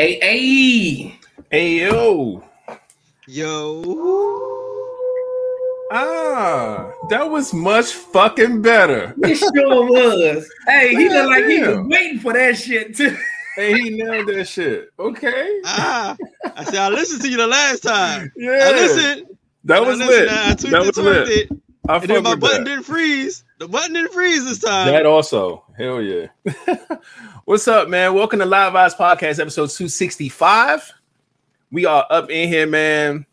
Hey, hey, Hey yo. Yo. Ah, that was much fucking better. it sure was. Hey, he looked like he was waiting for that shit too. Hey, he nailed that shit. Okay. Ah, I said I listened to you the last time. Yeah. I listened. That was I lit. I tweaked That was twerked lit. it, I and then my with button that. didn't freeze. The button didn't freeze this time. That also. Hell yeah. What's up, man? Welcome to Live Vibes Podcast, episode 265. We are up in here, man.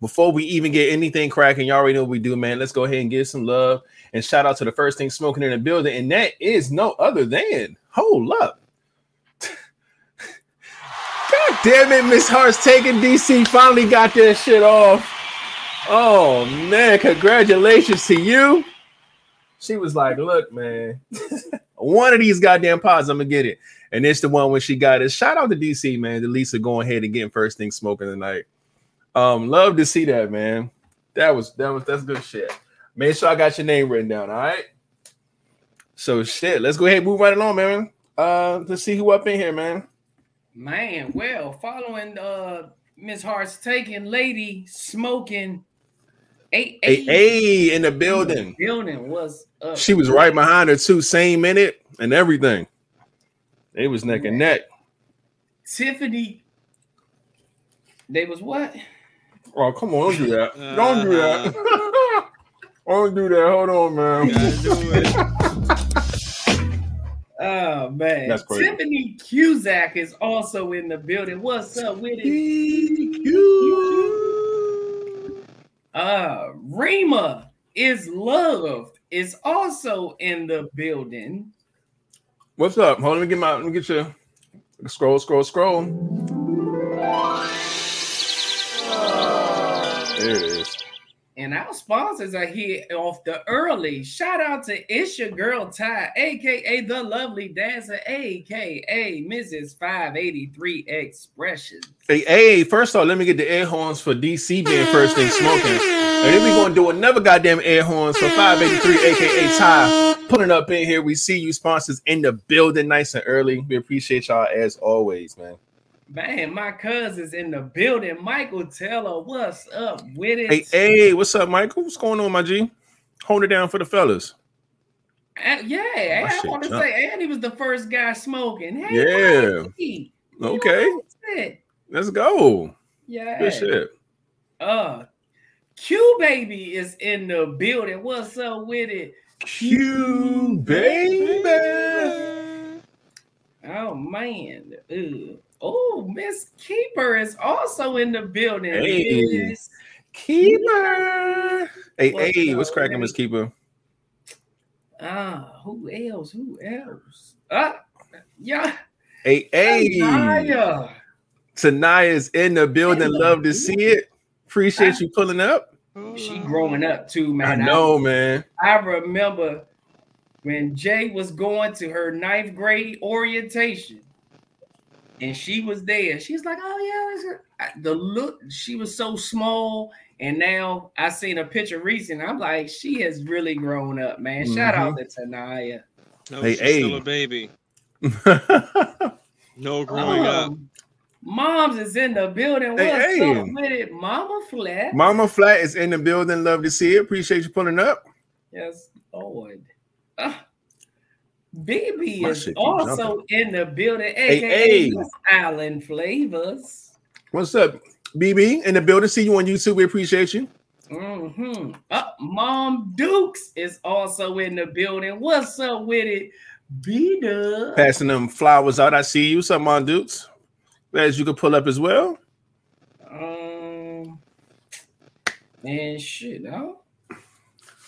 Before we even get anything cracking, y'all already know what we do, man. Let's go ahead and give some love and shout out to the first thing smoking in the building, and that is no other than hold up. God damn it, Miss Hart's taking DC finally got that shit off. Oh man, congratulations to you. She was like, Look, man, one of these goddamn pods, I'm gonna get it. And it's the one when she got it. Shout out to DC, man. To Lisa going ahead and getting first thing smoking tonight. Um, love to see that, man. That was that was that's good shit. Make sure I got your name written down, all right? So shit, let's go ahead and move right along, man. Uh, let's see who up in here, man. Man, well, following uh Miss Hart's taking lady smoking eight Hey, hey, in the building. building was up. She was right behind her too, same minute and everything. It was neck and neck. Tiffany. They was what? Oh, come on, don't do that. Don't do that. Uh-huh. don't do that. Hold on, man. Gotta do it. Oh man, That's crazy. Tiffany Cusack is also in the building. What's up with it? Uh, Rima is loved is also in the building. What's up? Hold on, let me get my let me get your scroll, scroll, scroll. There it is. And our sponsors are here off the early. Shout out to It's Your Girl Ty, aka the lovely dancer, aka Mrs. 583 Expressions. Hey, hey, first off, let me get the air horns for DC being first thing smoking. And then we're gonna do another goddamn air horns for 583, aka Ty. Putting up in here. We see you sponsors in the building nice and early. We appreciate y'all as always, man. Man, my cousin's in the building. Michael Taylor, what's up with it? Hey, hey, what's up, Michael? What's going on, my G? Hold it down for the fellas. Uh, yeah, and I want to jump. say, and he was the first guy smoking. Hey, Yeah. Mikey, Okay. Let's go. Yeah. Good shit. Uh, Q baby is in the building. What's up with it? Q baby. Oh man. Ugh. Oh, Miss Keeper is also in the building. Hey. Miss- Keeper. Hey, What's hey, what's cracking, man? Miss Keeper? Ah, who else? Who else? Ah, yeah. Hey, hey. Anaya. Tanaya's in the building. Love to see it. Appreciate you pulling up. She growing up too, man. I man. know, man. I remember when Jay was going to her ninth grade orientation, and she was there. She's like, "Oh yeah. I- the look." She was so small, and now I seen a picture recent. I'm like, she has really grown up, man. Shout out to Tanaya. No, Hey, she's hey. still a baby. No growing up. Um, Moms is in the building. Hey, What's hey. up with it, Mama Flat? Mama Flat is in the building. Love to see it. Appreciate you pulling up. Yes, Lord. Ah, BB is also in the building, Hey, aka hey. Miss Island Flavors. What's up, BB? In the building. See you on YouTube. We appreciate you. hmm Uh, Mom Dukes is also in the building. What's up with it, B? Passing them flowers out. I see you. Some on Dukes. As you can pull up as well. Um, and shit, no.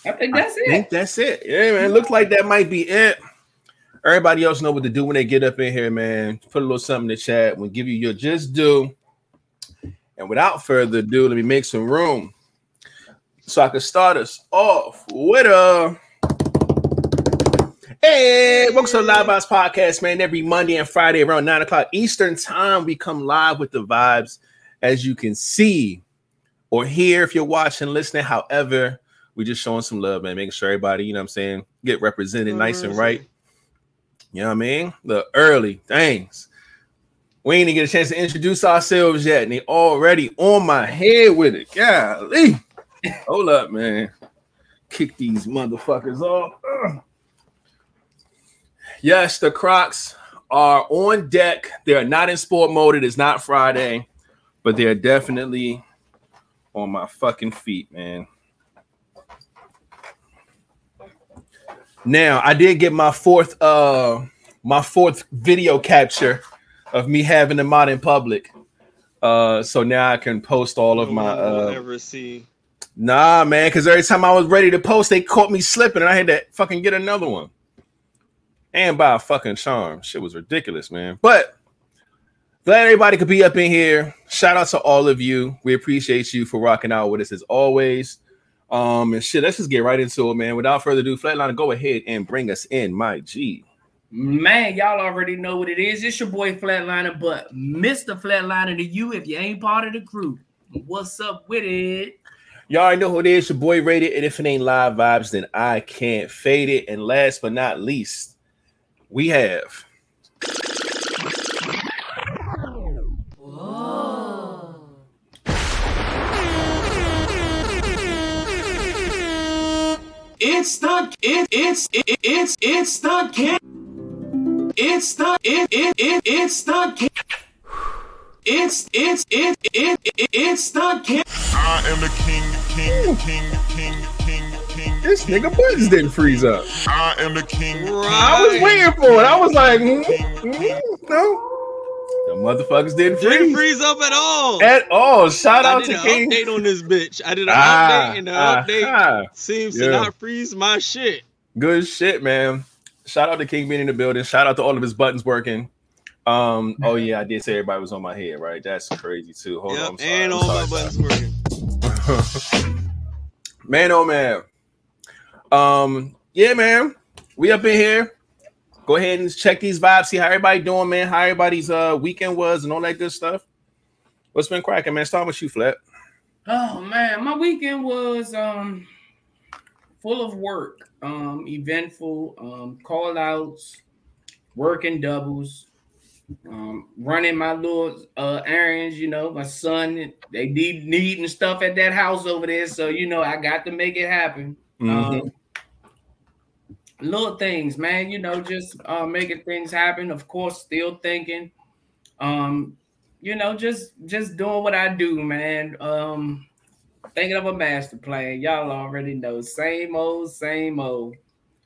I think that's I it. think that's it. Yeah, man. Looks like that might be it. Everybody else know what to do when they get up in here, man. Put a little something in the chat. We'll give you your just do. And without further ado, let me make some room so I can start us off with a. Hey, welcome to the Live Box Podcast, man. Every Monday and Friday around 9 o'clock Eastern Time, we come live with the vibes, as you can see or hear if you're watching, listening. However, we're just showing some love, man, making sure everybody, you know what I'm saying, get represented nice and mm-hmm. right. You know what I mean? The early things. We ain't even get a chance to introduce ourselves yet, and they already on my head with it. Golly. Hold up, man. Kick these motherfuckers off. Ugh. Yes, the Crocs are on deck. They are not in sport mode. It is not Friday, but they are definitely on my fucking feet, man. Now, I did get my fourth uh my fourth video capture of me having them out in public. Uh so now I can post all of No my uh ever see. Nah, man, because every time I was ready to post, they caught me slipping, and I had to fucking get another one. And buy a fucking charm. Shit was ridiculous, man. But glad everybody could be up in here. Shout out to all of you. We appreciate you for rocking out with us as always. Um, and shit, let's just get right into it, man. Without further ado, Flatliner, go ahead and bring us in, my G. Man, y'all already know what it is. It's your boy Flatliner, but Mr. Flatliner to you if you ain't part of the crew. What's up with it? Y'all already know who it is, your boy Rated. And if it ain't live vibes, then I can't fade it. And last but not least, we have It's the it it's it, it's it's the king. It's the it it it it's the king. It's it's it it it it's the king. I am the king, king, king, king, king, king. this nigga buttons didn't freeze up. I am the king. I was waiting for it. I was like, mm, mm, no. The motherfuckers didn't freeze. Didn't freeze up at all. at all. Shout I out did to an King. update on this bitch. I did an Ah, update, and the aha. update seems Yeah. to not freeze my shit. Good shit, man. Shout out to King being in the building. Shout out to all of his buttons working. Um, oh yeah, I did say everybody was on my head, right? That's crazy too. Hold on, Yep, I'm sorry, and I'm all my sorry, buttons working. man, oh man. Um, yeah, man. We up in here. Go ahead and check these vibes. See how everybody doing, man. How everybody's uh weekend was and all that good stuff. What's been cracking, man? Start with you, Flat. Oh man, my weekend was um full of work, um, eventful, um, call outs, working doubles, um, running my little uh errands, you know, my son, they need needing stuff at that house over there. So, you know, I got to make it happen. Mhm. Um, little things, man, you know, just uh making things happen. Of course, still thinking. Um, you know, just just doing what I do, man. Um, thinking of a master plan. Y'all already know. Same old, same old.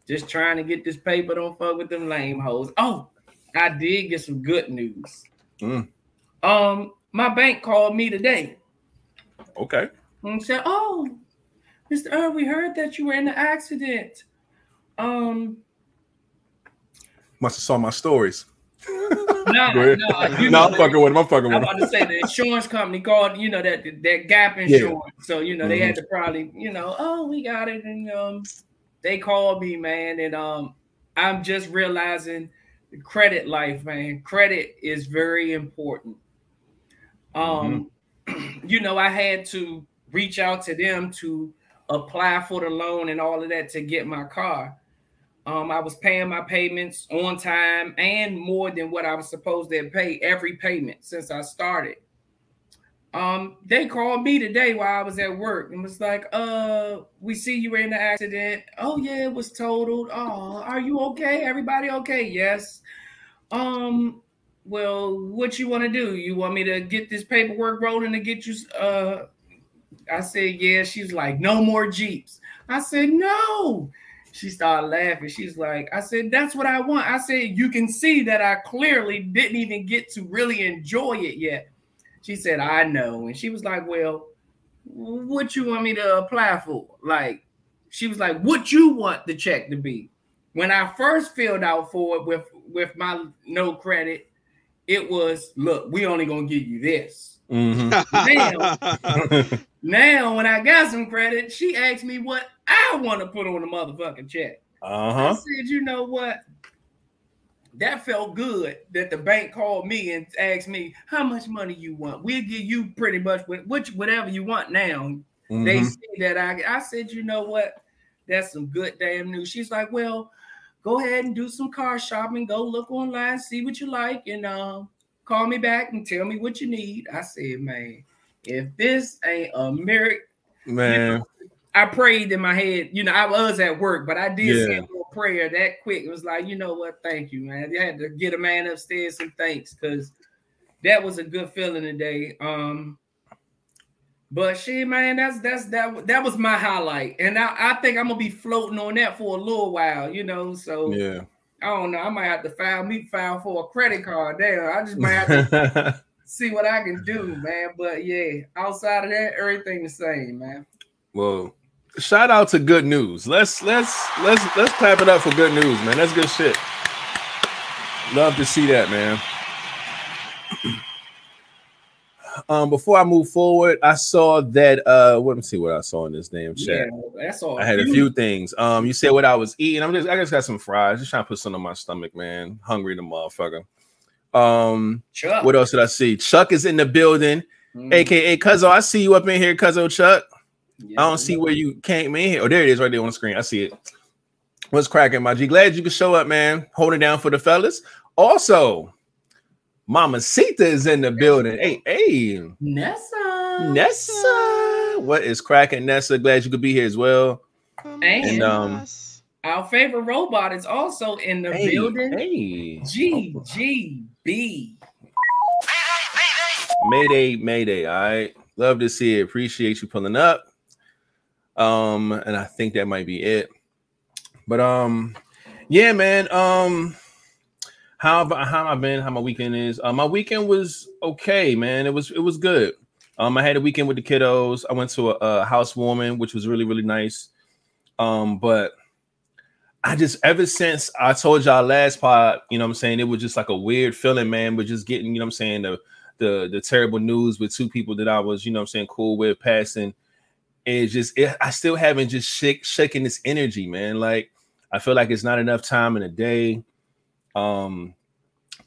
Just trying to get this paper. Don't fuck with them lame hoes. Oh, I did get some good news. Mm. Um, my bank called me today Okay. and said, "Oh, Mr. Earl, we heard that you were in an accident. Um, Must have saw my stories. no, no, ahead. you no, know I'm fucking with him. I'm fucking with him. I'm about to say the insurance company called, you know, that that Gap insurance. So you know they had to probably, you know, oh we got it, and um, they called me, man, and um, I'm just realizing the credit life, man. Credit is very important. Um, you know, I had to reach out to them to apply for the loan and all of that to get my car. Um, I was paying my payments on time and more than what I was supposed to pay every payment since I started. Um, they called me today while I was at work and was like, uh, we see you were in the accident. Oh, yeah, it was totaled. Oh, are you okay? Everybody okay? Yes. Um, well, what you want to do? You want me to get this paperwork rolling to get you uh I said, yeah. She's like, no more Jeeps. I said, no. She started laughing. She's like, I said, that's what I want. I said, you can see that I clearly didn't even get to really enjoy it yet. She said, I know. And she was like, well, what you want me to apply for? Like, she was like, what you want the check to be? When I first filled out for it with with my no credit, it was, look, we only gonna give you this. Mhm. Now, when I got some credit, she asked me what I want to put on a motherfucking check. I uh-huh. I said, you know what? That felt good that the bank called me and asked me how much money you want. We'll give you pretty much what, which whatever you want now. They Mhm. see that I I said, you know what? That's some good damn news. She's like, well, go ahead and do some car shopping. Go look online, see what you like, and uh, call me back and tell me what you need. I said, man, if this ain't a miracle, Man, I prayed in my head. You know, I was at work, but I did Yeah. say a prayer that quick. It was like, you know what? Thank you, man. I had to get a man upstairs some thanks because that was a good feeling today. Um, but she, man, that's that's that that was my highlight, and I, I think I'm gonna be floating on that for a little while, you know. So yeah. I don't know. I might have to file me file for a credit card there. I just might have to see what I can do, man. But yeah, outside of that, everything the same, man. well, shout out to good news. Let's let's let's let's clap it up for good news, man. That's good shit. Love to see that, man. Um, before I move forward, I saw that uh let me see what I saw in this damn chat. Yeah, that's all. I had a few things. Um, you said what I was eating. I'm just I just got some fries, just trying to put some on my stomach, man. Hungry the motherfucker. Um, Chuck. what else did I see? Chuck is in the building, Mm, aka Cuzzo. I see you up in here, Cuzzo Chuck. Yeah. I don't see where you came in here. Oh, there it is, right there on the screen. I see it. What's cracking, my G? Glad you could show up, man. Hold it down for the fellas. Also, Mama Sita is in the building. Hey, hey, Nessa. Nessa. What is cracking, Nessa? Glad you could be here as well. And, um, Our favorite robot is also in the Hey, building. hey. GGB. Mayday, Mayday. All right. Love to see it. Appreciate you pulling up. Um, and I think that might be it. But um, yeah, man. Um, how how have I been? How my weekend is? Uh, my weekend was okay, man. It was it was good. Um, I had a weekend with the kiddos. I went to a, a housewarming, which was really really nice. Um, but I just ever since I told y'all last pod, you know I'm saying, it was just like a weird feeling, man. But just getting, you know I'm saying, the the the terrible news with two people that I was, you know I'm saying, cool with passing. It's just it, I still haven't just shake, shaking this energy, man. Like I feel like it's not enough time in a day. Um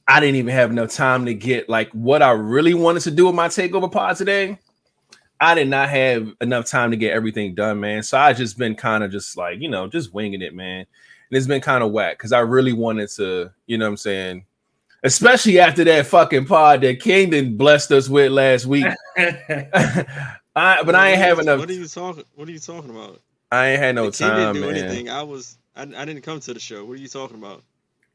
I didn't even have enough time to get like what I really wanted to do with my takeover pod today. I did not have enough time to get everything done, man. So I just been kind of just like, you know, just winging it, man. And it's been kind of whack because I really wanted to, you know what I'm saying? Especially after that fucking pod that Kingdom blessed us with last week. I but I ain't have enough. What are you talking? What are you talking about? I ain't had no The time, didn't do man. anything. I was. I, I didn't come to the show. What are you talking about?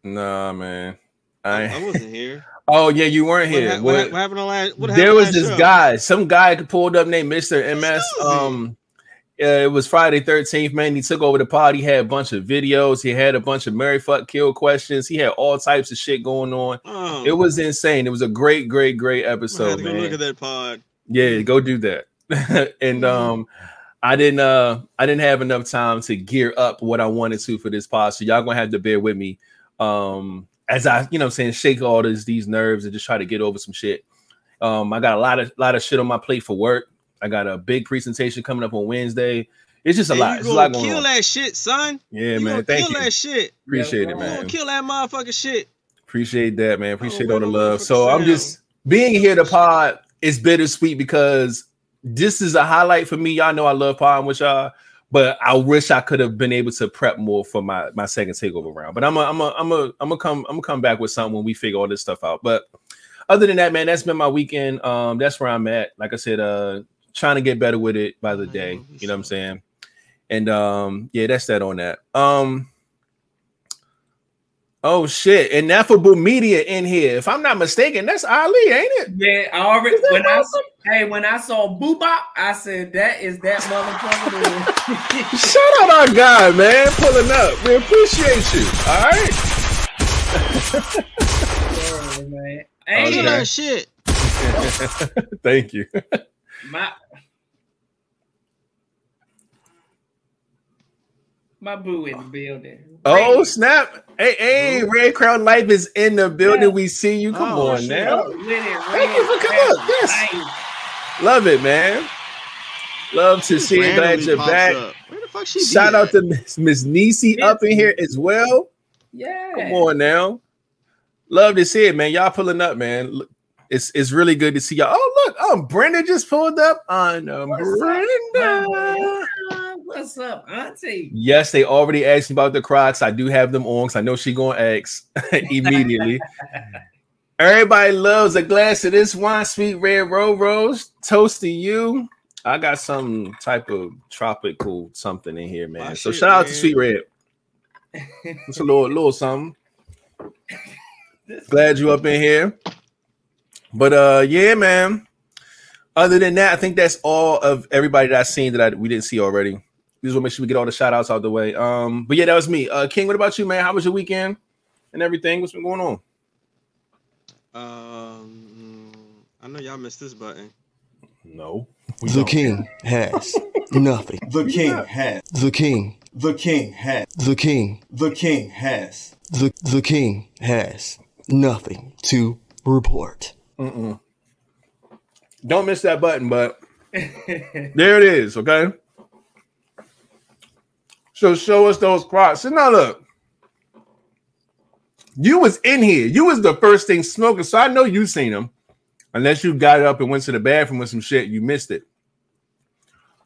Nah, man. I, I, I wasn't here. oh yeah, you weren't What, here. ha- What- what, what happened on last? What there was this show? guy, some guy pulled up named Mr. MS. Um, it was Friday 13th, man. He took over the pod. He had a bunch of videos. He had a bunch of Mary fuck kill questions. He had all types of shit going on. Oh, It was insane. It was a great, great, great I'm gonna have episode, go look at that pod. Yeah, go do that. and Mhm. um, I didn't uh I didn't have enough time to gear up what I wanted to for this pod. So y'all gonna have to bear with me. Um, as I, you know, what I'm saying shake all these these nerves and just try to get over some shit. Um, I got a lot of lot of shit on my plate for work. I got a big presentation coming up on Wednesday. It's just a And lot. You It's a lot going kill on. that shit, son. Yeah, you man. Thank kill you. that shit. Appreciate it, You You man. kill that motherfucking shit. Appreciate that, man. Appreciate all the the love. So I'm just being here to pod is bittersweet because this is a highlight for me. Y'all know I love podding with y'all, but I wish I could have been able to prep more for my my second takeover round. But I'm a, I'm a, I'm a, I'm gonna come I'm gonna come back with something when we figure all this stuff out. But other than that, man, that's been my weekend. Um, that's where I'm at. Like I said, uh, trying to get better with it by the day. You know what I'm saying? And um, yeah, that's that on that. Um. Oh shit! Ineffable media in here. If I'm not mistaken, that's Ali, ain't it? Yeah, I already Is that when I hey when I saw Boobop, I said that is that motherfucker. Shout out our guy, man, pulling up. We appreciate you. All right. Yeah, man. Ain't Okay. that shit. Thank you. my my boo in the building. Oh snap! Hey, hey, Red Crown Life is in the building. Yeah. We see you. Come Oh, on shit. now. Thank you for coming up. Yes. Nice. Love it, man. Love to see you. Glad you're back. up. Where the fuck she Shout out at? to Miss Miss Nisi up in here as well. Yeah. Come on now. Love to see it, man. Y'all pulling up, man. It's it's really good to see y'all. Oh, look, um, Brenda just pulled up on um, What's up, Brenda. What's up, Auntie? Yes, they already asked me about the Crocs. I do have them on because I know she gonna ask immediately. Everybody loves a glass of this wine, sweet red rose rose. Toast to you. I got some type of tropical something in here, man. My so shit, shout out to. Sweet Red. It's a little, little something. Glad you up in here. But uh, yeah, man. Other than that, I think that's all of everybody that I've seen that I, we didn't see already. We just want to make sure we get all the shout outs out the way. Um, but yeah, that was me. Uh, King, what about you, man? How was your weekend and everything? What's been going on? Um, I know y'all missed this button. No. The king has nothing. The king has. The king, The king has. the king, The king has. the, the king has nothing to report. Mm-mm. Don't miss that button, but there it is. Okay. So show us those crocs. So now look, you was in here. You was the first thing smoking, so I know you seen them. Unless you got up and went to the bathroom with some shit, you missed it.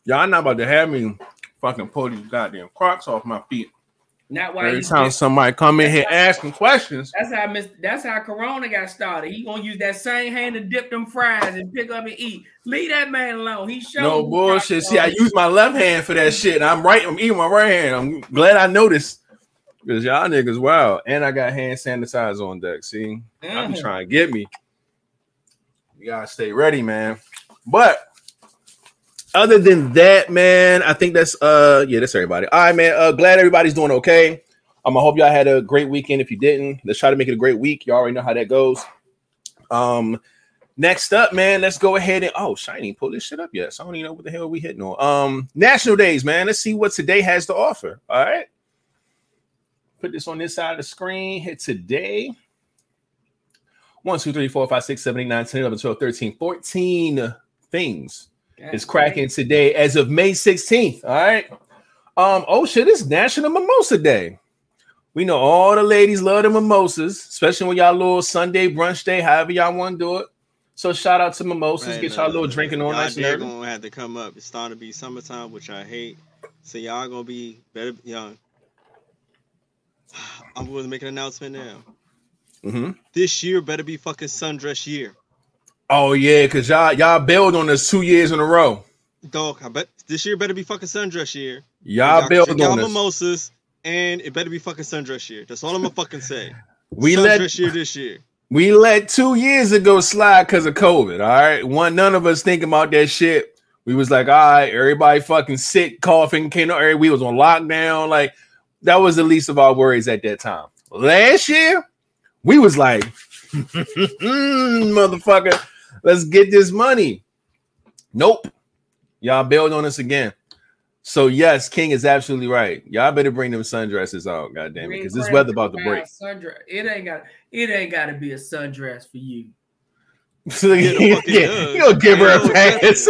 Y'all not about to have me fucking pull these goddamn crocs off my feet. Not why Every you time somebody come in here asking questions. That's how Miss. That's how Corona got started. He gonna use that same hand to dip them fries and pick up and eat. Leave that man alone. He showed No bullshit. See, I use my left hand for that shit. and I'm right. I'm eating my right hand. I'm glad I noticed because y'all niggas wow. And I got hand sanitizer on deck. See, I be Mhm. trying to get me. You gotta stay ready, man. But other than that, man, I think that's uh yeah, that's everybody. All right, man. Uh glad everybody's doing okay. Um, I hope y'all had a great weekend. If you didn't, let's try to make it a great week. You all already know how that goes. Um, next up, man, let's go ahead and oh, shiny, pull this shit up yet. So I don't even know what the hell we hitting on. Um, national days, man. Let's see what today has to offer. All right. Put this on this side of the screen. Hit today. 1, 2, 3, 4, 5, 6, 7, 8, 9, 10, 11, 12, 13, 14 things Is cracking today as of May 16th. All right. Um, oh shit, it's National Mimosa Day. We know all the ladies love the mimosas, especially when y'all little Sunday brunch day, however y'all want to do it. So shout out to mimosas, Right, get y'all little drinking on y'all gonna have to come up. It's starting to be summertime, which I hate. So y'all gonna be better young. I'm going to make an announcement now. Mhm. This year better be fucking sundress year. Oh yeah, cause y'all y'all bailed on us two years in a row. Dog, I bet this year better be fucking sundress year. Y'all can bailed drink y'all on us. mimosas, and it better be fucking sundress year. That's all I'm gonna fucking say. We sundress let year this year. we let two years ago slide because of COVID. All right, one none of us thinking about that shit. We was like, all right, everybody fucking sick, coughing, came on. We was on lockdown. Like that was the least of our worries at that time. Last year, we was like, hmm, motherfucker, let's get this money. Nope, y'all bailed on us again. So yes, King is absolutely right. Y'all better bring them sundresses out, goddamn it, because this weather about to break. Sundress. It ain't got. It ain't got to be a sundress for you. So Yeah, the fuck yeah, you'll give her a know, pass.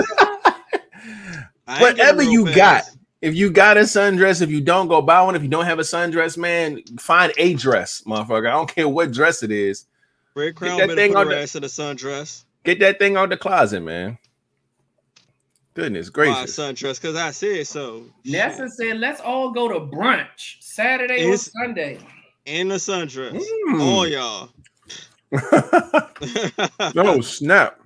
Whatever you real got. If you got a sundress, if you don't go buy one, if you don't have a sundress, man, find a dress, motherfucker. I don't care what dress it is. Red Crown that better thing put on her the- ass in a sundress. Get that thing out the closet, man. Goodness Why gracious. sundress? Because I said so. Nessa said, "Let's all go to brunch Saturday or Sunday." In the sundress. Mm. All y'all. no snap.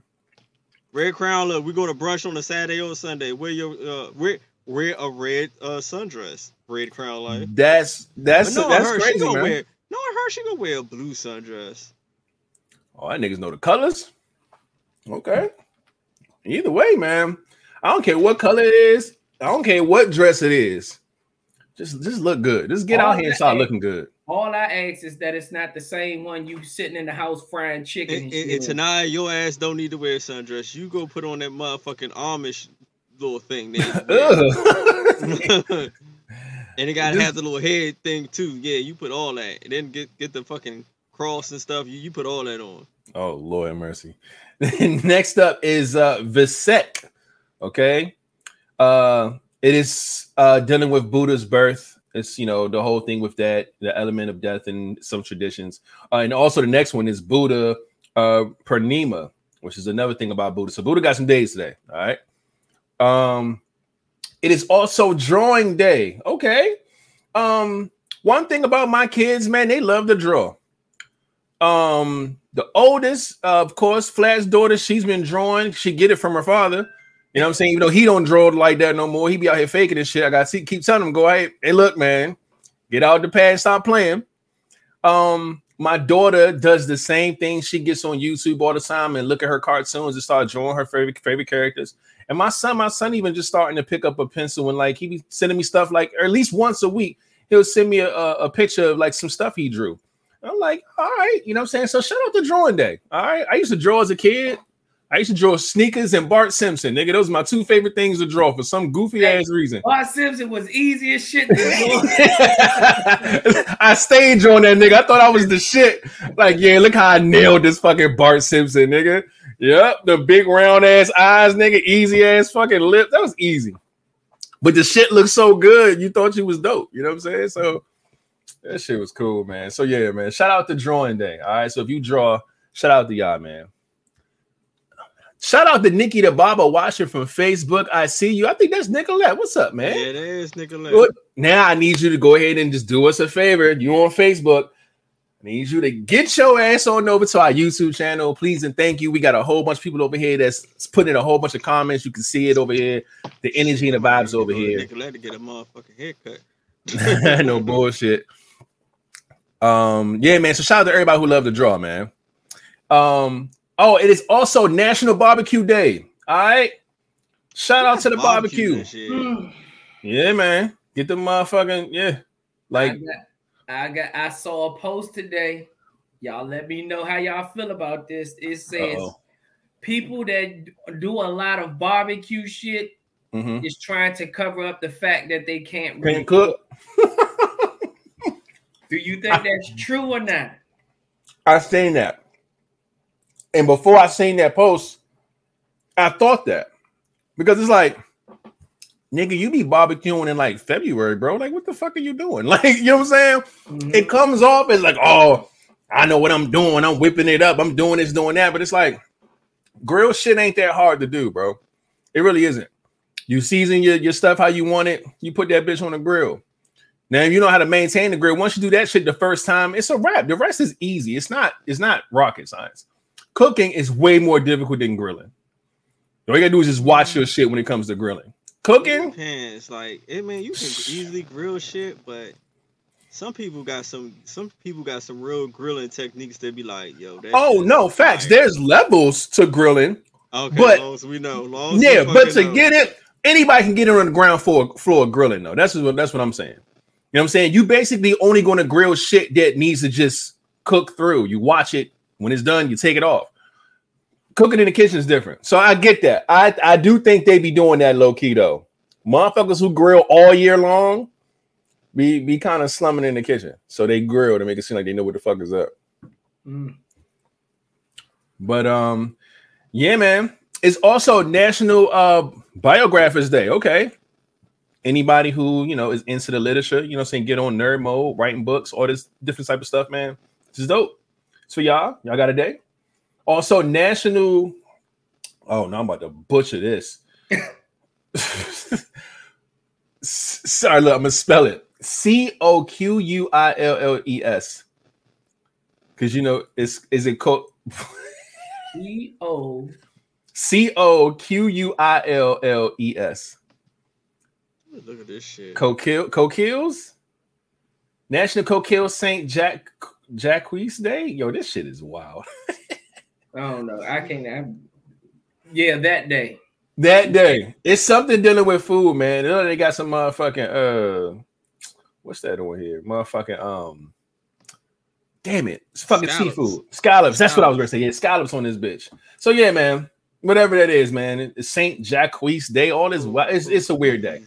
Red Crown, look, we go to brunch on a Saturday or Sunday. Wear your uh wear wear a red uh sundress. Red Crown life. That's that's But no, I that's heard she crazy, gonna man. wear no, I heard she gonna wear a blue sundress. Oh, that niggas know the colors. Okay. Either way, man. I don't care what color it is. I don't care what dress it is. Just just look good. Just get All out here and that- start looking good. All I ask is that it's not the same one you sitting in the house frying chicken. And, And, and, shit and in. tonight, your ass don't need to wear a sundress. You go put on that motherfucking Amish little thing there. And it gotta Just- have the little head thing too. Yeah, you put all that. And then get get the fucking cross and stuff. You, you put all that on. Oh Lord have mercy. Next up is uh Vesak. Okay. Uh it is uh dealing with Buddha's birth. It's you know the whole thing with that, the element of death and some traditions. Uh, and also the next one is Buddha uh Purnima, which is another thing about Buddha. So Buddha got some days today. All right. Um it is also drawing day. Okay. Um, one thing about my kids, man, they love to draw. Um, the oldest, uh, of course, Flat's daughter, she's been drawing. She get it from her father. You know what I'm saying? Even though he don't draw like that no more, he be out here faking this shit. I got to keep telling him, go hey, hey, look, man, get out the pad, stop playing. Um, my daughter does the same thing. She gets on YouTube all the time and look at her cartoons and start drawing her favorite favorite characters. And my son, my son, even just starting to pick up a pencil and like he be sending me stuff like or at least once a week. He'll send me a, a picture of like some stuff he drew. I'm like, all right, you know what I'm saying? So shout out to drawing day. All right. I used to draw as a kid. I used to draw sneakers and Bart Simpson, nigga. Those are my two favorite things to draw for some goofy ass reason. Bart Simpson was easy as shit. I stayed drawing that nigga. I thought I was the shit. Like, yeah, look how I nailed this fucking Bart Simpson, nigga. Yep, the big round ass eyes, nigga, easy ass fucking lip. That was easy. But the shit looked so good, you thought you was dope. You know what I'm saying? So that shit was cool, man. So yeah, man. Shout out to drawing day. All right. So if you draw, shout out to y'all, man. Shout out to Nikki the Baba watching from Facebook. I see you. I think that's Nicolette. What's up, man? Yeah, it is, Nicolette. Now I need you to go ahead and just do us a favor. You on Facebook. I need you to get your ass on over to our YouTube channel, please and thank you. We got a whole bunch of people over here that's putting in a whole bunch of comments. You can see it over here. The energy and the vibes over here. Nicolette to get a motherfucking haircut. no bullshit. Um, yeah, man. So shout out to everybody who love to draw, man. Um, oh, it is also National Barbecue Day. All right. Shout out to the barbecue. and shit. Hmm. Yeah, man. Get the motherfucking yeah. Like I got, I got, I saw a post today. Y'all let me know how y'all feel about this. It says Uh-oh. people that do a lot of barbecue shit mhm. is trying to cover up the fact that they can't Can't really cook. Do you think that's true or not? I seen that. And before I seen that post, I thought that. Because it's like, nigga, you be barbecuing in like February, bro. Like, what the fuck are you doing? Like, you know what I'm saying? Mm-hmm. It comes off as like, oh, I know what I'm doing. I'm whipping it up. I'm doing this, doing that. But it's like, grill shit ain't that hard to do, bro. It really isn't. You season your, your stuff how you want it. You put that bitch on the grill. Now, if you know how to maintain the grill, once you do that shit the first time, it's a wrap. The rest is easy. It's not. It's not rocket science. Cooking is way more difficult than grilling. All you gotta do is just watch your shit when it comes to grilling. Cooking, Depends. Like, it man, you can easily grill shit, but some people got some. Some people got some real grilling techniques that be like, yo. That oh no, facts. fire. There's levels to grilling. Okay, but- long as we know. Long as we Yeah, but to know. get it, anybody can get it on the ground floor floor grilling though. That's what that's what I'm saying. You know what I'm saying? You basically only going to grill shit that needs to just cook through. You watch it when it's done, you take it off. Cooking in the kitchen is different. So I get that. I I do think they be doing that low key though. Motherfuckers who grill all year long be be kind of slumming in the kitchen. So they grill to make it seem like they know what the fuck is up. Mm. But um, yeah, man. It's also National uh Biographers Day. Okay. Anybody who you know is into the literature, you know, saying get on nerd mode, writing books, all this different type of stuff, man. This is dope. So y'all, y'all got a day. Also, National. Oh no, I'm about to butcher this. Sorry, look, I'm gonna spell it. C O Q U I L L E S. Cause you know, it's is it co- C O C O Q U I L L E S. Look at this shit. Coquille, Coquilles? National Coquille Saint Jack Jacques Day. Yo, this shit is wild. I don't know. I can't. I, yeah, that day. That day, it's something dealing with food, man. You know they got some motherfucking uh, what's that over here? Motherfucking um, damn it, it's fucking Scallops. seafood scallops. That's what I was gonna say. Yeah, scallops on this bitch. So yeah, man, whatever that is, man. It's Saint Jacques Day. All this, wi- it's it's a weird day.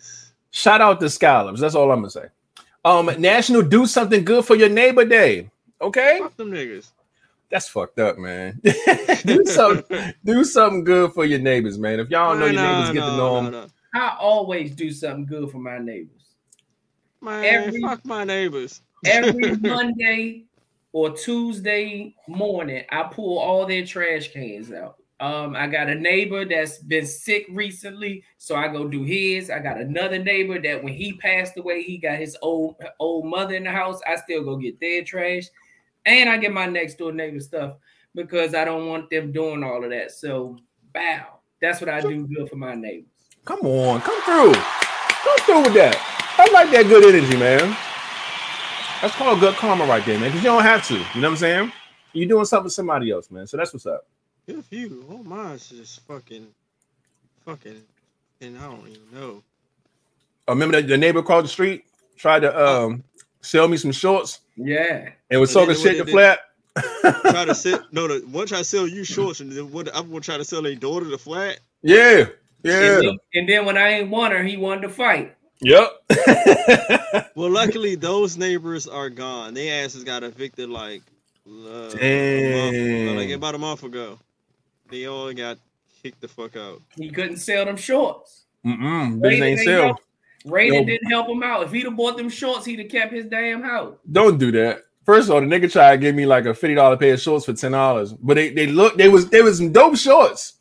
Shout out to scallops. That's all I'm gonna say. Um, National Do Something Good for Your Neighbor Day. Okay, Fuck them niggas. that's fucked up, man. do something, do something good for your neighbors, man. If y'all don't know your Nah, neighbors, get to know nah, them. nah. I always do something good for my neighbors. Man, Every- fuck my neighbors. Every Monday or Tuesday morning, I pull all their trash cans out. Um, I got a neighbor that's been sick recently, so I go do his. I got another neighbor that when he passed away, he got his old old mother in the house. I still go get their trash. and I get my next door neighbor stuff because I don't want them doing all of that. So, bow. That's what I do good for my neighbors. Come on, come through. Come through with that. I like that good energy, man. That's called good karma right there, man. Because you don't have to. You know what I'm saying? You're doing something for somebody else, man. So that's what's up. Good for you. Oh, mine's just fucking, fucking, and I don't even know. I remember the, the neighbor across the street tried to um sell me some shorts Yeah. and was And talking then shit to flat. Try to sell no, the one try to sell you shorts, and then what I'm gonna try to sell their daughter the flat. yeah, And, yeah, then, and then when I ain't want her, he wanted to fight. yep. Well, luckily those neighbors are gone. They asses got evicted like, uh, a month, Damn. like about a month ago. They all got kicked the fuck out. He couldn't sell them shorts. Mm-mm, Raiden ain't ain't sell. help- Raiden didn't help him out. If he'd have bought them shorts, he'd have kept his damn house. Don't do that. First of all, the nigga tried to give me like a fifty dollar pair of shorts for ten dollars, but they they look they was they was some dope shorts.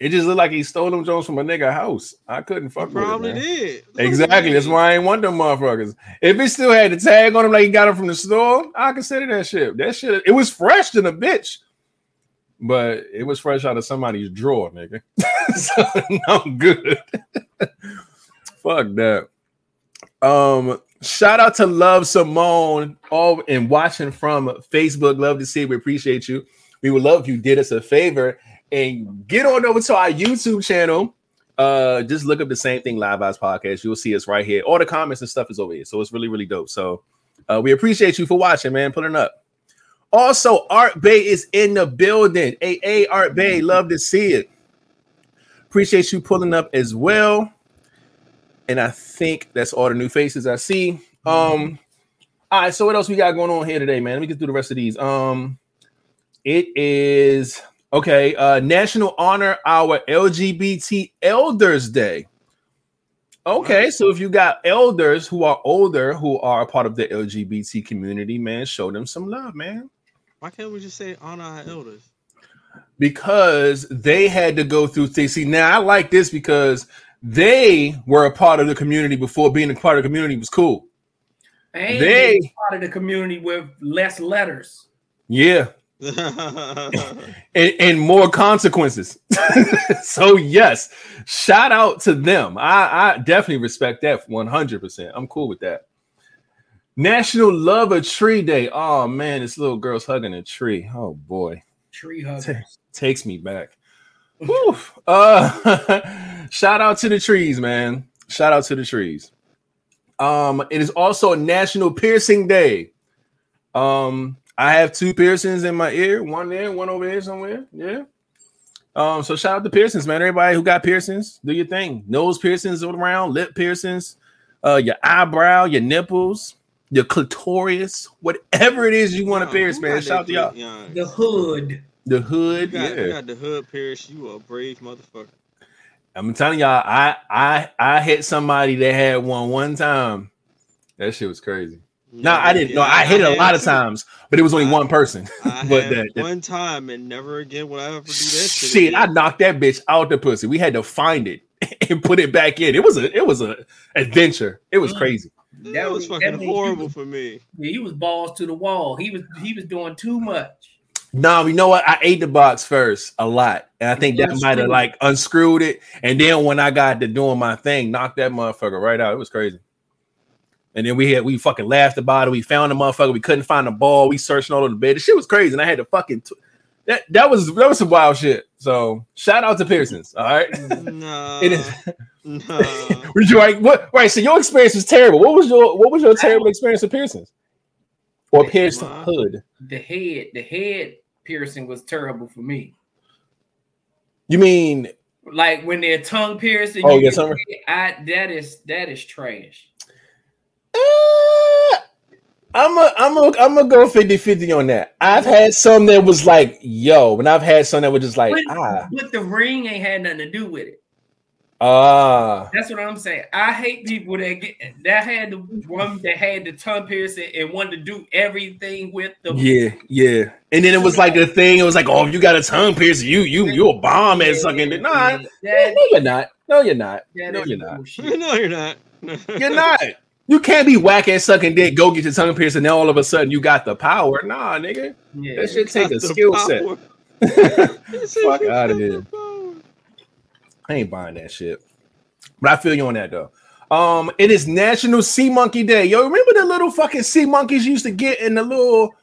It just looked like he stole them Jones from a nigga house. I couldn't You fuck with it, probably did. Exactly. That's why I ain't want them motherfuckers. If it still had the tag on them like he got them from the store, I consider that shit. That shit, it was fresh than a bitch. But it was fresh out of somebody's drawer, nigga. so I'm good. Fuck that. Um, shout out to Love Simone, all and watching from Facebook. Love to see. We appreciate you. We would love if you did us a favor and get on over to our YouTube channel uh just look up the same thing live Vibes podcast you'll see us right here all the comments and stuff is over here so it's really really dope so uh we appreciate you for watching man putting up also art bay is in the building. Aa art bay love to see it. Appreciate you pulling up as well. And i think that's all the new faces i see. Um all right so what else we got going on here today man? Let me get through the rest of these. Um it is Okay, uh National Honor Our LGBT Elders Day. Okay, so if you got elders who are older who are part of the LGBT community, man, show them some love, man. Why can't we just say honor our elders? Because they had to go through things. See, now I like this because they were a part of the community before being a part of the community was cool. And They- they part of the community with less letters. Yeah, and, and more consequences. so yes, shout out to them. I, I definitely respect that 100%. I'm cool with that. National Love a Tree Day. Oh man, this little girl's hugging a tree. Oh boy, Tree huggers. takes me back. Uh, shout out to the trees, man. Shout out to the trees. Um, it is also National Piercing Day. Um, I have two piercings in my ear, one there, one over here somewhere. Yeah. Um, so shout out to the piercings, man. Everybody who got piercings, do your thing. Nose piercings all around, lip piercings, uh, your eyebrow, your nipples, your clitoris, whatever it is you want to Wow, pierce, man. Shout out to y'all. clit- yeah. The hood. The You hood, got, you yeah. got the hood pierced. You a brave motherfucker. I'm telling y'all, I I I hit somebody that had one one time. That shit was crazy. No, I didn't. No, I hit it a had lot of times, but it was only I- one person. I but had that, that- one time and never again will I ever do that shit. shit, I knocked that bitch out the pussy. We had to find it and put it back in. It was a it was a adventure. It was crazy. That was fucking means you horrible was- for me. Yeah, he was balls to the wall. He was he was doing too much. No, you know what? I ate the box first a lot, and I think that might have like unscrewed it. And then when I got to doing my thing, knocked that motherfucker right out. It was crazy. And then we had we fucking laughed about it. We found the motherfucker. We couldn't find the ball. We searched all over the bed. The shit was crazy, and I had to fucking t- that that was that was some wild shit. So shout out to Pearsons. All right. No, It is. no. Was you right? What right? So your experience was terrible. What was your what was your terrible experience with Pearsons? Or Pearson Hood? The head, the head piercing was terrible for me. You mean Like when they're tongue piercing. Oh, you yeah, get- I that is that is trash. Uh, I'm a, I'm a, I'm gonna go 50 50 on that. I've had some that was like, yo, and I've had some that were just like, But, ah, but the ring ain't had nothing to do with it. ah. That's what I'm saying. I hate people that get that had the one that had the tongue piercing and wanted to do everything with the Yeah, yeah. And then it was like the thing, it was like, oh, if you got a tongue piercing, you, you, you a bomb at sucking it. Nah, That, no, you're not. No, you're not. that No, is you're not. no, you're not. You're not. You can't be whack at sucking dick, go get your tongue pierced, and then all of a sudden you got the power. Nah, nigga. Yeah. That shit take a skill set. Fuck out of here. I ain't buying that shit. But I feel you on that though. Um, it is National Sea Monkey Day. Yo, remember the little fucking sea monkeys you used to get in the little,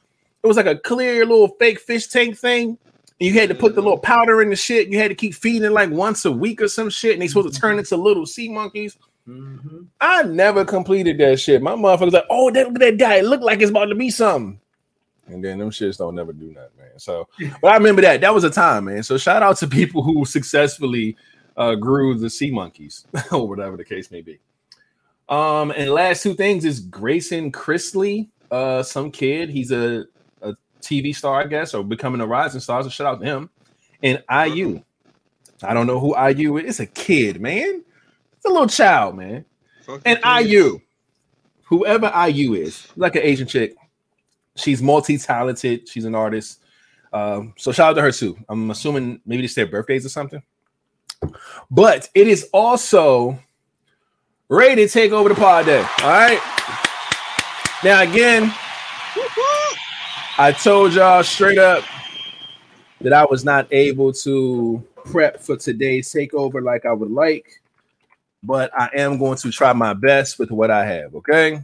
it was like a clear little fake fish tank thing. And you had to put the little powder in the shit. You had to keep feeding it like once a week or some shit, and they supposed to turn into little sea monkeys. Mhm. I never completed that shit. My motherfucker's like, oh, that, look at that guy. It looked like it's about to be something. And then them shits don't never do nothing, man. So, but I remember that. That was a time, man. So shout out to people who successfully uh, grew the sea monkeys or whatever the case may be. Um, and last two things is Grayson Chrisley, uh, some kid. He's a, a TV star, I guess, or becoming a rising star. So shout out to him. And IU. I don't know who IU is. It's a kid, man. It's a little child, man. Fuck And. IU, whoever IU is, like an Asian chick, she's multi-talented. She's an artist. Um, so shout out to her too. I'm assuming maybe it's their birthdays or something. But it is also ready to take over the pod day. All right. Now again, I told y'all straight up that I was not able to prep for today's takeover like I would like but I am going to try my best with what I have. Okay.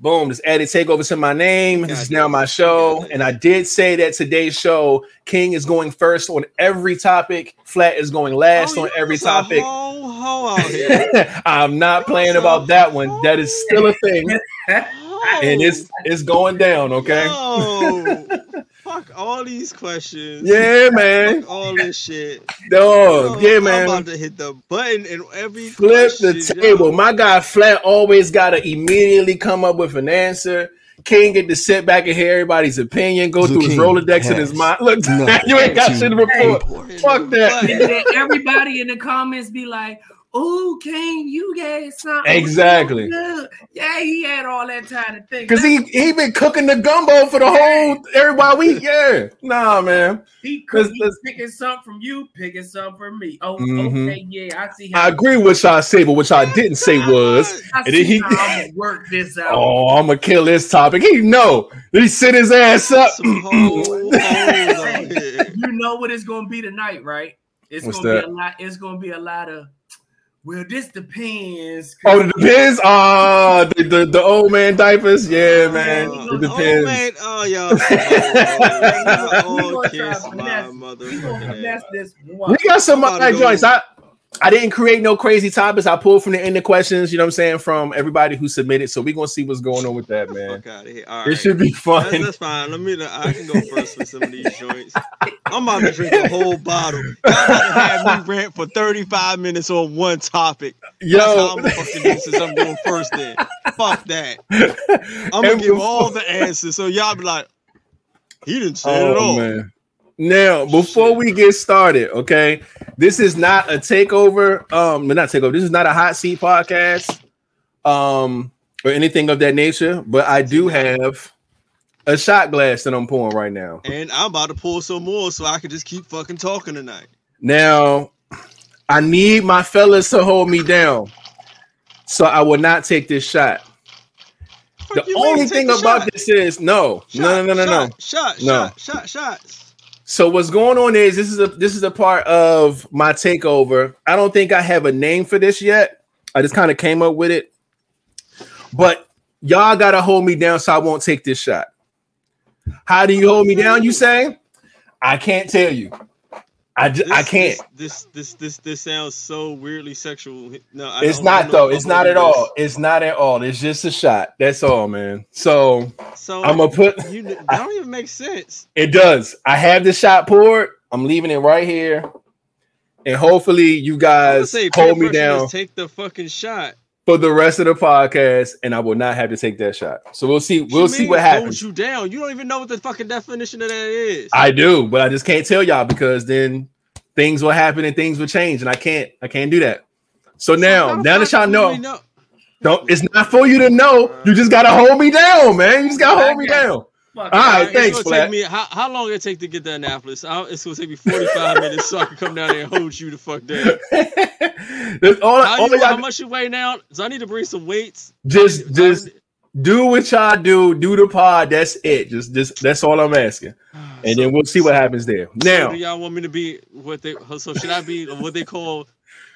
Boom. Just added takeover to my name. This is now my show. And I did say that today's show, King is going first on every topic, Flat is going last Oh, on every topic. Whole here. I'm not playing about that one. That is still a thing. And it's it's going down, okay? Yo, fuck all these questions. Yeah, man. Fuck all this shit. Dog. Yo, Yeah, I'm man. about to hit the button and every flip the table. yo. My guy Flat always got to immediately come up with an answer. King get to sit back and hear everybody's opinion, go The through his king Rolodex in his mind. Look, nothing you ain't got shit to report. report. Fuck that. Everybody in the comments be like, "Oh, King, you got something." Exactly. good." Yeah, he had all that time to think. Cause he he been cooking the gumbo for the whole everybody week. Yeah, nah, man. he, Let's- he let's- picking something from you, picking something from me. Oh, Mhm. okay, yeah, I see. I agree with y'all say, but what y'all didn't say was, I and then he, how I'm gonna work this out. oh, I'm gonna kill this topic. He know. Then he sit his ass up. Some whole hoes out here. you know what it's gonna be tonight, right? It's What's gonna that? be a lot. It's gonna be a lot of. Well, this depends. Oh, it depends. Ah, the, the the old man diapers. Yeah, man. Oh, It depends. Oh, man. Oh, y'all. Oh, We oh, gonna kiss try to my finesse- We gonna motherfucking finesse ass. this We one. got some I'm about to joints. I I didn't create no crazy topics. I pulled from the end of questions. You know what I'm saying from everybody who submitted. So we gonna see what's going on with that, man. Fuck out of here. All It right. should be That's, fun. that's fine. Let me. I can go first with some of these joints. I'm about to drink a whole bottle. Y'all have me rant for 35 minutes on one topic. That's how Yo, I'm gonna fucking do since I'm going first. Then fuck that. I'm gonna give all the answers, so y'all be like, he didn't say it Oh all. man. Now, before we get started, okay, this is not a takeover. Um, not takeover. This is not a hot seat podcast, um, or anything of that nature. But I do have a shot glass that I'm pouring right now. And I'm about to pull some more, so I can just keep fucking talking tonight. Now, I need my fellas to hold me down, so I will not take this shot. The only thing the about shot. this is no, Shot, no, no, no, no, no. shot, Shot, No. shot, shot, shots. So what's going on is this is a this is a part of my takeover. I don't think I have a name for this yet. I just kind of came up with it. But y'all gotta hold me down so I won't take this shot. How do you hold me down? You say? I can't tell you. I just, I can't. This, this, this, this sounds so weirdly sexual. No, I It's not though. It's not at do all. It's not at all. It's just a shot. That's all, man. So. So I'm gonna put. you that don't even make sense. It does. I have the shot poured. I'm leaving it right here, and hopefully you guys say hold me down Take the fucking shot. For the rest of the podcast, and I will not have to take that shot. So we'll see. We'll see what happens. You down. You don't even know what the fucking definition of that is. I do, but I just can't tell y'all because then things will happen and things will change, and I can't. I can't do that. So now, now that y'all know, know? don't. It's not for you to know. You just gotta hold me down, man. You just gotta hold me down. Fuck. All right, thanks, gonna Flat. take me how, how long it take to get to Annapolis? I, it's gonna take me 45 minutes so I can come down there and hold you the fuck down. All, How, all you, how much you weigh now? So I need to bring some weights. just just do what y'all do. Do the pod. That's it. Just just that's all I'm asking, and then we'll see what happens there. So Now, do y'all want me to be what they? So should I be what they call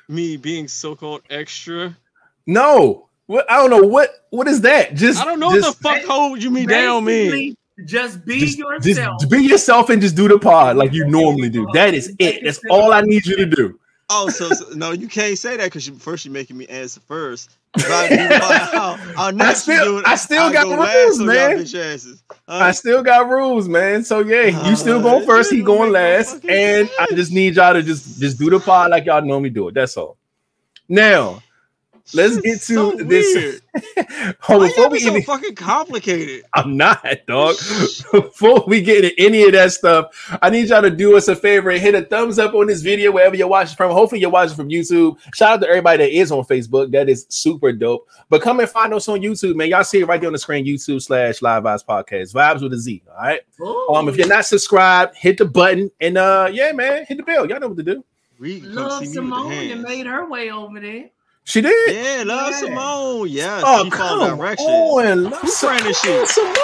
me being so-called extra? no, what I don't know what what is that. Just I don't know just, what the fuck hold you me down mean. Basically, Just be just, yourself. just be yourself and just do the pod like you normally do. That is it. That's all I need you to do. Oh, so, so no, you can't say that because you, first you're making me answer first. If I do how, how next still- do it, I still I'll got go rules, last on y'all man. Uh, I still got rules, man. So yeah, you still Uh, going first, he going last, fucking and I just need y'all to just just do the pod like y'all normally do it. That's all. Now, let's get to so this. weird. Hold Why before y'all we be so even, fucking complicated? I'm not dog. before we get into any of that stuff, I need y'all to do us a favor and hit a thumbs up on this video wherever you're watching from. Hopefully, you're watching from YouTube. Shout out to everybody that is on Facebook. That is super dope. But come and find us on YouTube, man. Y'all see it right there on the screen. YouTube slash Live Vibes Podcast. Vibes with a Z. All right. Um, if you're not subscribed, hit the button and uh, yeah, man, hit the bell. Y'all know what to do. Reed, Love see me with the Simone and made her way over there. She did. Yeah, love Yeah. Simone. Yeah, Oh, she come follows directions. on. Love Who branded Simone. shit? Simone.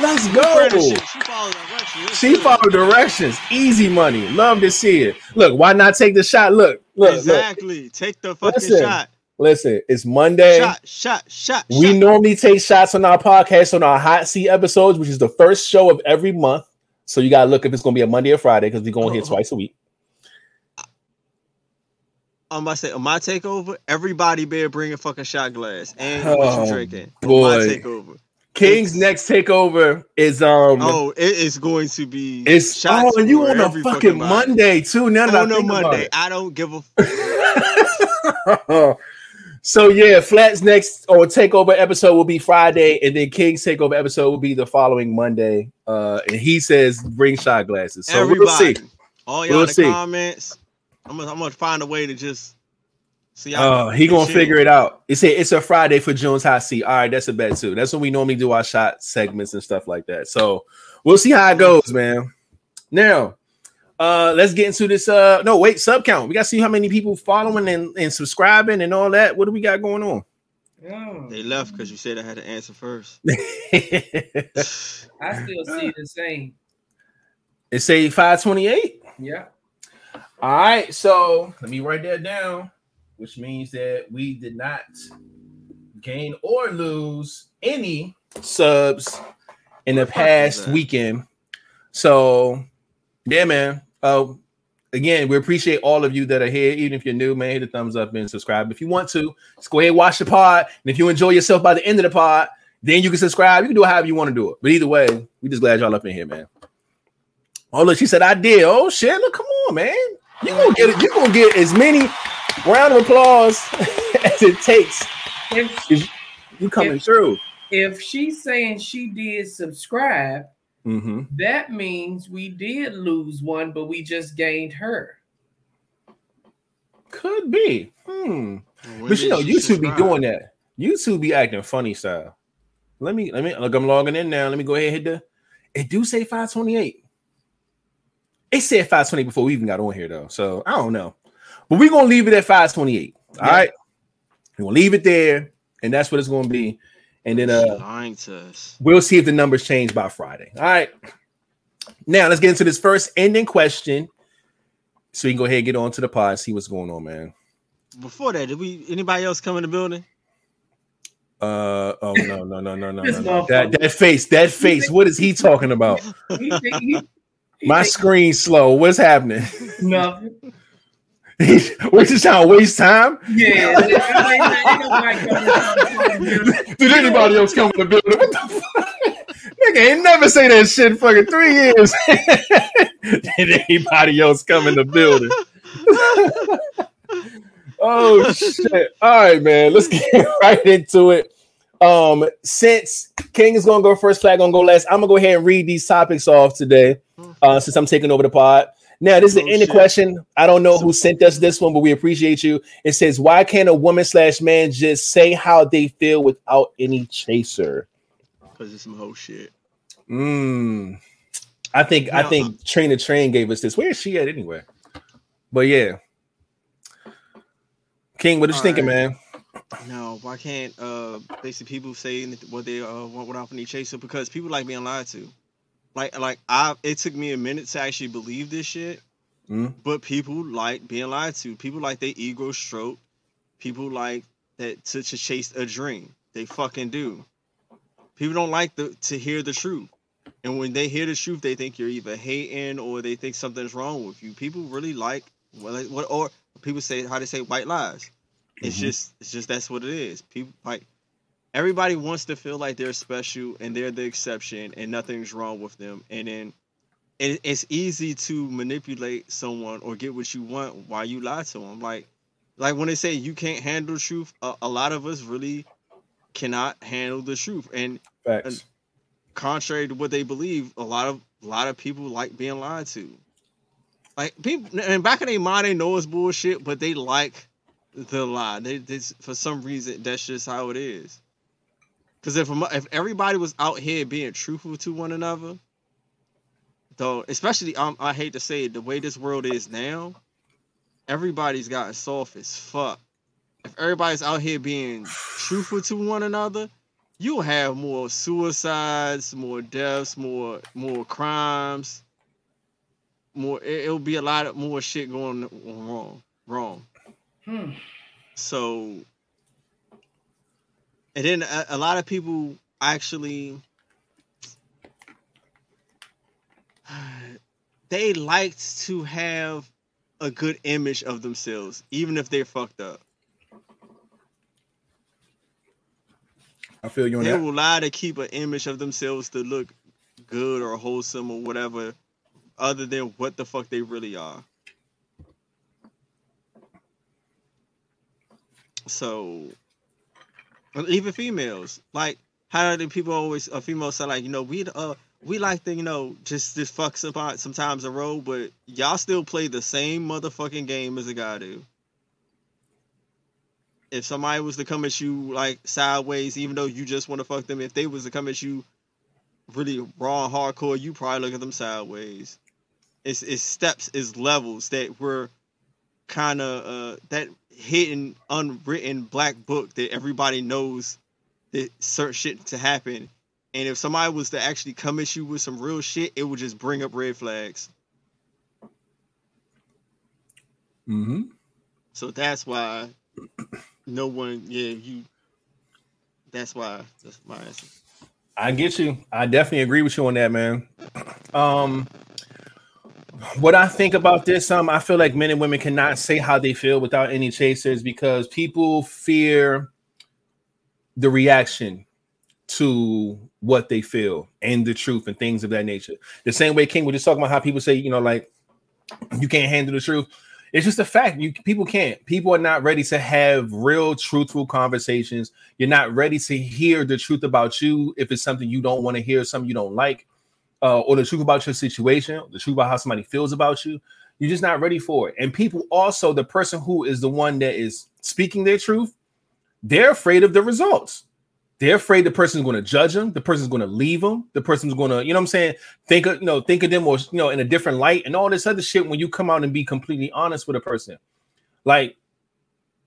Let's go. She follows directions. She followed directions. Easy money. Love to see it. Look, why not take the shot? Look, look, look. exactly. Take the fucking Listen, shot. Listen, it's Monday. Shot, shot, shot. We shot. normally take shots on our podcast on our hot seat episodes, which is the first show of every month. So you gotta look if it's gonna be a Monday or Friday because we're going here Oh. twice a week. I'm about to say on my takeover, everybody better bring a fucking shot glass and what Oh, you drinking. On boy. my takeover. King's next takeover is um Oh, it is going to be it's shots oh and you on a every fucking. Monday too. Now that I On a think about Monday. I don't give a so yeah, Flat's next or takeover episode will be Friday, and then King's takeover episode will be the following Monday. Uh, and he says bring shot glasses. So everybody. we'll see. All y'all We'll in the see. comments. I'm gonna, I'm gonna find a way to just see. how Oh, he gonna shit. figure it out. It said it's a Friday for June's hot seat. All right, that's a bet too. That's when we normally do our shot segments and stuff like that. So we'll see how it goes, man. Now, uh, let's get into this. Uh, no, wait, sub count. We got to see how many people following and, and subscribing and all that. What do we got going on? Oh, They left because you said I had to answer first. I still see the same. It say 528. Yeah. All right, so let me write that down, which means that we did not gain or lose any subs in the past weekend. So, yeah, man. Uh, again, we appreciate all of you that are here. Even if you're new, man, hit the thumbs up and subscribe. If you want to, just go ahead and watch the pod. And if you enjoy yourself by the end of the pod, then you can subscribe. You can do it however you want to do it. But either way, we just glad y'all up in here, man. Oh, look, she said I did. Oh shit, look, come on, man. You gonna get it, you gonna get as many round of applause as it takes. If You coming If- through. if she's saying she did subscribe, Mm-hmm. that means we did lose one, but we just gained her. Could be. Hmm. When But you know, you YouTube be doing that. You YouTube be acting funny style. Let me let me look. I'm logging in now. Let me go ahead and hit the. It do say 528. It said 520 before we even got on here though. So I don't know. But we're gonna leave it at 528. All Yeah. right. We're gonna leave it there, and that's what it's gonna be. And then uh lying to us. we'll see if the numbers change by Friday. All right. Now let's get into this first ending question. So we can go ahead and get on to the pod, see what's going on, man. Before that, did we anybody else come in the building? Uh oh no no no no no no, no. that that face that face what is he talking about? He- he My think screen's slow. What's happening? nothing. We're just trying to waste time. Yeah, ain't nobody coming to Did anybody else come in the building? What the fuck? Nigga ain't never say that shit in fucking three years. Did anybody else come in the building? oh shit. All right, man. Let's get right into it. Um, since King is gonna go first, Flat gonna go last. I'm gonna go ahead and read these topics off today. Uh, since I'm taking over the pod. Now, this is the Oh, end of question. I don't know who sent us this one, but we appreciate you. It says, Why can't a woman slash man just say how they feel without any chaser? Because it's some whole shit. Mm. I think I think Train to Train gave us this. Where is she at anyway? But yeah. King, what are you All thinking, right. man? No, why can't uh basically people say what they uh want without any chaser? Because people like being lied to. Like like I it took me a minute to actually believe this shit. Mm. But people like being lied to. People like their ego stroke. People like that to, to chase a dream. They fucking do. People don't like the to hear the truth. And when they hear the truth, they think you're either hating or they think something's wrong with you. People really like well like, what or people say how they say white lies. It's Mhm. just it's just that's what it is. People like everybody wants to feel like they're special and they're the exception and nothing's wrong with them. And then it, it's easy to manipulate someone or get what you want while you lie to them. Like like when they say you can't handle truth, a, a lot of us really cannot handle the truth. And Facts. contrary to what they believe, a lot of a lot of people like being lied to. Like people, and back in their mind, they know it's bullshit, but they like the lie. They, they for some reason that's just how it is. Because if if everybody was out here being truthful to one another, though, especially um, I hate to say it, the way this world is now, everybody's gotten soft as fuck. If everybody's out here being truthful to one another, you'll have more suicides, more deaths, more more crimes, more. It, it'll be a lot of more shit going wrong, wrong. Hmm. So, and then a, a lot of people actually they liked to have a good image of themselves, even if they're fucked up. I feel you on They that. will lie to keep an image of themselves to look good or wholesome or whatever, other than what the fuck they really are. So, even females, like how do people always uh, females say like you know we uh we like to you know just just fuck some, sometimes a roll, but y'all still play the same motherfucking game as a guy do. If somebody was to come at you like sideways, even though you just want to fuck them, if they was to come at you really raw and hardcore, you probably look at them sideways. It's it's steps, it's levels that were kind of uh, that hidden, unwritten black book that everybody knows that certain shit to happen. And if somebody was to actually come at you with some real shit, it would just bring up red flags. Mm-hmm. So that's why no one, yeah, you. That's why. That's my answer. I get you. I definitely agree with you on that, man. Um, what I think about this, um, I feel like men and women cannot say how they feel without any chasers because people fear the reaction to what they feel and the truth and things of that nature. The same way King was just talking about how people say, you know, like you can't handle the truth. It's just a fact. You people can't. People are not ready to have real, truthful conversations. You're not ready to hear the truth about you if it's something you don't want to hear, something you don't like, uh, or the truth about your situation, the truth about how somebody feels about you. You're just not ready for it. And people also, the person who is the one that is speaking their truth, they're afraid of the results. They're afraid the person's going to judge them. The person's going to leave them. The person's going to, you know what I'm saying? Think of, you know, think of them or, you know, in a different light and all this other shit when you come out and be completely honest with a person. Like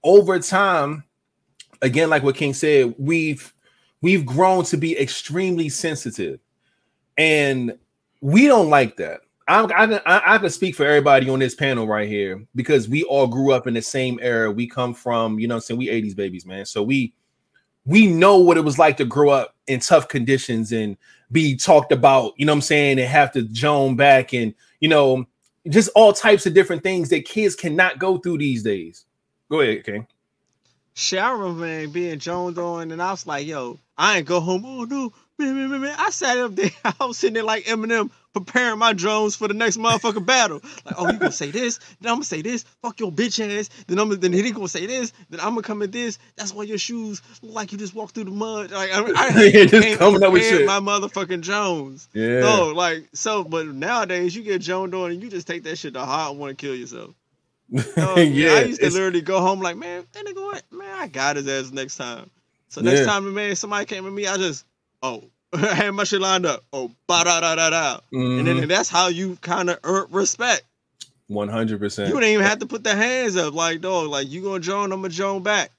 over time, again, like what King said, we've we've grown to be extremely sensitive. And we don't like that. I'm, I, can- I, I can speak for everybody on this panel right here because we all grew up in the same era. We come from, you know, I'm saying we 80s babies, man. So we we know what it was like to grow up in tough conditions and be talked about, you know what I'm saying, and have to joan back and you know, just all types of different things that kids cannot go through these days. Go ahead, King. Shit, I remember man being joned on, and I was like, "Yo, I ain't go home." Oh no, I sat up there. I was sitting there like Eminem, preparing my drones for the next motherfucking battle. Like, oh, you gonna say this? Then I'm gonna say this. Fuck your bitch ass. Then I'm then he gonna say this. Then I'm gonna come at this. That's why your shoes look like you just walked through the mud. Like, I, I Yeah, just coming up with shit. My motherfucking Jones. Yeah. No, like so, but nowadays you get joned on and you just take that shit to heart and want to kill yourself. Oh, yeah, I used to it's- literally go home like, man, that nigga, what? man, I got his ass next time. So next Yeah. time, man, somebody came at me, I just, oh, I had my shit lined up. Oh, ba da da da da. And then Mhm. that's how you kind of earn respect. One hundred percent. You didn't even have to put the hands up, like dog, like you gonna join, I'm gonna join back.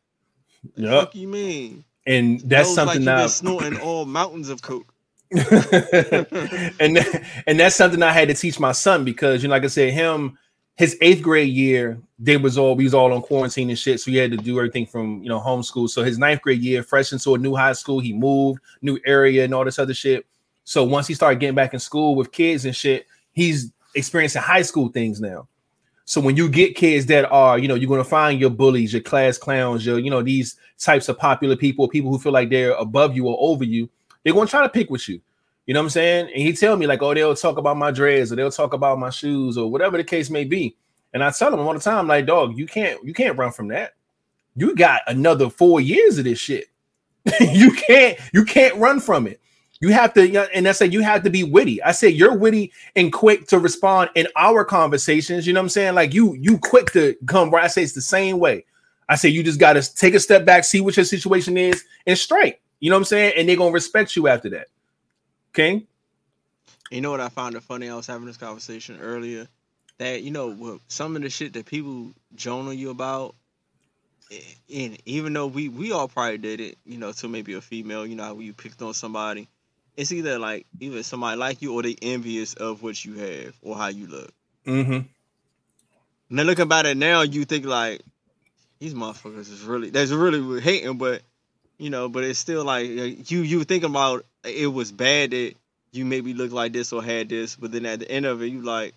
Yep. Fuck you mean? And that's Those something like now. been snorting all mountains of coke. and that- and that's something I had to teach my son because you know, like I said, him his eighth grade year, they was all we was all on quarantine and shit, so he had to do everything from you know homeschool. So his ninth grade year, fresh into a new high school, he moved, new area, and all this other shit. So once he started getting back in school with kids and shit, he's experiencing high school things now. So when you get kids that are, you know, you're gonna find your bullies, your class clowns, your, you know, these types of popular people, people who feel like they're above you or over you, they're gonna try to pick with you. You know what I'm saying? And he tell me like, oh, they'll talk about my dreads or they'll talk about my shoes or whatever the case may be. And I tell him all the time, like, dog, you can't, you can't run from that. You got another four years of this shit. you can't, you can't run from it. You have to, and I said you have to be witty. I said you're witty and quick to respond in our conversations. You know what I'm saying? Like you, you quick to come right. I say it's the same way. I say you just got to take a step back, see what your situation is, and strike. You know what I'm saying? And they're gonna respect you after that. Okay. You know what I found it funny? I was having this conversation earlier that you know some of the shit that people joan on you about, eh, and even though we we all probably did it, you know, to maybe a female, you know, how you picked on somebody, it's either like either somebody like you or they envious of what you have or how you look. Mm-hmm. Now looking about it now, you think like these motherfuckers is really that's really hating, but you know, but it's still like uh, you you think about it was bad that you maybe looked like this or had this, but then at the end of it, you like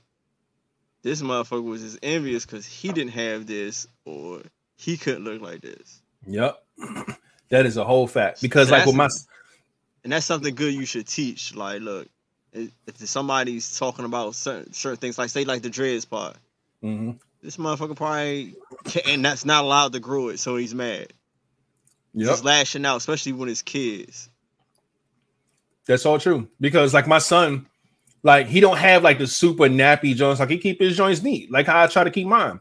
this motherfucker was just envious because he didn't have this or he couldn't look like this. Yep. That is a whole fact. Because So like with my And that's something good you should teach. Like, look, if somebody's talking about certain certain things, like say like the dreads part, Mhm. this motherfucker probably can't, and that's not allowed to grow it, so he's mad. Yep. He's lashing out, especially when it's kids. That's all true. Because like my son, like he don't have like the super nappy joints. Like he keep his joints neat, like how I try to keep mine.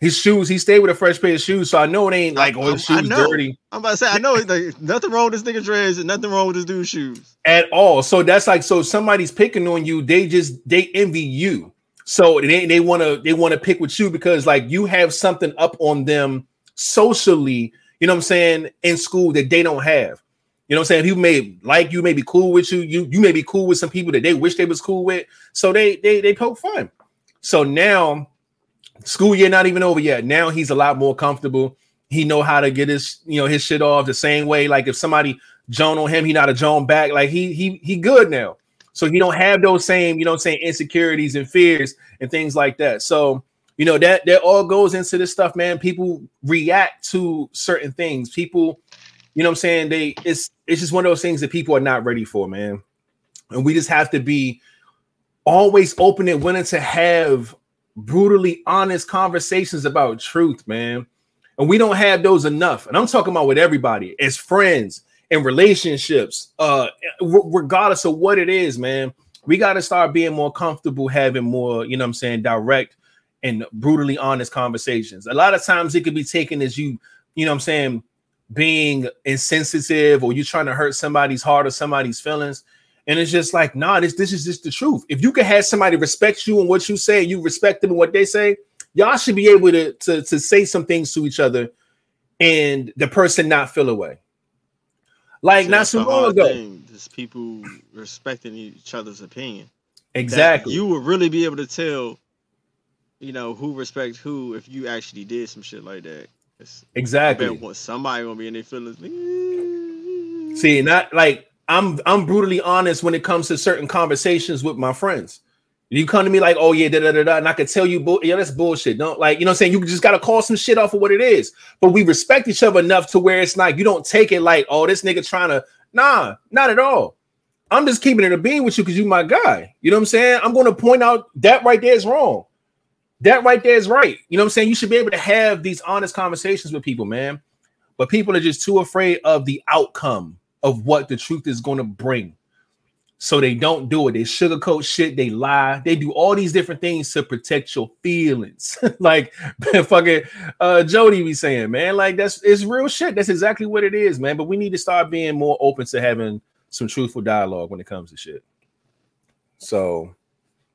His shoes, he stayed with a fresh pair of shoes, so I know it ain't like oh his shoes dirty I'm about to say, I know like, nothing wrong with this nigga dreads and nothing wrong with this dude's shoes. at all. So that's like so somebody's picking on you, they just they envy you. So they they want to they want to pick with you because like you have something up on them socially, you know what I'm saying, in school that they don't have. You know what I'm saying? People may like you, may be cool with you. You you may be cool with some people that they wish they was cool with. So they they they poke fun. So now school year not even over yet. Now he's a lot more comfortable. He know how to get his you know his shit off the same way. Like if somebody Joan on him, he not a Joan back. Like he he he good now. So he don't have those same, you know what I'm saying, insecurities and fears and things like that. So, you know, that that all goes into this stuff, man. People react to certain things. People, you know what I'm saying? They it's it's just one of those things that people are not ready for, man. And we just have to be always open and willing to have brutally honest conversations about truth, man. And we don't have those enough. And I'm talking about with everybody as friends and relationships, uh, regardless of what it is, man. We got to start being more comfortable having more, you know what I'm saying, direct and brutally honest conversations. A lot of times it could be taken as you, you know what I'm saying, being insensitive or you're trying to hurt somebody's heart or somebody's feelings. And it's just like, nah, this this is just the truth. If you can have somebody respect you and what you say, you respect them and what they say, y'all should be able to, to, to say some things to each other and the person not feel away. Like not so long ago. thing, Just people respecting each other's opinion. That Exactly. You would really be able to tell, you know, who respects who if you actually did some shit like that. It's, exactly. what somebody gonna be in their feelings. See, not like I'm I'm brutally honest when it comes to certain conversations with my friends. You come to me like, oh yeah, da da da da, and I could tell you, bull- yeah, that's bullshit. Don't like, you know what I'm saying? You just gotta call some shit off of what it is. But we respect each other enough to where it's like you don't take it like, oh, this nigga trying to, nah, not at all. I'm just keeping it a being with you because you my guy. You know what I'm saying? I'm gonna point out that right there is wrong. That right there is right. You know what I'm saying? You should be able to have these honest conversations with people, man. But people are just too afraid of the outcome of what the truth is going to bring. So they don't do it. They sugarcoat shit. They lie. They do all these different things to protect your feelings. like fucking uh Jody be saying, man. Like that's it's real shit. That's exactly what it is, man. But we need to start being more open to having some truthful dialogue when it comes to shit. So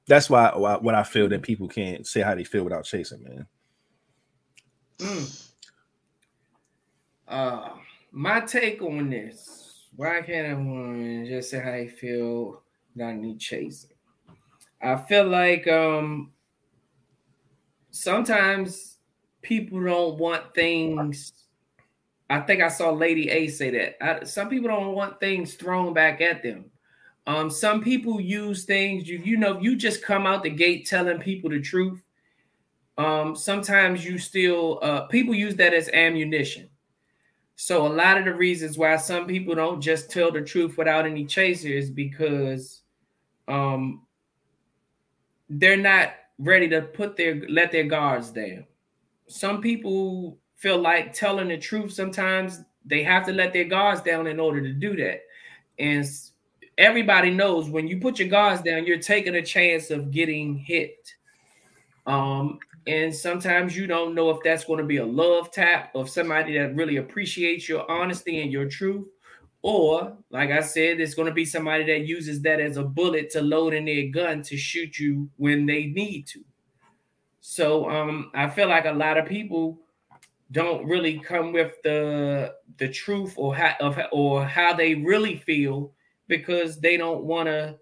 that's why, why what I feel that people can't say how they feel without chasing, man. Mm. Uh, my take on this: Why can't a woman just say how they feel without need chasing? I feel like um sometimes people don't want things. I think I saw Lady A say that. I, some people don't want things thrown back at them. Um, some people use things, you, you know, you just come out the gate telling people the truth. Um, sometimes you still uh people use that as ammunition. So a lot of the reasons why some people don't just tell the truth without any chaser is because um they're not ready to put their let their guards down. Some people feel like telling the truth sometimes they have to let their guards down in order to do that. And everybody knows when you put your guards down, you're taking a chance of getting hit. Um, and sometimes you don't know if that's going to be a love tap of somebody that really appreciates your honesty and your truth, or like I said, it's going to be somebody that uses that as a bullet to load in their gun to shoot you when they need to. So um, I feel like a lot of people don't really come with the the truth or how of or how they really feel because they don't want to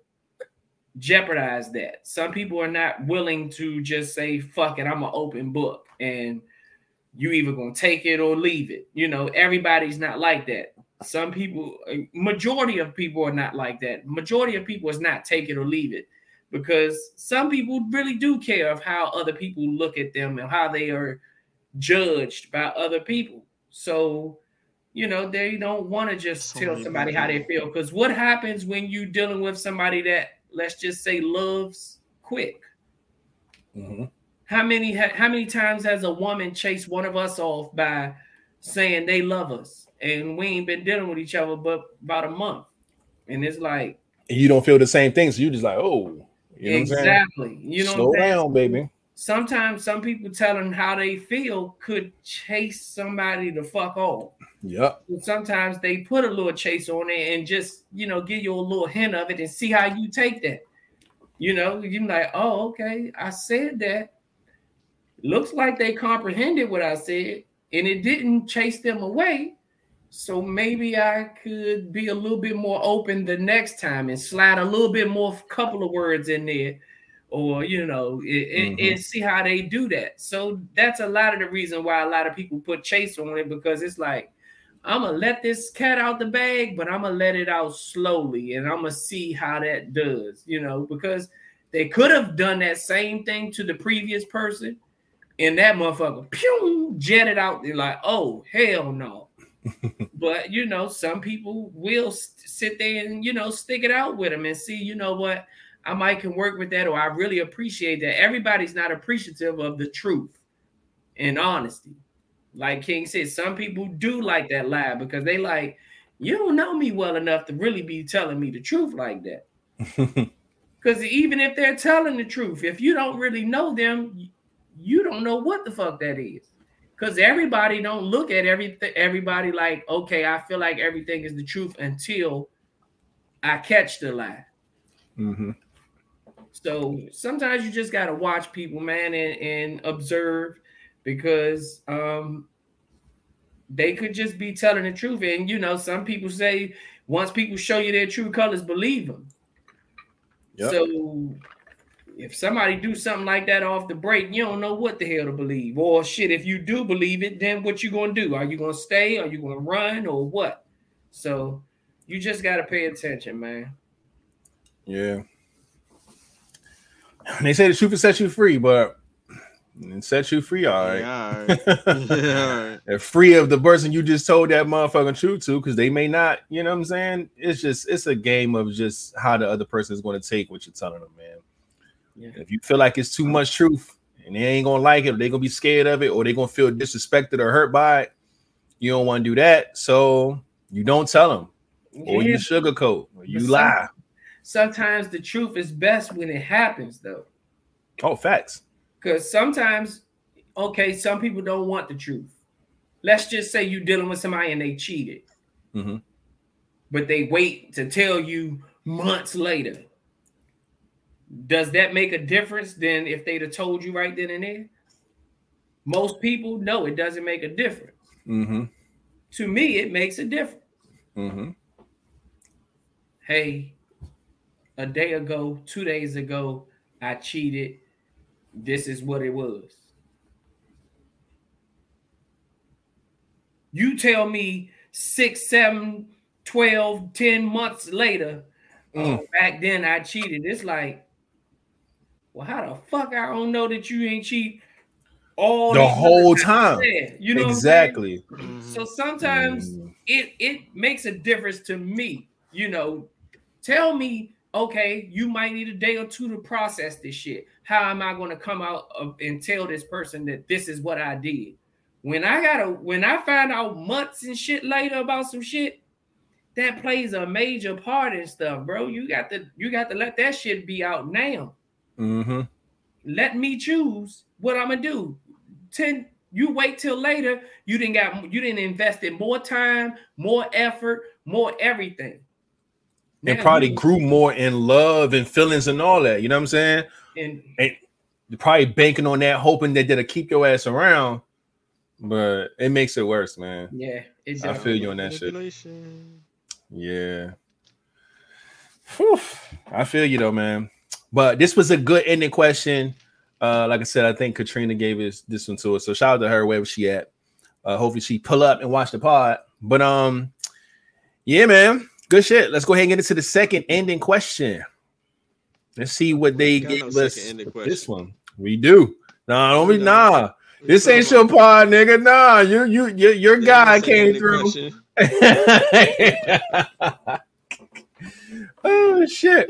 jeopardize that. Some people are not willing to just say, fuck it, I'm an open book and you either gonna take it or leave it. You know, everybody's not like that. Some people, majority of people are not like that. Majority of people is not take it or leave it because some people really do care of how other people look at them and how they are judged by other people. So, you know, they don't want to just tell somebody how they feel because what happens when you dealing with somebody that let's just say loves quick. Mm-hmm. How many how many times has a woman chased one of us off by saying they love us and we ain't been dealing with each other but about a month, and it's like you don't feel the same thing, so you just like, oh, you know exactly. You know, slow down, baby. Sometimes some people telling how they feel could chase somebody to fuck off. Yep. Sometimes they put a little chase on it and just you know give you a little hint of it and see how you take that. You know, you're like, oh, okay, I said that. Looks like they comprehended what I said, and it didn't chase them away. So maybe I could be a little bit more open the next time and slide a little bit more couple of words in there, or you know, it, mm-hmm. and see how they do that. So that's a lot of the reason why a lot of people put chase on it because it's like I'm gonna let this cat out the bag, but I'm gonna let it out slowly and I'm gonna see how that does, you know, because they could have done that same thing to the previous person, and that motherfucker pew jetted out. They're like, oh hell no. but you know, some people will sit there and you know stick it out with them and see, you know what, I might can work with that, or I really appreciate that. Everybody's not appreciative of the truth and honesty. Like King said, some people do like that lie because they like, you don't know me well enough to really be telling me the truth like that. Because even if they're telling the truth, if you don't really know them, you don't know what the fuck that is. Because everybody don't look at everything, everybody like, okay, I feel like everything is the truth until I catch the lie. Mm-hmm. So sometimes you just gotta watch people, man, and, and observe because um they could just be telling the truth. And you know, some people say once people show you their true colors, believe them. Yep. So if somebody do something like that off the break, you don't know what the hell to believe. Or shit, if you do believe it, then what you gonna do? Are you gonna stay? Are you gonna run or what? So you just gotta pay attention, man. Yeah. They say the truth will set you free, but and set you free, all right. Yeah, all right. yeah, all right. free of the person you just told that motherfucking truth to, because they may not, you know what I'm saying? It's just it's a game of just how the other person is going to take what you're telling them, man. Yeah. If you feel like it's too much truth and they ain't gonna like it, or they're gonna be scared of it, or they're gonna feel disrespected or hurt by it, you don't want to do that. So you don't tell them, or you sugarcoat, or you lie. Sometimes the truth is best when it happens, though. Oh, facts. Because sometimes, okay, some people don't want the truth. Let's just say you're dealing with somebody and they cheated. Mm-hmm. but they wait to tell you months later. Does that make a difference than if they'd have told you right then and there? Most people, no, it doesn't make a difference. Mm-hmm. To me, it makes a difference. Mm-hmm. Hey, a day ago, two days ago, I cheated. This is what it was. You tell me six, seven, 12, 10 months later, Mm. oh, back then I cheated. It's like, well, how the fuck I don't know that you ain't cheat all The whole time. you said? You know what I'm saying? exactly. So sometimes Mm. it it makes a difference to me. You know, tell me, okay, you might need a day or two to process this shit. How am I going to come out of, and tell this person that this is what I did? When I gotta, when I find out months and shit later about some shit, that plays a major part in stuff, bro. You got to, you got to let that shit be out now. Mm-hmm. Let me choose what I'm gonna do. Ten, you wait till later. You didn't got, you didn't invest in more time, more effort, more everything. And Now probably grew more in love and feelings and all that. You know what I'm saying? and You're probably banking on that, hoping that they'll keep your ass around. But it makes it worse, man. yeah, it I feel you on that shit. Yeah. Whew. I feel you though, man. But this was a good ending question. Uh, like I said, I think Katrina gave us this one to us. So shout out to her wherever she at. Uh, hopefully she pull up and watch the pod. But um, yeah, man, good shit. Let's go ahead and get into the second ending question. Let's see what they gave us this one. We do. Nah, don't be No. nah. This ain't your pod, nigga. Nah, you you your, your guy came through. oh shit.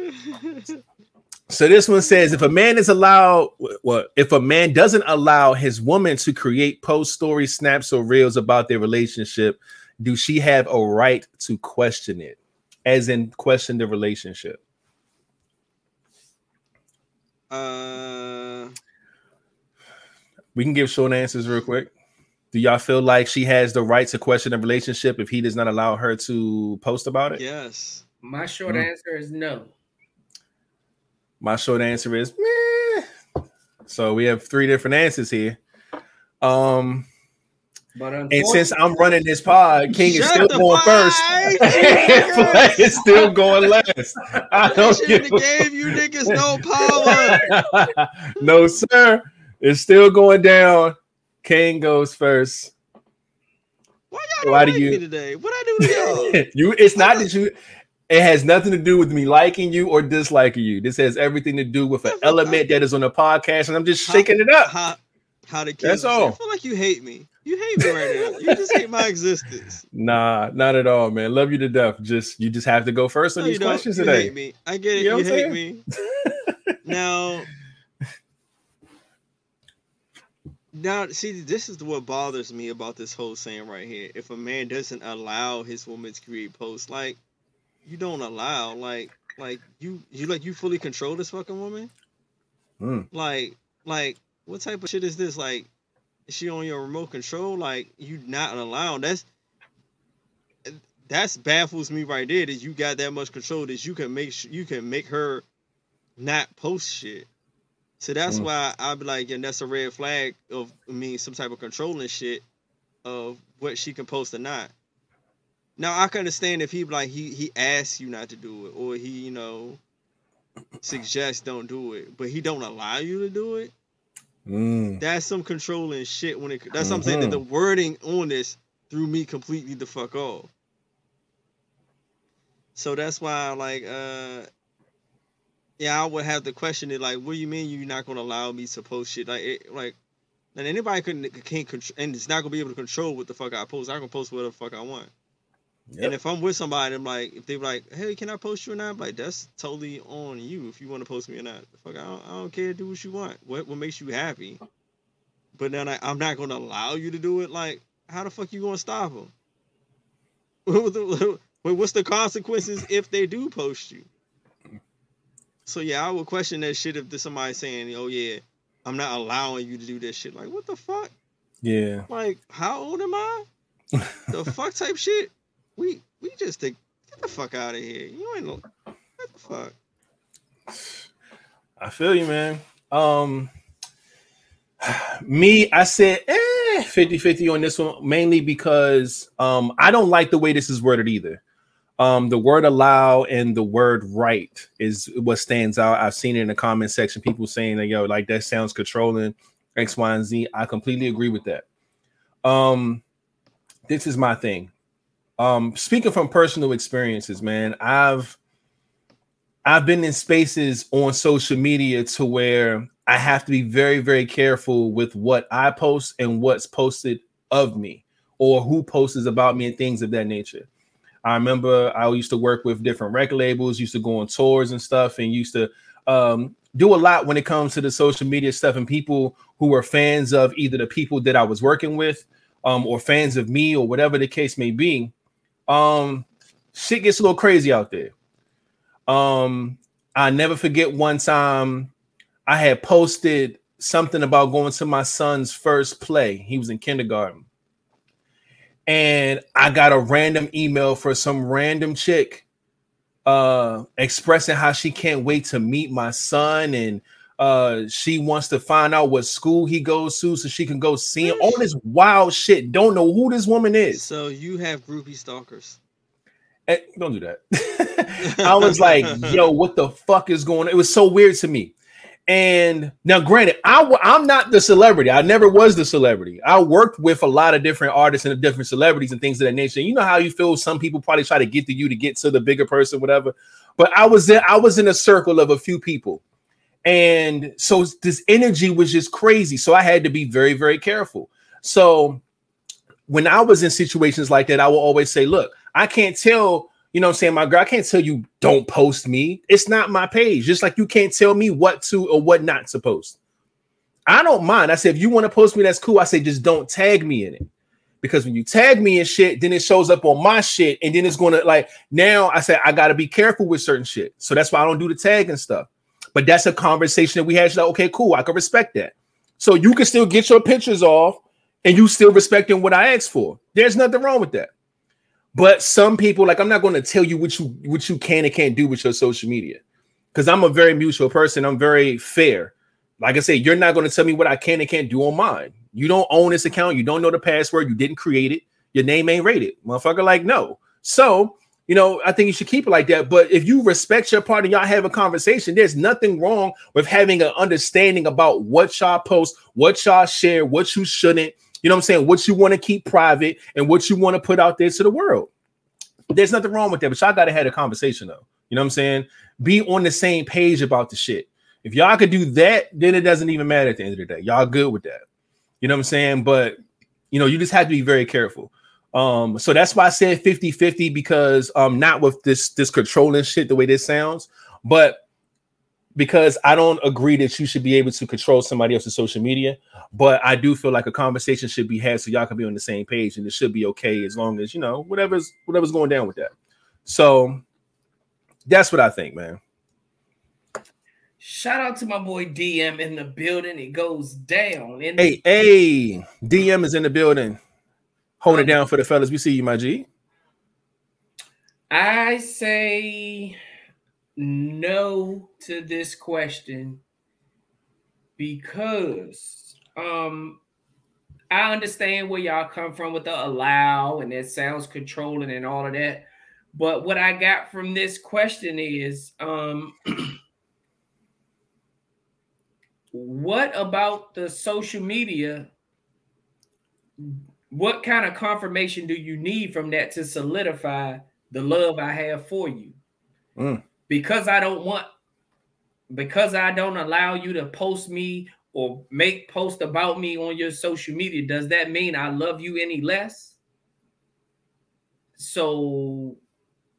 So this one says if a man is allowed well, if a man doesn't allow his woman to create post story snaps or reels about their relationship, do she have a right to question it? As in question the relationship. Uh, We can give short answers real quick. Do y'all feel like she has the right to question a relationship if he does not allow her to post about it? yes. My short Mm. answer is no. My short answer is meh. So we have three different answers here. Um, But and since I'm running this pod, King is still going fuck first. up. Flat is still going last. I don't shit give gave you niggas no power. no, sir. It's still going down. King goes first. Why y'all Why don't do like you- me today? What I do to y'all? you it's not that you it has nothing to do with me liking you or disliking you. This has everything to do with an element that is on the podcast, and I'm just shaking it up. How how the kids That's all. I feel like you hate me. You hate me right now. You just hate my existence. Nah, not at all, man. Love you to death. Just you just have to go first on No, these questions you today. hate me. I get it. You know You, hate me. now, now, see, this is what bothers me about this whole saying right here. If a man doesn't allow his woman to create posts, like you don't allow, like, like you, you like you fully control this fucking woman. Mm. Like, like what type of shit is this? Like, she on your remote control? Like, you not allowed. That's that's baffles me right there. That you got that much control that you can make you can make her not post shit. So that's Mm. why I'd be like, and that's a red flag of I mean some type of controlling shit of what she can post or not. Now I can understand if he like he he asks you not to do it or he you know suggests don't do it, but he don't allow you to do it. Mm. That's some controlling shit when it. That's what I'm saying. That the wording on this threw me completely the fuck off. So that's why, like, uh, yeah, I would have to question it. Like, what do you mean you're not gonna allow me to post shit? Like, it, like, and anybody can can't control, and it's not gonna be able to control what the fuck I post. I can post whatever the fuck I want. Yep. And if I'm with somebody, I'm like, if they're like, hey, can I post you or not? I'm like, that's totally on you if you want to post me or not. Fuck, I don't, I don't care. Do what you want. What what makes you happy? But then I, I'm not gonna allow you to do it. Like, how the fuck you gonna stop them? What's the consequences if they do post you? So yeah, I would question that shit if there's somebody saying, "Oh yeah, I'm not allowing you to do this shit." Like, what the fuck? Yeah. Like, how old am I? the fuck type shit? We we just the Get the fuck out of here. You ain't no. What the fuck? I feel you, man. Um, me, I said eh, 50 50 on this one, mainly because um, I don't like the way this is worded either. Um, the word allow and the word right is what stands out. I've seen it in the comment section, people saying that yo, like that sounds controlling, X, Y, and Z. I completely agree with that. Um, this is my thing. Um, speaking from personal experiences, man, I've I've been in spaces on social media to where I have to be very, very careful with what I post and what's posted of me or who posts about me and things of that nature. I remember I used to work with different record labels, used to go on tours and stuff, and used to um, do a lot when it comes to the social media stuff. And people who were fans of either the people that I was working with um, or fans of me or whatever the case may be, um, shit gets a little crazy out there. Um, I never forget one time I had posted something about going to my son's first play. He was in kindergarten. And I got a random email for some random chick uh expressing how she can't wait to meet my son and uh she wants to find out what school he goes to so she can go see him. All this wild shit. Don't know who this woman is. So you have groupie stalkers. Eh, don't do that. I was like, yo, what the fuck is going on? It was so weird to me. And now, granted, I, w- I'm not the celebrity. I never was the celebrity. I worked with a lot of different artists and different celebrities and things of that nature. You know how you feel. Some people probably try to get to you to get to the bigger person, whatever. But I was in, I was in a circle of a few people, and so this energy was just crazy. So I had to be very, very careful. So when I was in situations like that, I will always say, "Look, I can't tell." You know I'm saying? My girl, I can't tell you don't post me. It's not my page. Just like you can't tell me what to or what not to post. I don't mind. I said, if you want to post me, that's cool. I say, just don't tag me in it. Because when you tag me in shit, then it shows up on my shit. And then it's going to like now I said, I got to be careful with certain shit. So that's why I don't do the tag and stuff. But that's a conversation that we had. She's like, okay, cool. I can respect that. So you can still get your pictures off and you still respecting what I asked for. There's nothing wrong with that. But some people, like, I'm not going to tell you what you what you can and can't do with your social media, because I'm a very mutual person. I'm very fair. Like I said, you're not going to tell me what I can and can't do on mine. You don't own this account. You don't know the password. You didn't create it. Your name ain't rated, motherfucker. Like, no. So, you know, I think you should keep it like that. But if you respect your partner, y'all have a conversation. There's nothing wrong with having an understanding about what y'all post, what y'all share, what you shouldn't you know what I'm saying? What you want to keep private and what you want to put out there to the world. There's nothing wrong with that, but y'all got to have a conversation though. You know what I'm saying? Be on the same page about the shit. If y'all could do that, then it doesn't even matter at the end of the day. Y'all good with that. You know what I'm saying? But you know, you just have to be very careful. Um, so that's why I said 50-50 because um not with this this controlling shit the way this sounds, but because I don't agree that you should be able to control somebody else's social media, but I do feel like a conversation should be had so y'all can be on the same page and it should be okay as long as you know whatever's whatever's going down with that. So that's what I think, man. Shout out to my boy DM in the building. It goes down. In Hey, hey, DM is in the building. Hold it down for the fellas. We see you, my G. I say no to this question because um I understand where y'all come from with the allow and it sounds controlling and all of that. But what I got from this question is um what about the social media? What kind of confirmation do you need from that to solidify the love I have for you? Mm. Because I don't want, because I don't allow you to post me or make post about me on your social media, does that mean I love you any less? So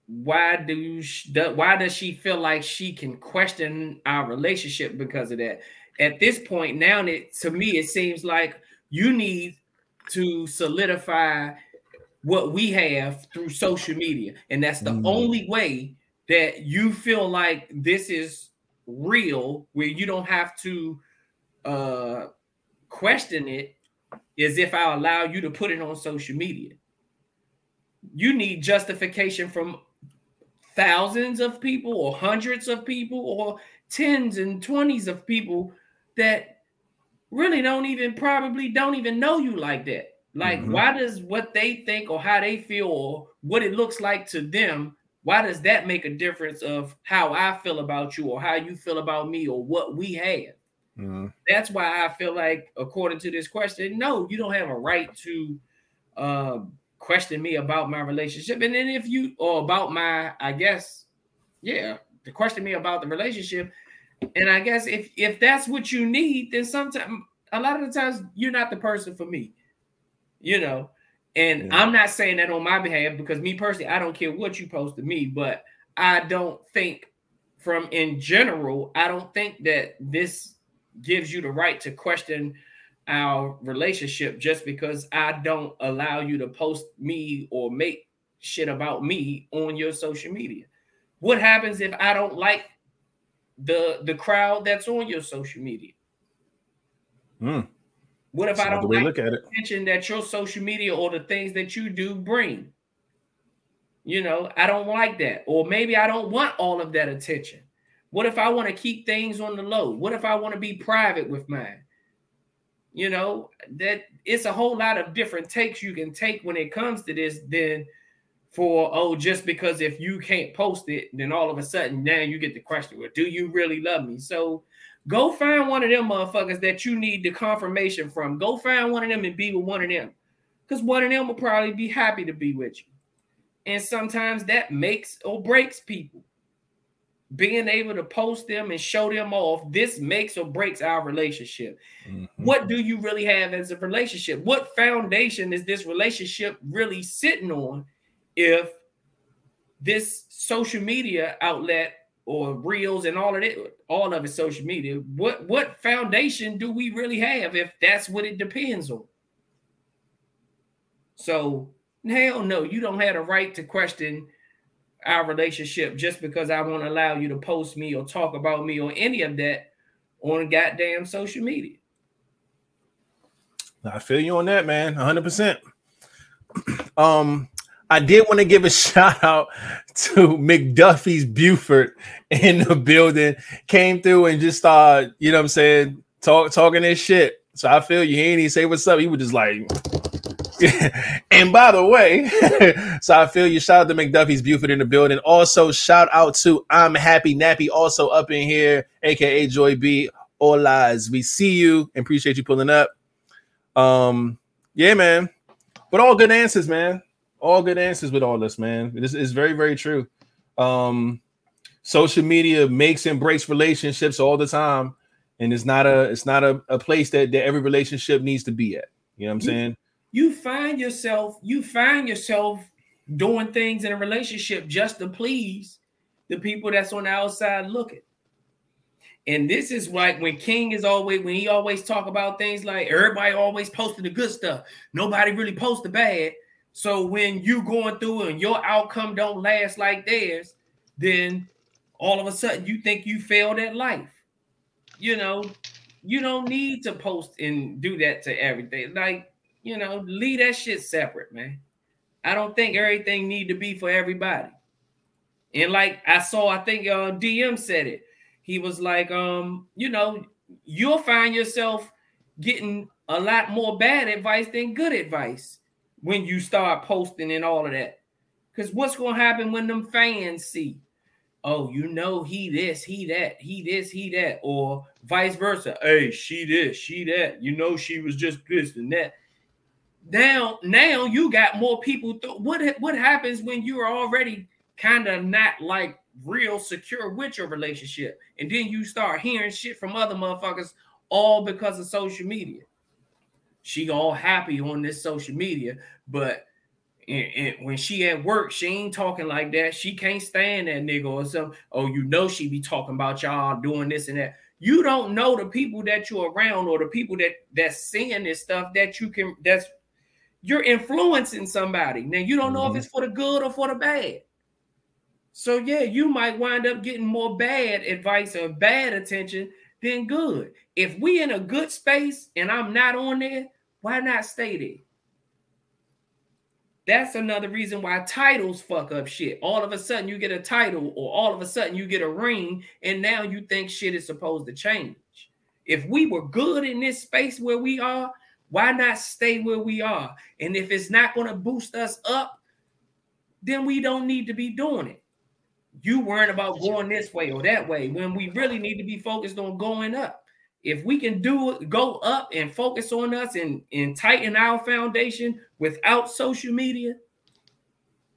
why do she, why does she feel like she can question our relationship because of that? At this point now, it to me it seems like you need to solidify what we have through social media, and that's the Mm. only way that you feel like this is real, where you don't have to uh question it, is if I allow you to put it on social media. You need justification from thousands of people or hundreds of people or tens and twenties of people that really don't even probably don't even know you like that. Like, Mhm. why does what they think or how they feel or what it looks like to them, why does that make a difference of how I feel about you or how you feel about me or what we have? Mhm. That's why I feel like, according to this question, no, you don't have a right to um, question me about my relationship. And then if you or about my, I guess, yeah, to question me about the relationship. And I guess if if that's what you need, then sometimes a lot of the times you're not the person for me. You know, and Yeah. I'm not saying that on my behalf because me personally, I don't care what you post to me, but I don't think from in general, I don't think that this gives you the right to question our relationship just because I don't allow you to post me or make shit about me on your social media. What happens if I don't like the the crowd that's on your social media? Mm. What if That's I don't like look at it. attention that your social media or the things that you do bring? You know, I don't like that. Or maybe I don't want all of that attention. What if I want to keep things on the low? What if I want to be private with mine? You know, that it's a whole lot of different takes you can take when it comes to this than for oh, just because if you can't post it, then all of a sudden now you get the question, well, do you really love me? So go find one of them motherfuckers that you need the confirmation from. Go find one of them and be with one of them. Because one of them will probably be happy to be with you. And sometimes that makes or breaks people. Being able to post them and show them off, this makes or breaks our relationship. Mhm. What do you really have as a relationship? What foundation is this relationship really sitting on if this social media outlet or reels and all of it, all of it social media, what what foundation do we really have if that's what it depends on? So hell no, you don't have a right to question our relationship just because I won't allow you to post me or talk about me or any of that on goddamn social media. I feel you on that, man. 100%. Um, I did want to give a shout out to McDuffie's Buford in the building. Came through and just started, you know what I'm saying, talk talking this shit. So I feel you. He ain't even say what's up. He was just like, and by the way, so I feel you. Shout out to McDuffie's Buford in the building. Also, shout out to I'm Happy Nappy, also up in here, aka Joy B. All lies. We see you and appreciate you pulling up. Um, yeah, man. But all good answers, man. All good answers with all this, man. This is very, very true. Um, social media makes and breaks relationships all the time, and it's not a it's not a, a place that, that every relationship needs to be at. You know what I'm saying? You find yourself, you find yourself doing things in a relationship just to please the people that's on the outside looking. And this is like when King is always when he always talk about things like everybody always posting the good stuff. Nobody really post the bad. So when you going through and your outcome don't last like theirs, then all of a sudden you think you failed at life. You know, you don't need to post and do that to everything. Like, you know, leave that shit separate, man. I don't think everything need to be for everybody. And like I saw, I think uh DM said it. He was like, um, you know, you'll find yourself getting a lot more bad advice than good advice when you start posting and all of that. Because what's gonna happen when them fans see? Oh, you know, he this, he that, he this, he that, or vice versa. Hey, she this, she that. You know, she was just this and that. Now, now you got more people. Th- what what happens when you're already kind of not like real secure with your relationship, and then you start hearing shit from other motherfuckers all because of social media? She all happy on this social media, but and, and when she at work, she ain't talking like that. She can't stand that nigga or something. Oh, you know she be talking about y'all doing this and that. You don't know the people that you're around or the people that that's seeing this stuff that you can that's you're influencing somebody. Now you don't know Mhm. if it's for the good or for the bad. So yeah, you might wind up getting more bad advice or bad attention than good. If we in a good space and I'm not on there, why not stay there? That's another reason why titles fuck up shit. All of a sudden you get a title, or all of a sudden you get a ring, and now you think shit is supposed to change. If we were good in this space where we are, why not stay where we are? And if it's not going to boost us up, then we don't need to be doing it. You worrying about going this way or that way when we really need to be focused on going up. If we can do it, go up and focus on us and, and tighten our foundation without social media,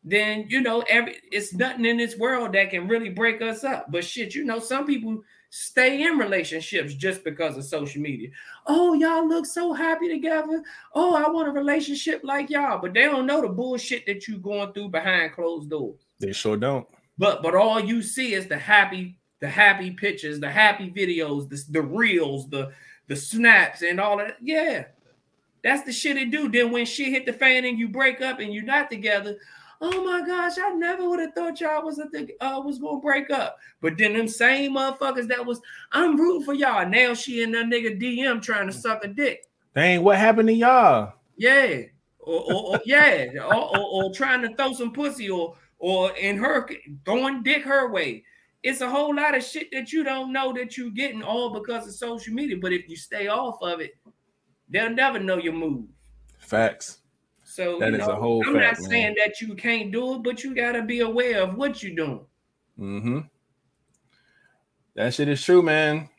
then you know, every it's nothing in this world that can really break us up. But shit, you know, some people stay in relationships just because of social media. Oh, y'all look so happy together. Oh, I want a relationship like y'all, but they don't know the bullshit that you going through behind closed doors. They sure don't. But but all you see is the happy, the happy pictures, the happy videos, the, the reels, the the snaps, and all that. Yeah, that's the shit it do. Then when shit hit the fan and you break up and you're not together, oh my gosh, I never would have thought y'all was a th- uh, was gonna break up. But then them same motherfuckers that was I'm rooting for y'all. Now she and that nigga DM trying to suck a dick. Dang, what happened to y'all? Yeah. Or, or, or yeah, or, or, or trying to throw some pussy or or in her throwing dick her way. It's a whole lot of shit that you don't know that you're getting all because of social media. But if you stay off of it, they'll never know your move. Facts. So That you is know, a whole I'm fact, not man. saying that you can't do it, but you gotta be aware of what you're doing. Mm-hmm. That shit is true, man.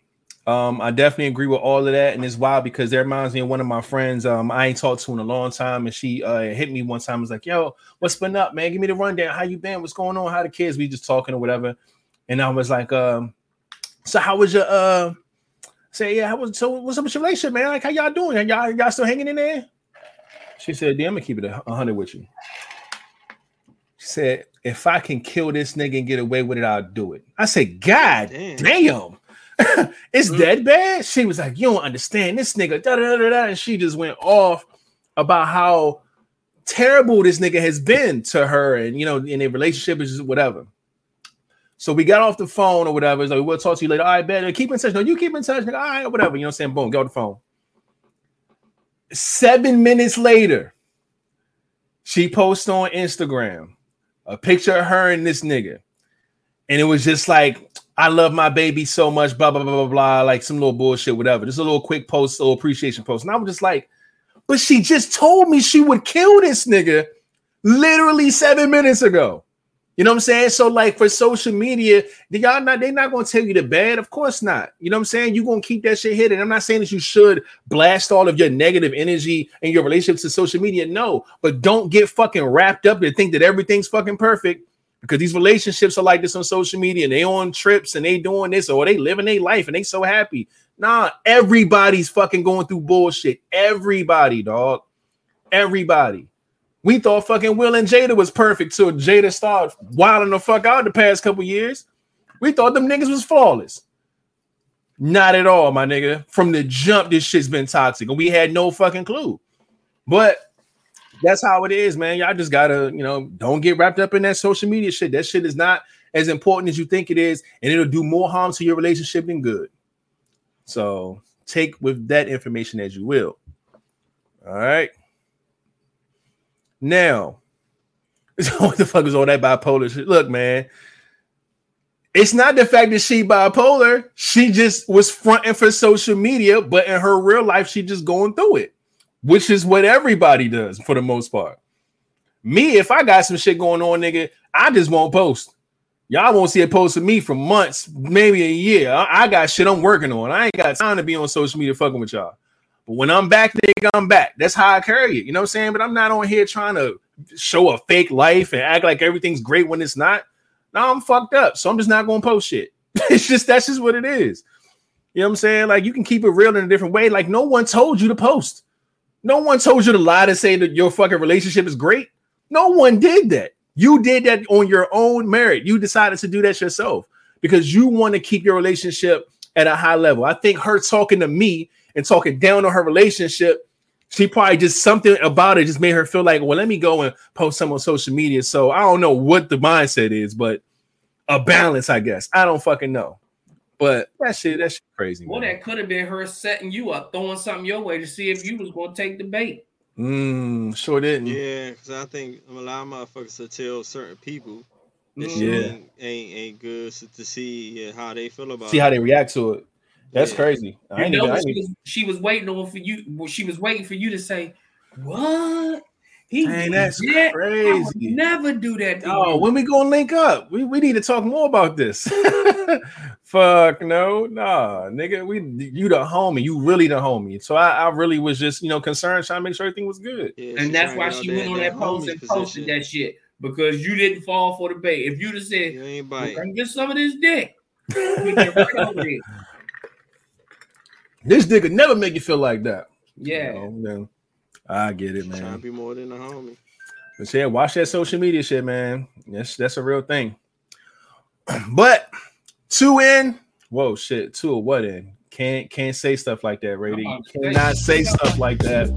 Um, I definitely agree with all of that, and it's wild because that reminds me of one of my friends. Um, I ain't talked to in a long time, and she uh hit me one time. I Was like, "Yo, what's been up, man? Give me the rundown. How you been? What's going on? How the kids? We just talking or whatever." And I was like, um, "So how was your uh?" Say, yeah, how was so? What's up with your relationship, man? Like, how y'all doing? Are y'all y'all still hanging in there? She said, "Yeah, I'm gonna keep it hundred with you." She said, "If I can kill this nigga and get away with it, I'll do it." I said, "God Damn. damn." it's that bad. She was like, You don't understand this nigga. Da, da, da, da. And she just went off about how terrible this nigga has been to her and you know, in a relationship is whatever. So we got off the phone or whatever. It's like, we'll talk to you later. All right, better keep in touch. No, you keep in touch, nigga. All right, whatever. You know what I'm saying? Boom, go on the phone. Seven minutes later, she posts on Instagram a picture of her and this nigga. And it was just like, I love my baby so much, blah, blah, blah, blah, blah, like some little bullshit, whatever. Just a little quick post, little appreciation post. And I was just like, but she just told me she would kill this nigga literally seven minutes ago. You know what I'm saying? So, like for social media, they y'all not they're not gonna tell you the bad, of course not. You know what I'm saying? You're gonna keep that shit hidden. I'm not saying that you should blast all of your negative energy and your relationships to social media. No, but don't get fucking wrapped up and think that everything's fucking perfect because these relationships are like this on social media and they on trips and they doing this or they living their life and they so happy. Nah, everybody's fucking going through bullshit. Everybody, dog. Everybody. We thought fucking Will and Jada was perfect till Jada started wilding the fuck out the past couple years. We thought them niggas was flawless. Not at all, my nigga. From the jump, this shit's been toxic, and we had no fucking clue. But that's how it is, man. Y'all just gotta, you know, don't get wrapped up in that social media shit. That shit is not as important as you think it is, and it'll do more harm to your relationship than good. So take with that information as you will. All right. Now, what the fuck is all that bipolar shit? Look, man, it's not the fact that she bipolar. She just was fronting for social media, but in her real life, she just going through it, which is what everybody does for the most part. Me, if I got some shit going on, nigga, I just won't post. Y'all won't see a post of me for months, maybe a year. I, I got shit I'm working on. I ain't got time to be on social media fucking with y'all. But when I'm back, nigga, I'm back. That's how I carry it. You know what I'm saying? But I'm not on here trying to show a fake life and act like everything's great when it's not. Now I'm fucked up. So I'm just not gonna post shit. it's just that's just what it is. You know what I'm saying? Like you can keep it real in a different way. Like no one told you to post. No one told you to lie to say that your fucking relationship is great. No one did that. You did that on your own merit. You decided to do that yourself because you want to keep your relationship at a high level. I think her talking to me and talking down on her relationship, she probably just something about it just made her feel like, well, let me go and post some on social media. So I don't know what the mindset is, but a balance, I guess. I don't fucking know. But that shit, that shit crazy. Well, man. that could have been her setting you up, throwing something your way to see if you was going to take the bait. Mm, sure didn't. Yeah, because I think a lot of motherfuckers will tell certain people that Mhm. shit Yeah. ain't, ain't ain't good so to see uh, how they feel about See it. how they react to it. That's Yeah. crazy. I You know, even, I she was, she was waiting on for you. Well, she was waiting for you to say, "What? He Dang, that's that? I would crazy. never do that." Oh, you. when we gonna link up? We, we need to talk more about this. Fuck no, nah, nigga. We you the homie. You really the homie. So I, I really was just you know concerned, trying to make sure everything was good. Yeah, and that's why she get went on that post homie and posted that shit because you didn't fall for the bait. If you'd have said, You ain't "Well, bite. "Come get some of this dick," we get right over there. This nigga never make you feel like that. Yeah. You know, then I get it, man. Trying to be more than a homie. But yeah, watch that social media shit, man. That's that's a real thing. But two in, whoa, shit, two or what in? Can't can't say stuff like that, Rady. Come on, You cannot say stuff like that.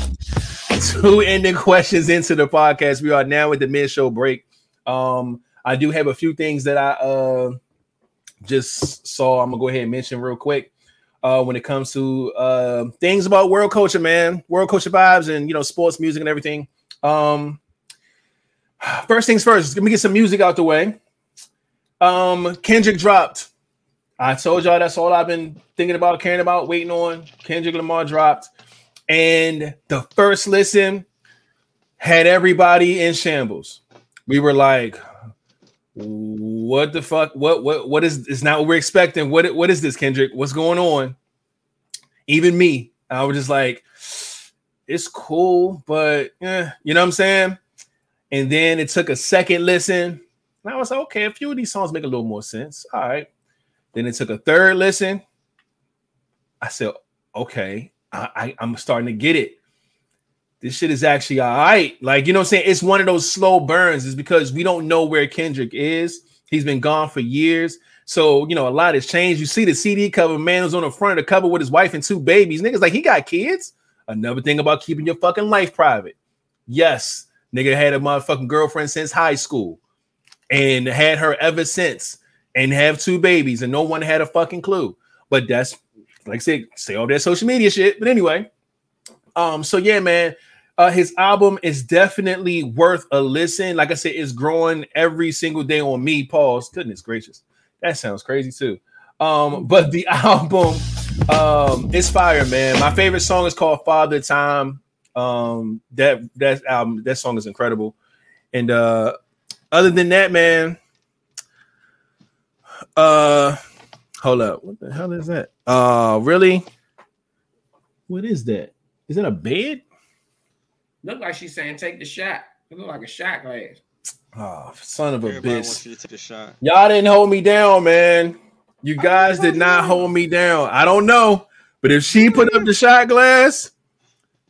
Two ending questions into the podcast. We are now at the mid show break. Um, I do have a few things that I uh just saw. I'm gonna go ahead and mention real quick. Uh, when it comes to uh things about world culture, man, world culture vibes, and you know, sports, music, and everything. Um, first things first, let me get some music out the way. Um, Kendrick dropped. I told y'all that's all I've been thinking about, caring about, waiting on. Kendrick Lamar dropped, and the first listen had everybody in shambles. We were like, "What the fuck? What what what is is not what we're expecting? What what is this, Kendrick? What's going on?" Even me, I was just like, "It's cool, but yeah, you know what I'm saying." And then it took a second listen. And I was like, okay, a few of these songs make a little more sense. All right. Then it took a third listen. I said, okay, I, I, I'm starting to get it. This shit is actually all right. Like, you know what I'm saying? It's one of those slow burns, is because we don't know where Kendrick is. He's been gone for years. So, you know, a lot has changed. You see the CD cover, man was on the front of the cover with his wife and two babies. Niggas like, he got kids. Another thing about keeping your fucking life private. Yes, nigga had a motherfucking girlfriend since high school and had her ever since and have two babies and no one had a fucking clue. But that's like I said, say all that social media shit. But anyway, um, so yeah, man, uh, his album is definitely worth a listen. Like I said, it's growing every single day on me. Pause. Goodness gracious, that sounds crazy too. Um, but the album, um, it's fire, man. My favorite song is called Father Time. Um, that that album, that song is incredible. And uh, other than that, man, uh, hold up, what the hell is that? Uh, really? What is that? Is that a bed? Look like she's saying, "Take the shot." It look like a shot glass. Oh, son of a Everybody bitch! wants you to take a shot. Y'all didn't hold me down, man. You guys did not hold me down. I don't know, but if she put up the shot glass,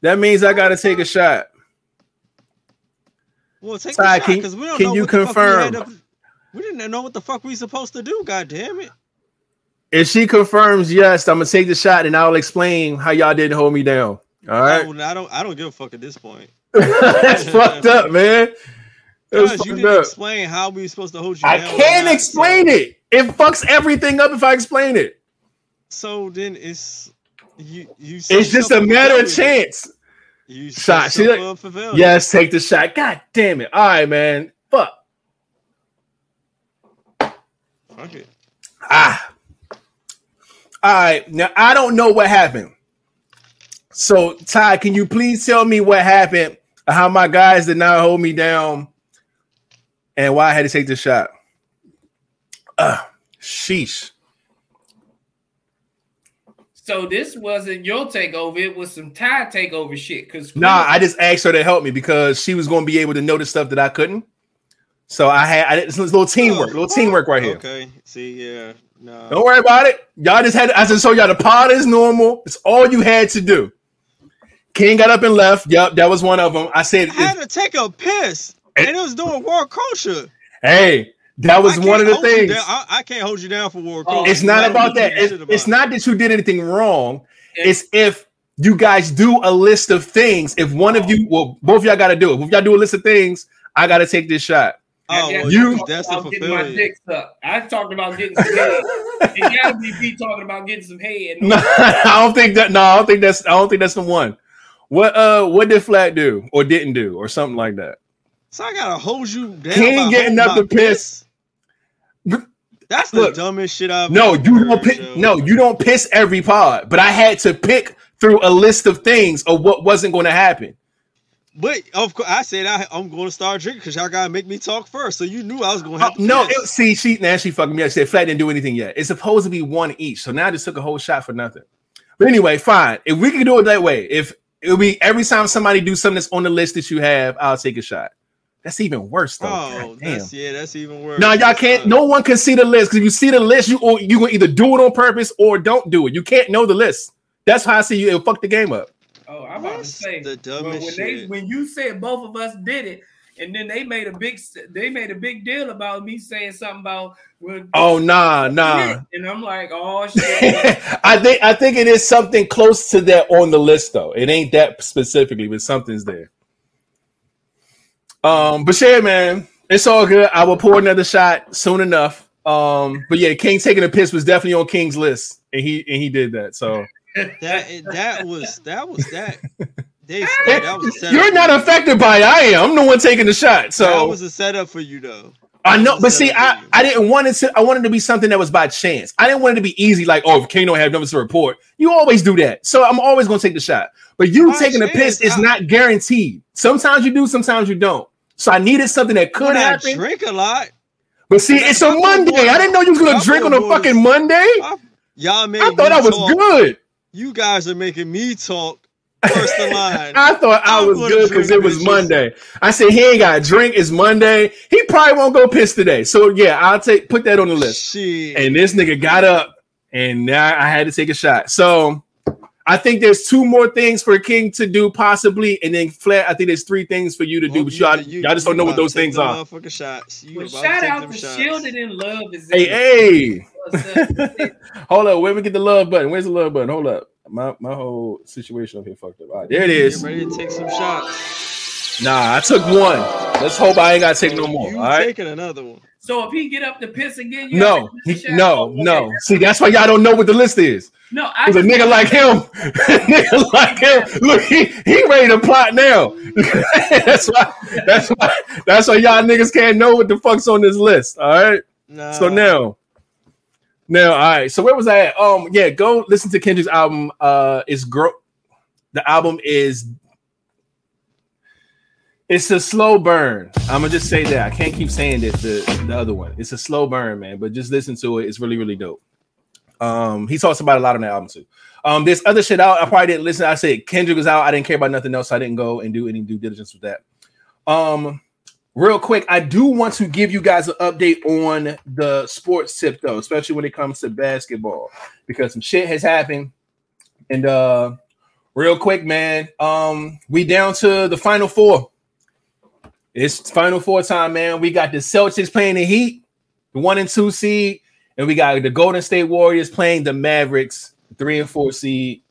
that means I got to take a shot. Well, take Ty, the shot can- because we don't can know you what the fuck we had confirm? We didn't know what the fuck we supposed to do. God damn it! If she confirms yes, I'm gonna take the shot and I'll explain how y'all didn't hold me down. All right, Oh, I don't. I don't give a fuck at this point. that's fucked up, man. You didn't up. explain how we supposed to hold you I can't explain so, it. It fucks everything up if I explain it. So then it's you. You. It's just a matter of chance. You Shot. See yourself that- up for failure. Yes, take the shot. God damn it. All right, man. Fuck. Fuck it. Ah. All right. Now I don't know what happened. So Ty, can you please tell me what happened? How my guys did not hold me down, and why I had to take the shot. Uh, sheesh. So this wasn't your takeover; it was some Ty takeover shit. Cause Nah, I just asked her to help me because she was going to be able to know the stuff that I couldn't. So I had I, it's a little teamwork, little teamwork right here. Okay. See, yeah. No. Don't worry about it. Y'all just had I just told y'all the pod is normal. It's all you had to do. King got up and left. Yep, that was one of them. I said, I had to take a piss, and it was doing war culture. "Hey, that was one of the things." I, I can't hold you down for war Oh, culture. It's not You about that. It's, about it's not that you did anything wrong. It's if you guys do a list of things. If one of oh. you, well, both of y'all got to do it. If y'all do a list of things, I got to take this shot. Oh, I well, you- you that's a about getting my fulfilling. dick sucked. I talked about getting some head. and Gabby be talking about getting some head. No, I don't think that. No, I don't think that's. I don't think that's the one. What uh what did Flat do or didn't do or something like that? So I gotta hold you down. He ain't getting up to piss. That's the Look, dumbest shit I've No, you don't heard, pick yo. no, you don't piss every pod, but I had to pick through a list of things of what wasn't going to happen. But of course, I said I, I'm going to start drinking because y'all gotta make me talk first. So you knew I was going to Uh, have to. no, piss. it, see, she now she fucking me. She said Flat didn't do anything yet. It's supposed to be one each, so now I just took a whole shot for nothing. But anyway, fine. If we can do it that way, if it'll be every time somebody do something that's on the list that you have, I'll take a shot. That's even worse though. Oh, God damn. that's yeah, that's even worse. No, y'all can't. No one can see the list because if you see the list, you or you can either do it on purpose or don't do it. You can't know the list. That's how I see you. It'll fuck the game up. Oh, I'm about to say the when, dumbest when they shit. when you said both of us did it, and then they made a big they made a big deal about me saying something about well, Oh nah, nah. and I'm like, oh shit. I think I think it is something close to that on the list though. It ain't that specifically, but something's there. Um, but yeah, man, it's all good. I will pour another shot soon enough. Um, but yeah, King taking a piss was definitely on King's list, and he and he did that. So That that was that was that. That was a you're not affected by it. I am. I'm the one taking the shot. So that was a setup for you though. I know, but see, I. I didn't want it to. I wanted to be something that was by chance. I didn't want it to be easy, like oh, if King don't have numbers to report, you always do that. So I'm always going to take the shot. But you By taking a chance, piss is I- not guaranteed. Sometimes you do, sometimes you don't. So I needed something that could When I happen. drink a lot. But see, it's a Monday. boy- I didn't know you was going to drink on a boy fucking Monday. I, y'all made I thought I was talk. good. You guys are making me talk first in line. I thought I I'm was good because it was bitches. Monday. I said he ain't got a drink. It's Monday. He probably won't go piss today. So yeah, I'll take put that on the list. Shit. and this nigga got up and now I had to take a shot. So I think there's two more things for King to do, possibly, and then Flat. I think there's three things for you to do, but y'all, you- y'all just don't know what those things are. Shots. You Well, shout out to shots. Shielded in Love is Hey, hey, hold up. Where we get the love button? Where's the love button? Hold up. My my whole situation up here fucked up. All right, there it is. Get is. ready to take some shots. Nah, I took one. Let's hope I ain't gotta take no more. You All right. taking another one? So if he get up to piss again, you No, he, piss no, okay. no. See, that's why y'all don't know what the list is. No, I Cause a nigga like him, nigga like him, look, he, he ready to plot now. that's why, that's why, that's why y'all niggas can't know what the fuck's on this list. All right. Nah. So now, now, all right. So where was I at? Um, yeah, go listen to Kendrick's album. Uh, it's grow. The album is. It's a slow burn. I'm gonna just say that. I can't keep saying that the the other one. It's a slow burn, man. But just listen to it. It's really really dope. Um, he talks about a lot on that album too. Um, there's other shit out. I probably didn't listen. I said Kendrick was out. I didn't care about nothing else. So I didn't go and do any due diligence with that. Um, real quick, I do want to give you guys an update on the sports tip though, especially when it comes to basketball, because some shit has happened. And uh, real quick, man, um, we down to the final four. It's final four time, man. We got the Celtics playing the Heat, the one and two seed, and we got the Golden State Warriors playing the Mavericks, three and four seed.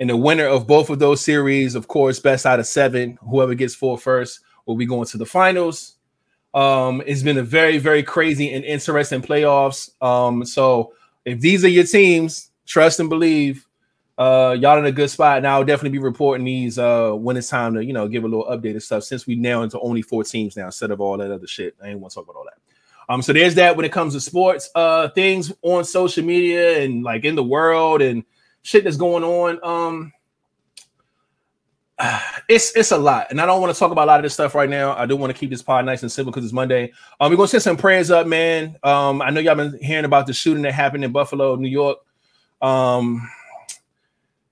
And the winner of both of those series, of course, best out of seven. Whoever gets four first will be going to the finals. Um, it's been a very, very crazy and interesting playoffs. Um, so if these are your teams, trust and believe. Uh, y'all in a good spot, and I'll definitely be reporting these uh when it's time to you know give a little update and stuff. Since we now into only four teams now instead of all that other shit. I ain't want to talk about all that. Um, so there's that when it comes to sports, uh, things on social media and like in the world and shit that's going on. Um, it's it's a lot, and I don't want to talk about a lot of this stuff right now. I do want to keep this pod nice and simple because it's Monday. Um, we're gonna send some prayers up, man. Um, I know y'all been hearing about the shooting that happened in Buffalo, New York. Um,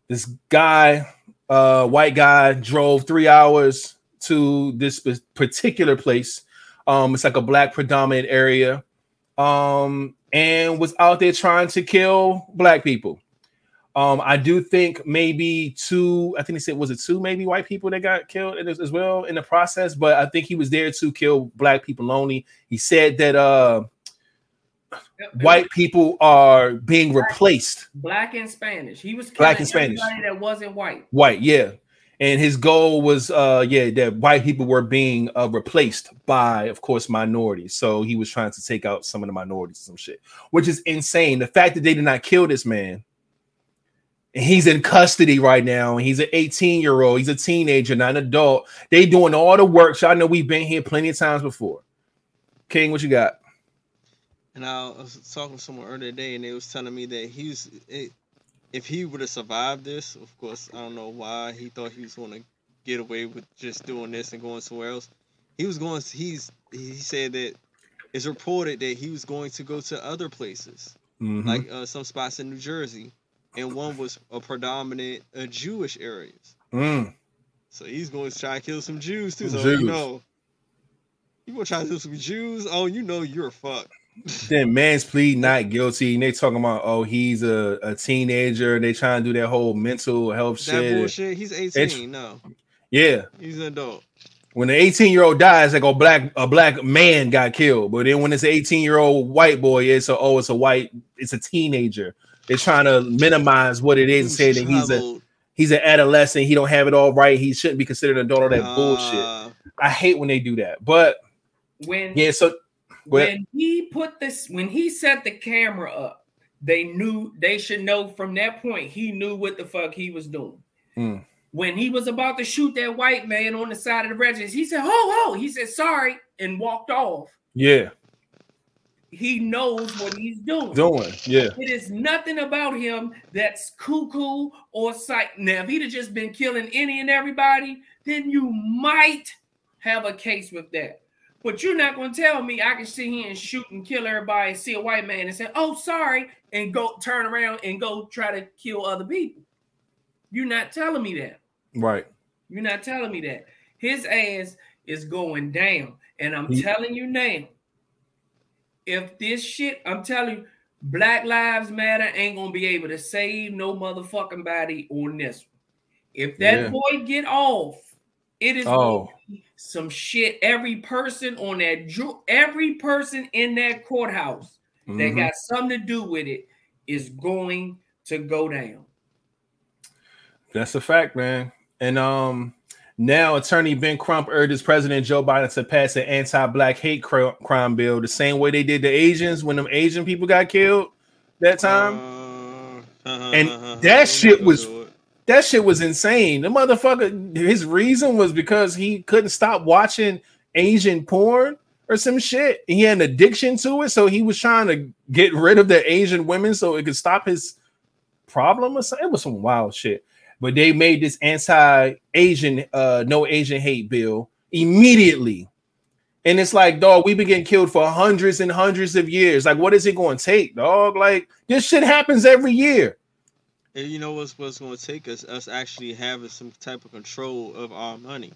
this guy, uh, white guy, drove three hours to this particular place. Um, it's like a black predominant area, um, and was out there trying to kill black people. Um, I do think maybe two, I think he said, was it two maybe white people that got killed as, as well in the process? But I think he was there to kill black people only. He said that uh white people are being replaced. black and Spanish. He was Black and Spanish. that wasn't white. White, yeah. And his goal was uh yeah, that white people were being uh replaced by, of course, minorities. So he was trying to take out some of the minorities, some shit, which is insane. The fact that they did not kill this man and he's in custody right now. And he's an 18 year old. He's a teenager, not an adult. They doing all the work. So I know we've been here plenty of times before. King, what you got? And I was talking to someone earlier today, and they was telling me that he's it, if he would have survived this. Of course, I don't know why he thought he was going to get away with just doing this and going somewhere else. He was going. He's he said that it's reported that he was going to go to other places, Mhm. like uh, some spots in New Jersey, and one was a predominant uh, Jewish areas. Mm. So he's going to try to kill some Jews too. So Jews. you know, you gonna try to kill some Jews? Oh, you know you're fucked. then man's plead not guilty, and they talking about oh he's a, a teenager, and they trying to do that whole mental health That shit. bullshit. He's 18. No, Yeah, he's an adult. when the 18 year old dies, like a black a black man got killed. But then when it's an 18 year old white boy, it's a oh it's a white it's a teenager. They're trying to minimize what it is and say that he's a he's an adolescent. He don't have it all right. He shouldn't be considered an adult. All that bullshit. uh, I hate when they do that. But When yeah, so when he put this when he set the camera up, they knew they should know from that point he knew what the fuck he was doing. Mm. When he was about to shoot that white man on the side of the register, he said, "Ho ho!" He said, "Sorry," and walked off. yeah, He knows what he's doing. doing yeah. It is nothing about him that's cuckoo or psych. Now, if he'd have just been killing any and everybody, then you might have a case with that. But you're not going to tell me I can sit here and shoot and kill everybody, and see a white man and say, oh, sorry, and go turn around and go try to kill other people. You're not telling me that. Right. You're not telling me that. His ass is going down. And I'm He- telling you now, if this shit, I'm telling you, Black Lives Matter ain't gonna be able to save no motherfucking body on this one. If that Yeah. boy get off, it is Oh. some shit. Every person on that ju- every person in that courthouse that Mhm. got something to do with it is going to go down. That's a fact, man. And um, now attorney Ben Crump urges President Joe Biden to pass an anti-black hate cri- crime bill the same way they did the Asians when them Asian people got killed that time. uh, And uh-huh, that shit was- that shit was insane. The motherfucker, his reason was because he couldn't stop watching Asian porn or some shit. He had an addiction to it, so he was trying to get rid of the Asian women so it could stop his problem or something. It was some wild shit. But they made this anti-Asian, uh, no Asian hate bill immediately. And it's like, dog, we've been getting killed for hundreds and hundreds of years. Like, what is it going to take, dog? Like, this shit happens every year. And you know what's what's going to take us? Us actually having some type of control of our money.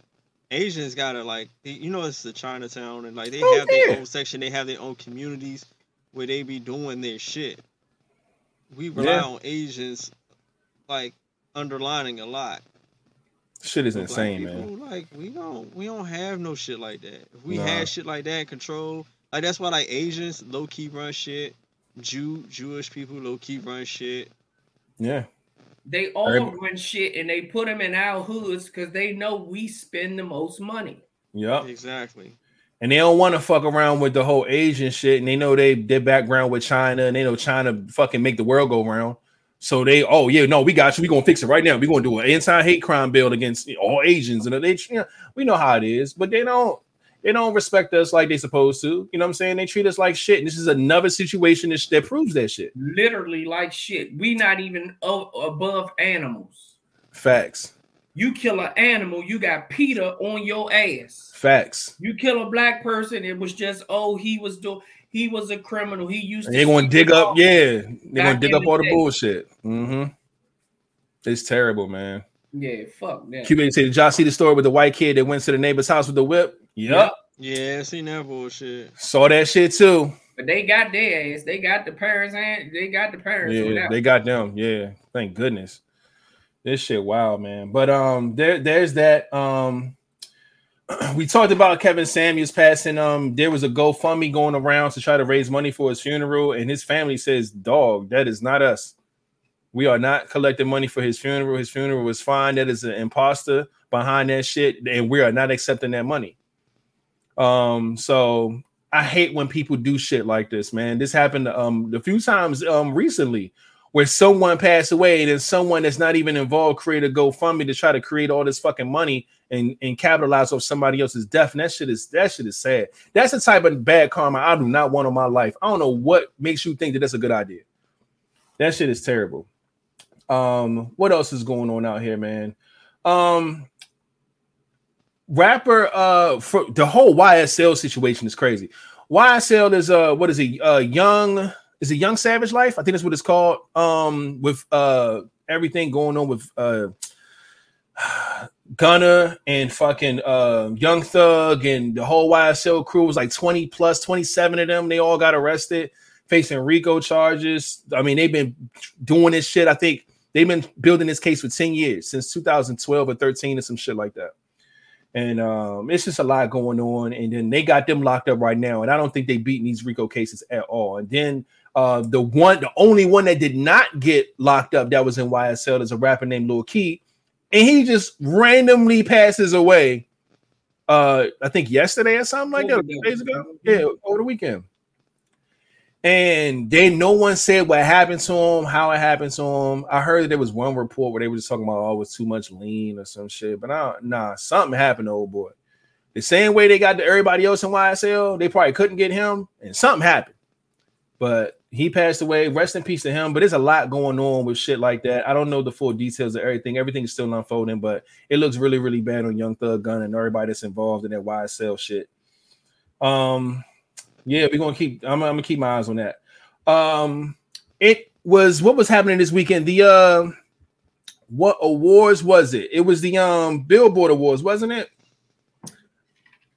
Asians gotta like, you know, it's the Chinatown, and like they Oh, have their own section. They have their own communities where they be doing their shit. We rely Yeah. on Asians, like underlining a lot. Shit is But black insane, people, man. Like we don't we don't have no shit like that. If we Nah. had shit like that control, like that's why like Asians low key run shit. Jew Jewish people low key run shit. Yeah. They all Everybody- run shit and they put them in our hoods because they know we spend the most money. Yep. Exactly. And they don't want to fuck around with the whole Asian shit. And they know they their background with China and they know China fucking make the world go round. So they, oh yeah, no, we got you. We gonna fix it right now. We gonna do an anti-hate crime bill against all Asians. And they, you know, we know how it is, but they don't they don't respect us like they supposed to. You know what I'm saying? They treat us like shit. And this is another situation that, that proves that shit. Literally like shit. We not even o- above animals. Facts. You kill an animal, you got PETA on your ass. Facts. You kill a black person, it was just oh he was doing he was a criminal. He used And to they're gonna dig up, yeah. They're gonna dig up all the day. bullshit. Mm-hmm. It's terrible, man. Yeah, fuck that. Cuban said, Did y'all see the story with the white kid that went to the neighbor's house with the whip? Yep. Yep. Yeah, seen that bullshit. Saw that shit too. But they got their ass. They got the parents and they got the parents Yeah, they got them. Yeah. Thank goodness. This shit wild, man. But um there there's that. Um we talked about Kevin Samuels passing. Um, there was a GoFundMe going around to try to raise money for his funeral, and his family says, Dog, that is not us. We are not collecting money for his funeral. His funeral was fine. That is an imposter behind that shit, and we are not accepting that money. Um, so I hate when people do shit like this, man. This happened um a few times um recently where someone passed away and then someone that's not even involved create a GoFundMe to try to create all this fucking money and, and capitalize off somebody else's death. And that shit is that shit is sad. That's the type of bad karma I do not want in my life. I don't know what makes you think that that's a good idea. That shit is terrible. Um, what else is going on out here, man? Um, rapper, uh, for the whole YSL situation is crazy. YSL is uh, what is he? Uh, young is it Young Savage Life? I think that's what it's called. Um, with uh everything going on with uh Gunna and fucking uh, Young Thug and the whole YSL crew was like 20 plus 27 of them. They all got arrested, facing RICO charges. I mean, they've been doing this shit. I think they've been building this case for 10 years since 2012 or 13 or some shit like that. And um, it's just a lot going on. And then they got them locked up right now. And I don't think they beating these RICO cases at all. And then uh, the one, the only one that did not get locked up that was in YSL is a rapper named Lil Keed, and he just randomly passes away. Uh, I think yesterday or something like that, days ago. Yeah, over the weekend. And they no one said what happened to him, how it happened to him. I heard that there was one report where they were just talking about oh, it was too much lean or some shit. But I, nah, something happened to old boy. The same way they got to everybody else in YSL, they probably couldn't get him, and something happened. But he passed away. Rest in peace to him. But there's a lot going on with shit like that. I don't know the full details of everything. Everything's still unfolding, but it looks really, really bad on Young Thug Gun and everybody that's involved in that YSL shit. Um, yeah, we're gonna keep. I'm, I'm gonna keep my eyes on that. Um, it was what was happening this weekend. The uh, what awards was it? It was the um Billboard Awards, wasn't it?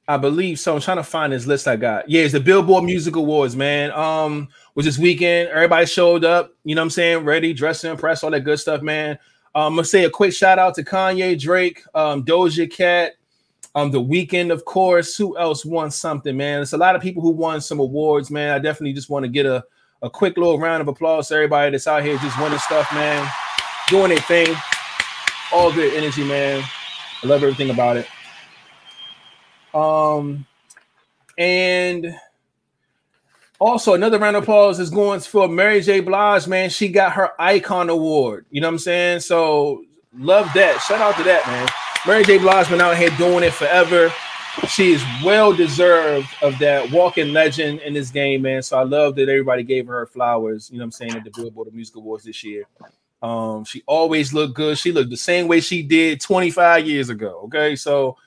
I believe so. I'm trying to find this list I got. Yeah, it's the Billboard Music Awards, man. Um, was this Weeknd. Everybody showed up, you know what I'm saying, ready, dressed to impress, all that good stuff, man. Um, I'm gonna say a quick shout out to Kanye, Drake, um, Doja Cat, um, the weekend, of course. Who else won something, man? It's a lot of people who won some awards, man. I definitely just want to get a, a quick little round of applause to everybody that's out here just winning stuff, man, doing their thing. All good energy, man. I love everything about it. Um, and also another round of applause is going for Mary J. Blige, man. She got her icon award. You know what I'm saying? So love that. Shout out to that, man. Mary J. Blige been out here doing it forever. She is well deserved of that walking legend in this game, man. So I love that everybody gave her flowers, you know what I'm saying, at the Billboard Music Awards this year. Um, she always looked good. She looked the same way she did 25 years ago. Okay, so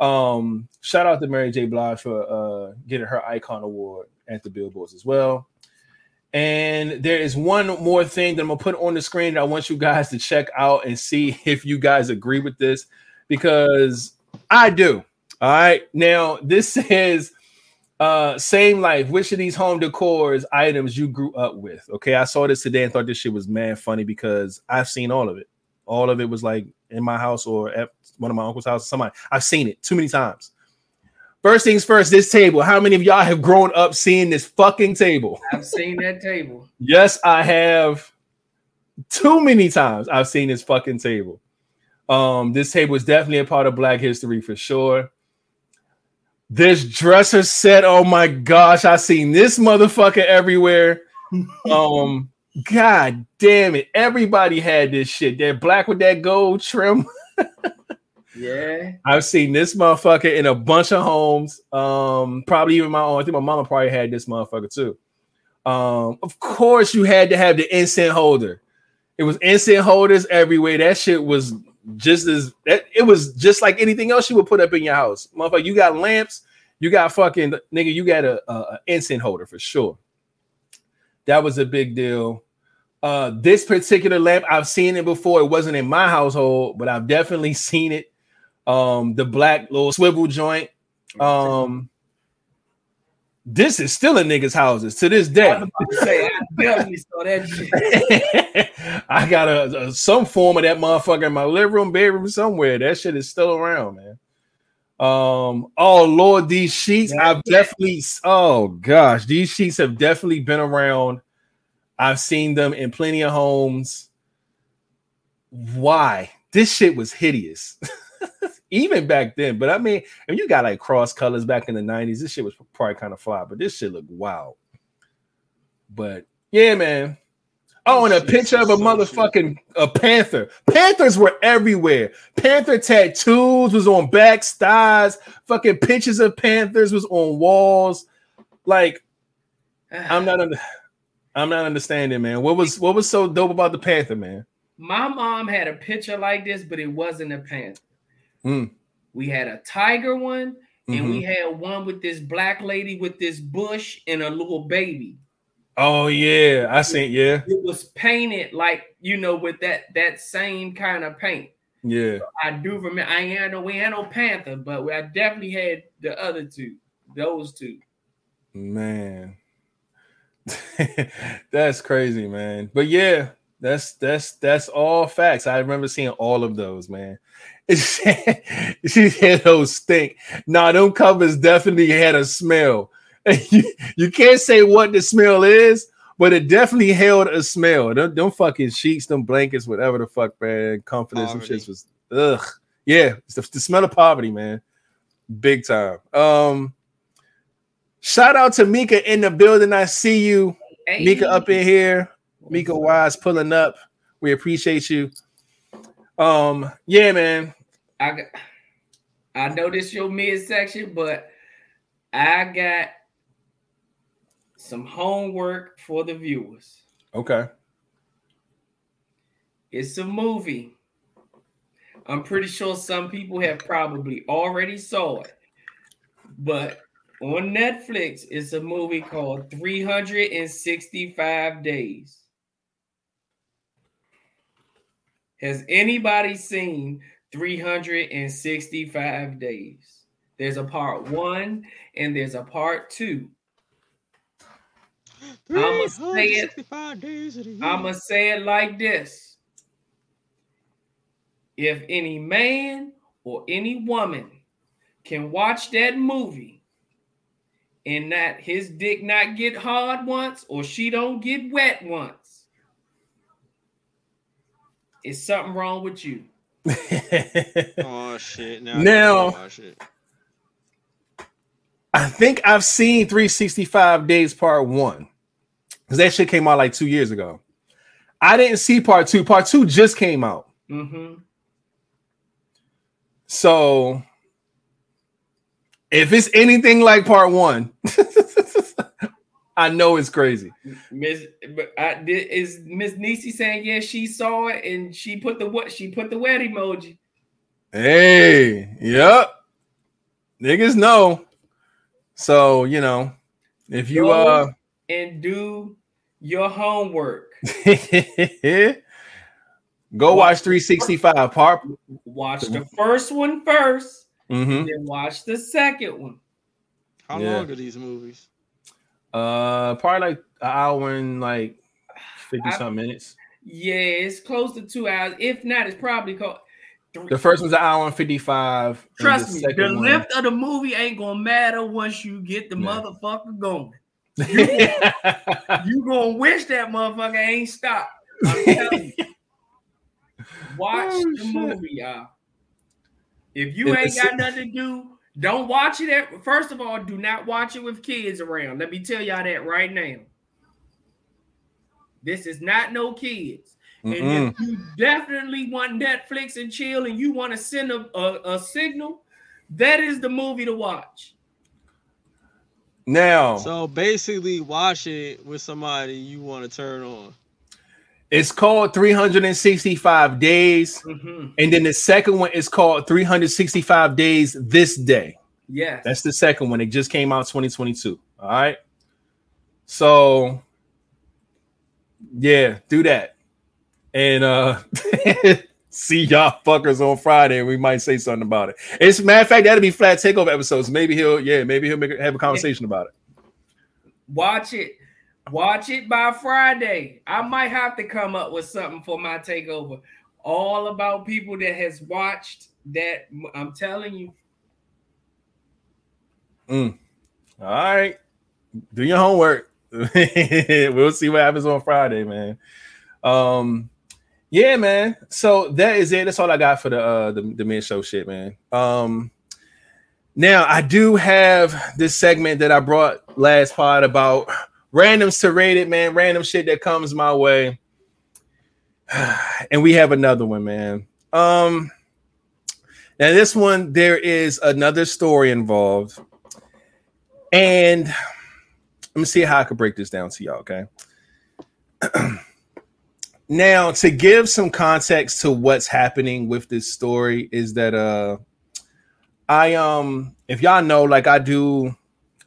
um, shout out to Mary J. Blige for uh, getting her Icon Award at the Billboards as well. And there is one more thing that I'm gonna put on the screen that I want you guys to check out and see if you guys agree with this because I do. All right. Now, this says uh same life. Which of these home decors items you grew up with? Okay, I saw this today and thought this shit was mad funny because I've seen all of it. All of it was like in my house or at one of my uncle's house. Somebody I've seen it too many times. First things first, this table. How many of y'all have grown up seeing this fucking table? I've seen that table. Yes, I have. Too many times I've seen this fucking table. Um, this table is definitely a part of Black history for sure. This dresser set, oh my gosh, I've seen this motherfucker everywhere. um, god damn it, everybody had this shit. They're black with that gold trim. Yeah. I've seen this motherfucker in a bunch of homes. Um, probably even my own. I think my mama probably had this motherfucker too. Um, of course, you had to have the incense holder. It was incense holders everywhere. That shit was just as that it was just like anything else you would put up in your house. Motherfucker, you got lamps, you got fucking nigga, you got a, a, a incense holder for sure. That was a big deal. Uh, this particular lamp, I've seen it before. It wasn't in my household, but I've definitely seen it um, the black little swivel joint. Um, this is still in niggas' houses to this day. Say, I definitely saw that shit. I got a, a, some form of that motherfucker in my living room, bedroom, somewhere. That shit is still around, man. Um, oh Lord, these sheets, I've definitely oh gosh, these sheets have definitely been around. I've seen them in plenty of homes. Why? This shit was hideous. even back then. But I mean, and you got like cross colors back in the 90s. This shit was probably kind of fly, but this shit looked wild. But yeah, man. Oh, and a picture of a motherfucking a panther. Panthers were everywhere. Panther tattoos was on backs, thighs. Fucking pictures of panthers was on walls. Like, I'm not. Under, I'm not understanding, man. What was what was so dope about the panther, man? My mom had a picture like this, but it wasn't a panther. Mm. We had a tiger one, and Mhm. we had one with this black lady with this bush and a little baby. Oh yeah, I seen. Yeah, It was painted like you know with that that same kind of paint. yeah. I do remember. I ain't no we had no panther, but I definitely had the other two. Those two. Man, that's crazy, man. But yeah, that's that's that's all facts. I remember seeing all of those, man. she had those stink. Nah, them covers definitely had a smell. you, you can't say what the smell is, but it definitely held a smell. Them, them fucking sheets, them blankets, whatever the fuck, man. Comforters, some Poverty. shits was ugh. Yeah, it's the, the smell of poverty, man. Big time. Um, shout out to Mika in the building. I see you. Hey, Mika up in here. Mika Wise pulling up. We appreciate you. Um, yeah, man. I got, I know this your midsection, but I got some homework for the viewers. Okay. It's a movie. I'm pretty sure some people have probably already saw it. But on Netflix, it's a movie called 365 Days. Has anybody seen 365 Days? There's a part one and there's a part two. I'ma say it. 365 days of the year. I'm going to say it like this If any man or any woman can watch that movie and that his dick not get hard once or she don't get wet once, it's something wrong with you. Oh shit! Now, Now- I gotta watch it. I think I've seen 365 Days Part One because that shit came out like two years ago. I didn't see Part Two. Part Two just came out. hmm So if it's anything like Part One, I know it's crazy. Miss, but I is Miss Nisi saying yes, she saw it and she put the what she put the wet emoji. Hey, yep. Niggas know. So, you know, if you uh and do your homework. go watch 365 part. Watch the first one first, Mhm. then watch the second one. How Yeah. long are these movies? Uh probably like an hour and like 50 I- some minutes. Yeah, it's close to two hours. If not, it's probably called. Three. The first one's an hour and 55. and Trust the me, second the one- length of the movie ain't gonna matter once you get the Yeah. motherfucker going. You gonna wish that motherfucker ain't stopped. I'm telling you. Watch Oh, the movie, y'all. If you ain't got nothing to do, don't watch it. At, first of all, do not watch it with kids around. Let me tell y'all that right now. This is not no kids. And Mm-mm. if you definitely want Netflix and chill and you want to send a, a, a signal, that is the movie to watch. Now, So basically, watch it with somebody you want to turn on. it's called 365 days. Mhm. And then the second one is called 365 Days This Day. Yeah, That's the second one. It just came out 2022. All right. So yeah, do that. And uh see y'all fuckers on Friday. And we might say something about it. It's a matter of fact, that'll be Flat takeover episodes. Maybe he'll yeah, maybe he'll make have a conversation about it. Watch it. Watch it by Friday. I might have to come up with something for my takeover. All about people that has watched that. I'm telling you. All right. Do your homework. we'll see what happens on Friday, man. Um yeah, man. So that is it. That's all I got for the uh the, the mid show shit, man. Um now I do have this segment that I brought last pod about randoms to rated, man, random shit that comes my way. and we have another one, man. Um, now this one there is another story involved, and let me see how I could break this down to y'all. Okay. now to give some context to what's happening with this story is that uh I um if y'all know like I do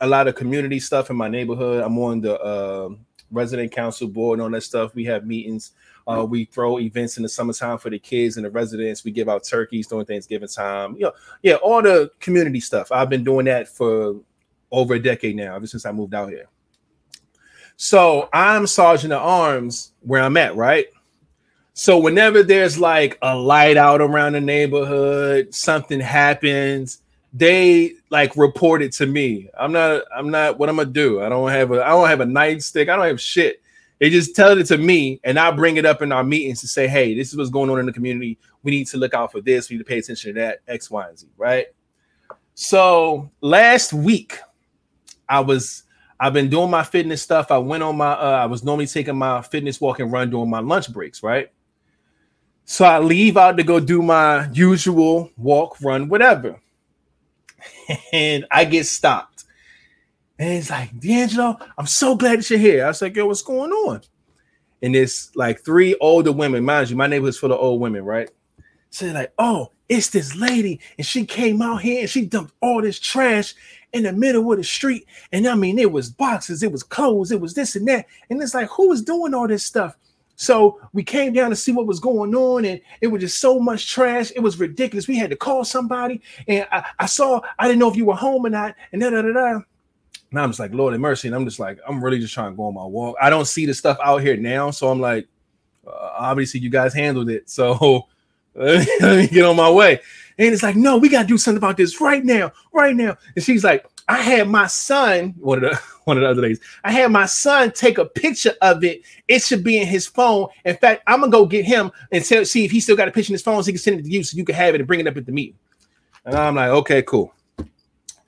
a lot of community stuff in my neighborhood. I'm on the uh, resident council board and all that stuff. We have meetings. Uh, we throw events in the summertime for the kids and the residents. We give out turkeys during Thanksgiving time. You know, yeah, all the community stuff. I've been doing that for over a decade now, ever since I moved out here. So I'm sergeant at arms where I'm at, right? So whenever there's like a light out around the neighborhood, something happens, they like report it to me. I'm not, I'm not what I'm gonna do. I don't have a I don't have a nightstick, I don't have shit. They just tell it to me, and I bring it up in our meetings to say, hey, this is what's going on in the community. We need to look out for this, we need to pay attention to that, X, Y, and Z, right? So last week, I was I've been doing my fitness stuff. I went on my uh, I was normally taking my fitness walk and run during my lunch breaks, right? So I leave out to go do my usual walk, run, whatever. And I get stopped. And it's like, D'Angelo, I'm so glad that you're here. I was like, yo, what's going on? And it's like three older women. Mind you, my neighborhood's full of old women, right? So they're like, oh, it's this lady, and she came out here and she dumped all this trash in the middle of the street. And I mean, it was boxes, it was clothes, it was this and that. And it's like, who is doing all this stuff? So we came down to see what was going on, and it was just so much trash. It was ridiculous. We had to call somebody, and I, I saw, I didn't know if you were home or not, and da da da da. And I'm just like, Lord have mercy. And I'm just like, I'm really just trying to go on my walk. I don't see the stuff out here now. So I'm like, uh, obviously, you guys handled it. So let me get on my way. And it's like, no, we got to do something about this right now, right now. And she's like, I had my son, one of the one of the other days, I had my son take a picture of it. It should be in his phone. In fact, I'm gonna go get him and tell, see if he still got a picture in his phone so he can send it to you so you can have it and bring it up at the meeting. And I'm like, okay, cool.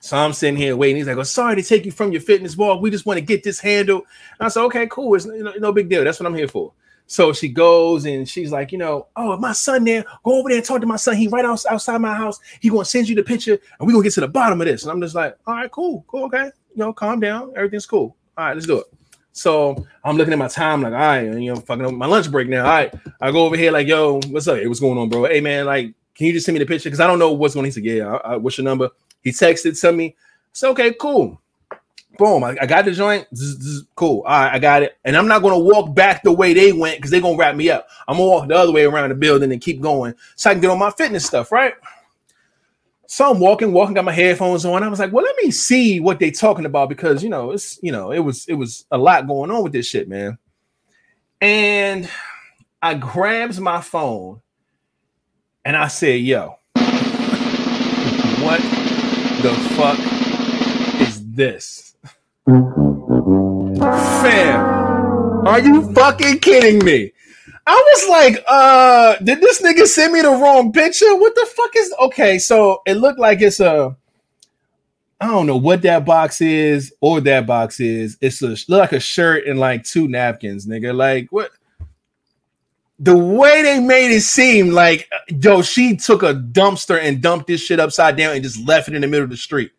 So I'm sitting here waiting. He's like, "Oh, sorry to take you from your fitness walk. We just want to get this handled." And I said, "Okay, cool. It's no, no big deal. That's what I'm here for." So she goes and she's like, you know, oh, my son there, go over there and talk to my son. He right out, outside my house. He gonna send you the picture, and we're gonna get to the bottom of this. And I'm just like, all right, cool, cool, okay. You know, calm down. Everything's cool. All right, let's do it. So I'm looking at my time, like, all right, you know, fucking up my lunch break now. All right, I go over here, like, yo, what's up? Hey, what's going on, bro? Hey, man, like, can you just send me the picture? Because I don't know what's going on. He said, yeah, I, I, what's your number? He texted to me. So, okay, cool. Boom, I, I got the joint. Zzz, zzz, cool. All right, I got it. And I'm not gonna walk back the way they went because they're gonna wrap me up. I'm gonna walk the other way around the building and keep going so I can get on my fitness stuff, right? So I'm walking, walking, got my headphones on. I was like, well, let me see what they talking about because you know, it's you know, it was it was a lot going on with this shit, man. And I grabs my phone and I said, yo, what the fuck is this? Fam, are you fucking kidding me? I was like, uh, did this nigga send me the wrong picture? What the fuck is okay? So it looked like it's a I don't know what that box is or that box is. It's a look like a shirt and like two napkins, nigga. Like what? The way they made it seem like, yo, she took a dumpster and dumped this shit upside down and just left it in the middle of the street.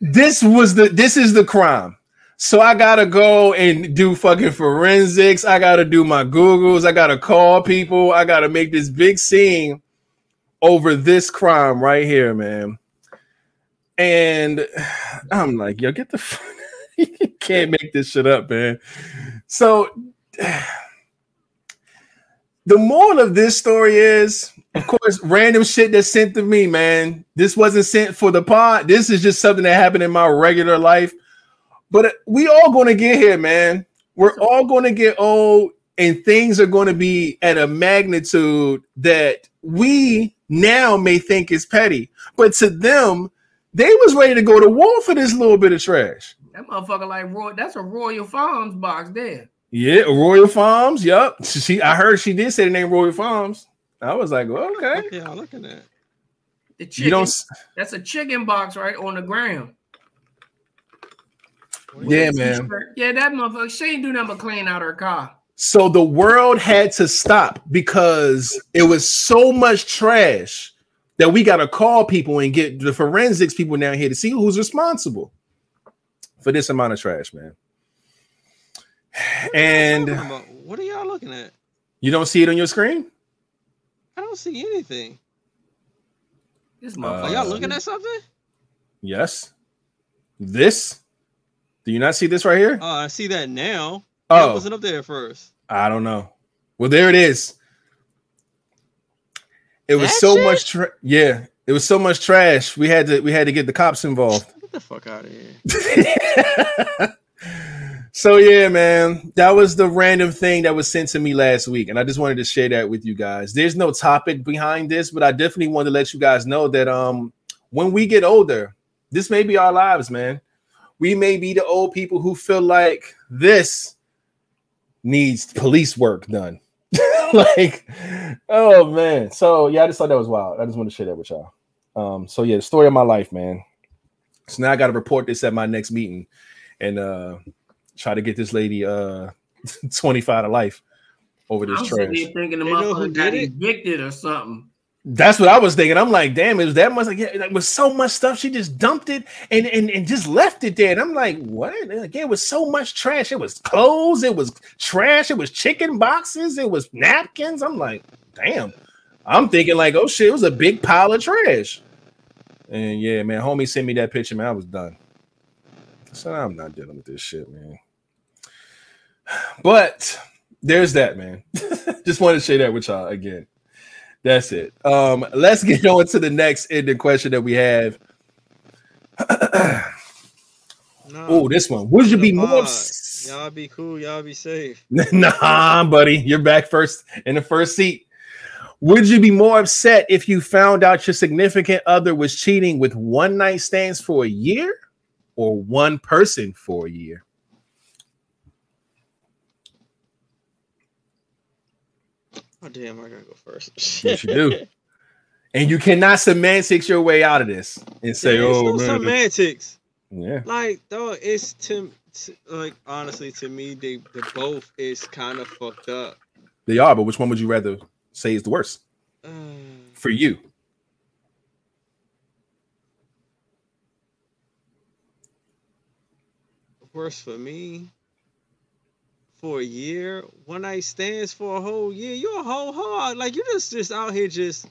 This was the this is the crime. So I gotta go and do fucking forensics. I gotta do my Googles. I gotta call people. I gotta make this big scene over this crime right here, man. And I'm like, yo, get the fuck. you can't make this shit up, man. So the moral of this story is, of course, random shit that's sent to me, man. This wasn't sent for the pod. This is just something that happened in my regular life. But uh, we all going to get here, man. We're all going to get old, and things are going to be at a magnitude that we now may think is petty, but to them, they was ready to go to war for this little bit of trash. That motherfucker like Roy. That's a Royal Farms box there. Yeah, Royal Farms. Yep. She I heard she did say the name Royal Farms. I was like, well, okay. Look, yeah, looking at. The chicken. You don't... That's a chicken box right on the ground. Yeah, man. Yeah, that motherfucker. She ain't do nothing but clean out her car. So the world had to stop because it was so much trash that we got to call people and get the forensics people down here to see who's responsible for this amount of trash, man. And what are y'all looking at? you don't see it on your screen? I don't see anything. This Uh, Are y'all looking at something? Yes. This? Do you not see this right here? Oh, I see that now. That Oh, wasn't up there at first. I don't know. Well, there it is. It was That so shit? much tra- yeah, it was so much trash. We had to we had to get the cops involved. Get the fuck out of here. so yeah, man, that was the random thing that was sent to me last week, and I just wanted to share that with you guys. There's no topic behind this, but I definitely want to let you guys know that um when we get older, this may be our lives, man. We may be the old people who feel like this needs police work done. like, oh man. So yeah, I just thought that was wild. I just want to share that with y'all. Um, so yeah, the story of my life, man. So now I gotta report this at my next meeting and uh try to get this lady uh 25 to life over this I'm trash. here thinking the They know who motherfucker got it? evicted or something. That's what I was thinking. I'm like, damn, it was that much like, yeah, like with so much stuff, she just dumped it and, and and just left it there. And I'm like, what? And again, it was so much trash. It was clothes, it was trash, it was chicken boxes, it was napkins. I'm like, damn. I'm thinking like, oh shit, it was a big pile of trash. And yeah, man, homie sent me that picture, man. I was done. So I'm not dealing with this shit, man. But there's that, man. Just wanted to share that with y'all again. That's it. Um, let's get on to the next ending question that we have. No. Oh, this one. Would you be more? Y'all be cool. Y'all be safe. nah, buddy, you're back first in the first seat. Would you be more upset if you found out your significant other was cheating with one night stands for a year, or one person for a year? Oh damn, I gotta go first. Yes, you do. And you cannot semantics your way out of this and say, There's "Oh no man, semantics. yeah." Like, though, it's to, to like honestly to me, they the both is kind of fucked up. They are, but which one would you rather say is the worst Uh, for you? worse for me. For a year, one night stands for a whole year. You're a whole hard. Like you just just out here just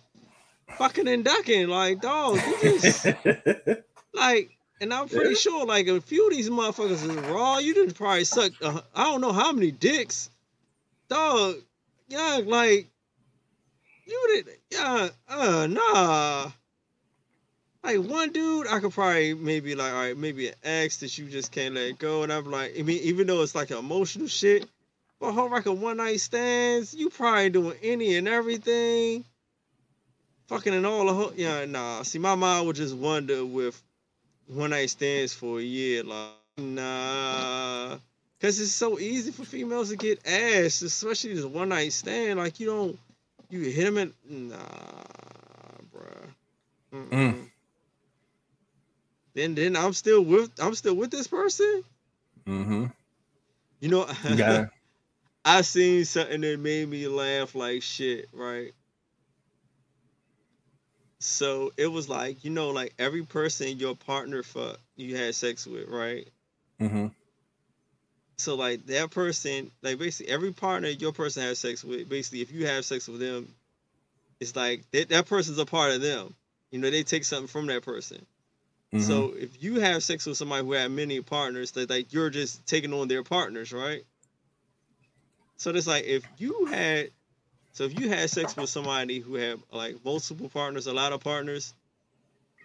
fucking and ducking. Like dog, you just like. And I'm pretty sure like a few of these motherfuckers is raw. You didn't probably suck. Uh, I don't know how many dicks, dog. Yeah, like you did. Yeah, uh, nah. Like one dude, I could probably maybe like, all right, maybe an ex that you just can't let go, and I'm like, I mean, even though it's like emotional shit, but whole a one night stands, you probably doing any and everything, fucking and all the whole, yeah, nah. See, my mind would just wonder with one night stands for a year, like, nah, because it's so easy for females to get ass, especially this one night stand. Like you don't, you hit them and nah, bruh. Mm-mm. Mm. Then then I'm still with I'm still with this person. Mm-hmm. You know, You. I seen something that made me laugh like shit, right? So it was like, you know, like every person your partner fuck you had sex with, right? Mm-hmm. So like that person, like basically every partner your person has sex with, basically if you have sex with them, it's like that, that person's a part of them. You know, they take something from that person. Mm-hmm. So if you have sex with somebody who had many partners, that like you're just taking on their partners, right? So it's like if you had, so if you had sex with somebody who had like multiple partners, a lot of partners,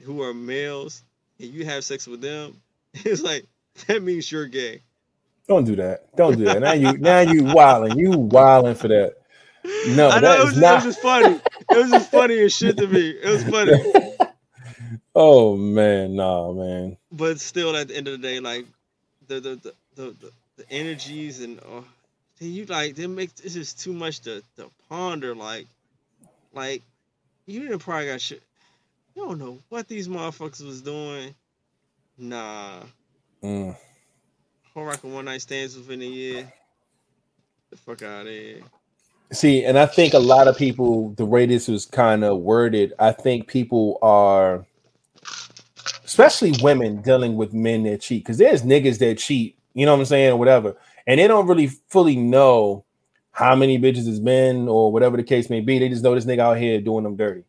who are males, and you have sex with them, it's like that means you're gay. Don't do that. Don't do that. Now you now you wilding. You wilding for that. No, I know that it was, just, not- it was just funny. It was just funny as shit to me. It was funny. oh man, nah, man. but still at the end of the day like the the the the, the, the energies and uh, you like they make this is too much to, to ponder like like you didn't probably got shit you don't know what these motherfuckers was doing nah Mm. whole of one night stands within a year The fuck out of here. See, and I think a lot of people, the way this was kind of worded, I think people are, especially women, dealing with men that cheat. Because there's niggas that cheat, you know what I'm saying, or whatever, and they don't really fully know how many bitches it's been or whatever the case may be. They just know this nigga out here doing them dirty.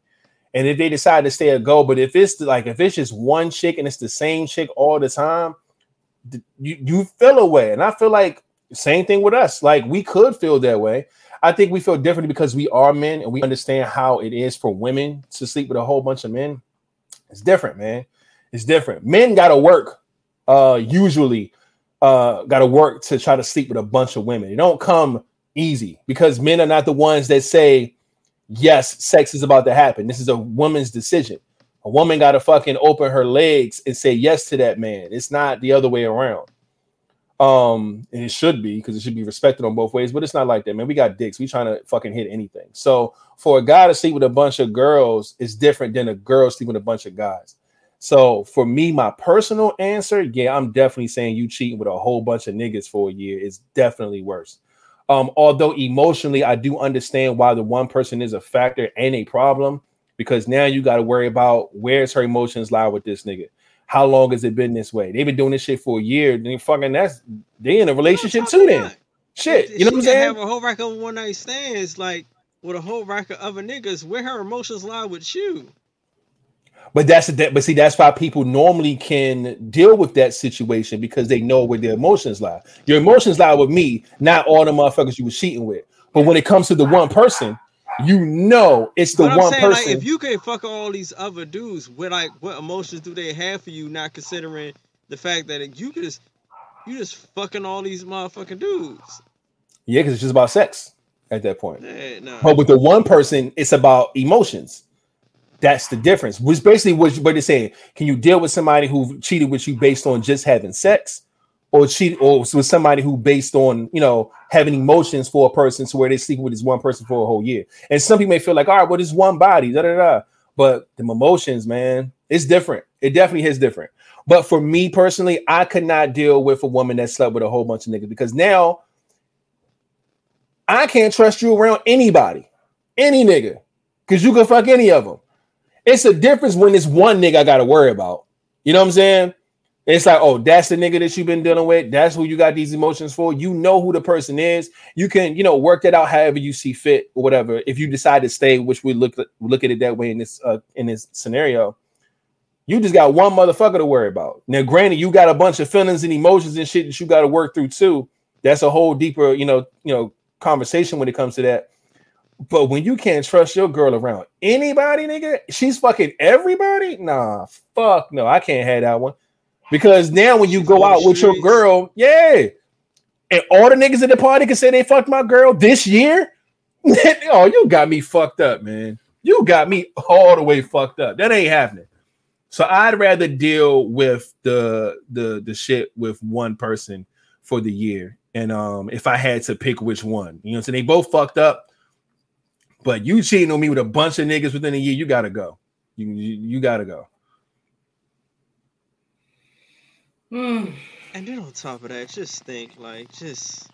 And if they decide to stay a go, but if it's like if it's just one chick and it's the same chick all the time, you you feel away. And I feel like same thing with us. Like we could feel that way. I think we feel differently because we are men and we understand how it is for women to sleep with a whole bunch of men. It's different, man. It's different. Men got to work. Uh, usually, uh, got to work to try to sleep with a bunch of women. It don't come easy because men are not the ones that say, "Yes, sex is about to happen." This is a woman's decision. A woman got to fucking open her legs and say yes to that man. It's not the other way around. Um, and it should be because it should be respected on both ways, but it's not like that, man. We got dicks. We trying to fucking hit anything. So for a guy to sleep with a bunch of girls is different than a girl sleeping with a bunch of guys. So for me, my personal answer, yeah, I'm definitely saying you cheating with a whole bunch of niggas for a year is definitely worse. Um, although emotionally, I do understand why the one person is a factor and a problem because now you got to worry about where's her emotions lie with this nigga. How long has it been this way? They've been doing this shit for a year. Then fucking that's they in a relationship too. Then shit, you know what I'm saying? Have a whole rack of one night stands, like with a whole rack of other niggas. Where her emotions lie with you? But that's that. But see, that's why people normally can deal with that situation because they know where their emotions lie. Your emotions lie with me, not all the motherfuckers you were cheating with. But when it comes to the one person, you know it's the one saying, person. like, if you can fuck all these other dudes, what like what emotions do they have for you? Not considering the fact that you just you just fucking all these motherfucking dudes. yeah, because it's just about sex at that point. Yeah, nah. But with the one person, it's about emotions. That's the difference. Which basically what, what they're saying. Can you deal with somebody who cheated with you based on just having sex, or cheat, or with somebody who based on you know having emotions for a person, to where they sleep with this one person for a whole year? And some people may feel like, all right, well, it's one body, da da da. But the emotions, man, it's different. It definitely is different. But for me personally, I could not deal with a woman that slept with a whole bunch of niggas because now I can't trust you around anybody, any nigga, because you can fuck any of them. It's a difference when it's one nigga I got to worry about. You know what I'm saying? It's like, oh, that's the nigga that you've been dealing with. That's who you got these emotions for. You know who the person is. You can, you know, work that out however you see fit or whatever. If you decide to stay, which we look look at it that way in this uh, in this scenario, you just got one motherfucker to worry about. Now, granted, you got a bunch of feelings and emotions and shit that you got to work through too. That's a whole deeper, you know, you know, conversation when it comes to that. But when you can't trust your girl around anybody, nigga, she's fucking everybody. Nah, fuck no, I can't have that one. Because now when you She's go out with your girl, yeah, and all the niggas at the party can say they fucked my girl this year. oh, you got me fucked up, man. You got me all the way fucked up. That ain't happening. So I'd rather deal with the the the shit with one person for the year. And um if I had to pick which one, you know so They both fucked up. But you cheating on me with a bunch of niggas within a year, you gotta go. You you, you gotta go. Hmm. And then on top of that, just think like just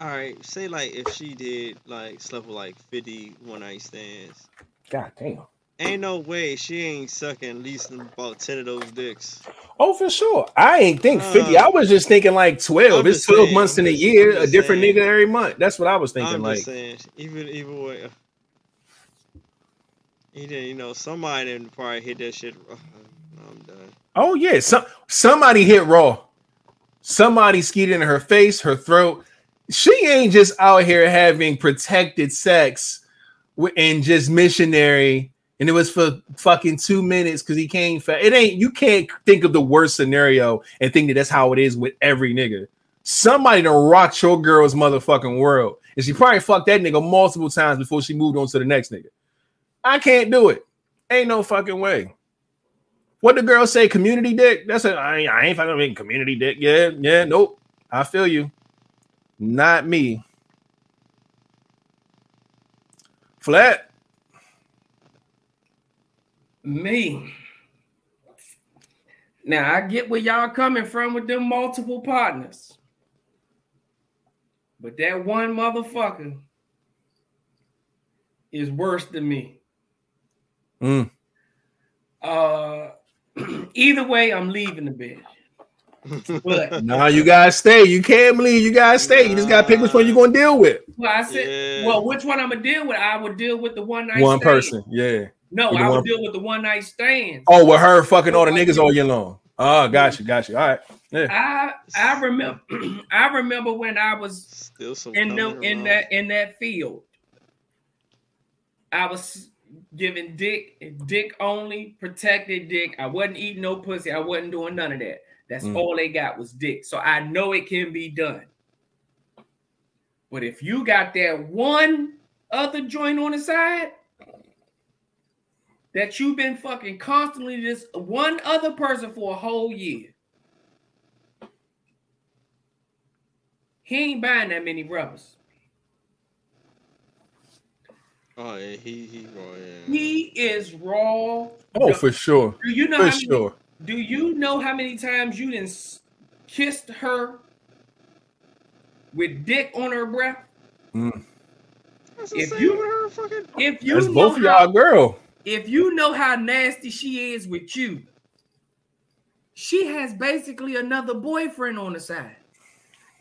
all right. Say like if she did like slept with like 50 one night stands, God damn. Ain't no way she ain't sucking at least about 10 of those dicks. Oh, for sure. I ain't think 50. Uh, I was just thinking like 12. I'm It's 12 saying, months in a year, a different saying. nigga every month. That's what I was thinking. I'm like, saying, even even way. He didn't, you know, somebody didn't probably hit that shit. I'm done. oh yeah, some somebody hit raw. Somebody skied in her face, her throat. She ain't just out here having protected sex and just missionary. And it was for fucking two minutes because he came fast. It ain't you can't think of the worst scenario and think that that's how it is with every nigga. Somebody done rocked your girl's motherfucking world. And she probably fucked that nigga multiple times before she moved on to the next nigga. I can't do it. Ain't no fucking way. What the girl say? Community dick? That's a I ain't, I ain't fucking making community dick. Yeah, yeah, nope. I feel you. Not me. Flat. Me. Now I get where y'all coming from with them multiple partners. But that one motherfucker is worse than me. Mm. Uh, either way, I'm leaving the bitch. But Nah, you gotta stay. You can't leave. You gotta stay. You just gotta pick which one you're gonna deal with. well, I said, Yeah. well, which one I'm gonna deal with? I would deal with the one night One stand. person. Yeah. No, With I would one- deal with the one night stand. Oh, with her fucking all the niggas all year long. Oh, got you, got you. All right. Yeah. I I remember I remember when I was Still some in the in that in that field. I was giving dick, dick only, protected dick. I wasn't eating no pussy. I wasn't doing none of that. That's Mm. all they got was dick. So I know it can be done. But if you got that one other joint on the side that you've been fucking constantly just one other person for a whole year, he ain't buying that many rubbers. Oh yeah, he he oh, yeah. He is raw. Oh, for sure. Do you know For how many, sure. Do you know how many times you done s- kissed her with dick on her breath? Mm. That's if insane you- with her fucking If you That's know both of how, y'all, girl. If you know how nasty she is with you, she has basically another boyfriend on the side.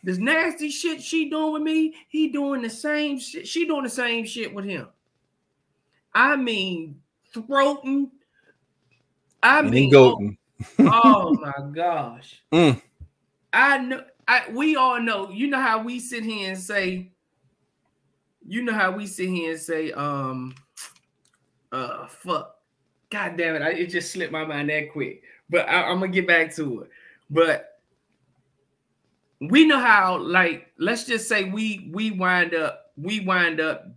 This nasty shit she doing with me, he doing the same shit. She doing the same shit with him. I mean, throating. I And mean, goating. oh my gosh. Mm. I know I we all know, you know how we sit here and say, you know how we sit here and say, um uh fuck. God damn it, I, it just slipped my mind that quick. But I, I'm gonna get back to it. But we know how, like, let's just say we we wind up, we wind up,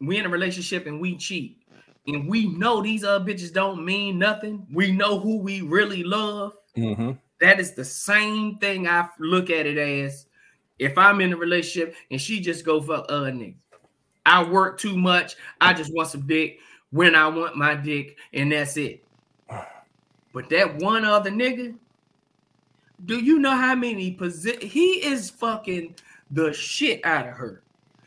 we in a relationship and we cheat. And we know these other bitches don't mean nothing. We know who we really love. hmm That is the same thing I look at it as if I'm in a relationship and she just go for other niggas. I work too much. I just want some dick when I want my dick, and that's it. But that one other nigga, do you know how many posi- he is fucking the shit out of her?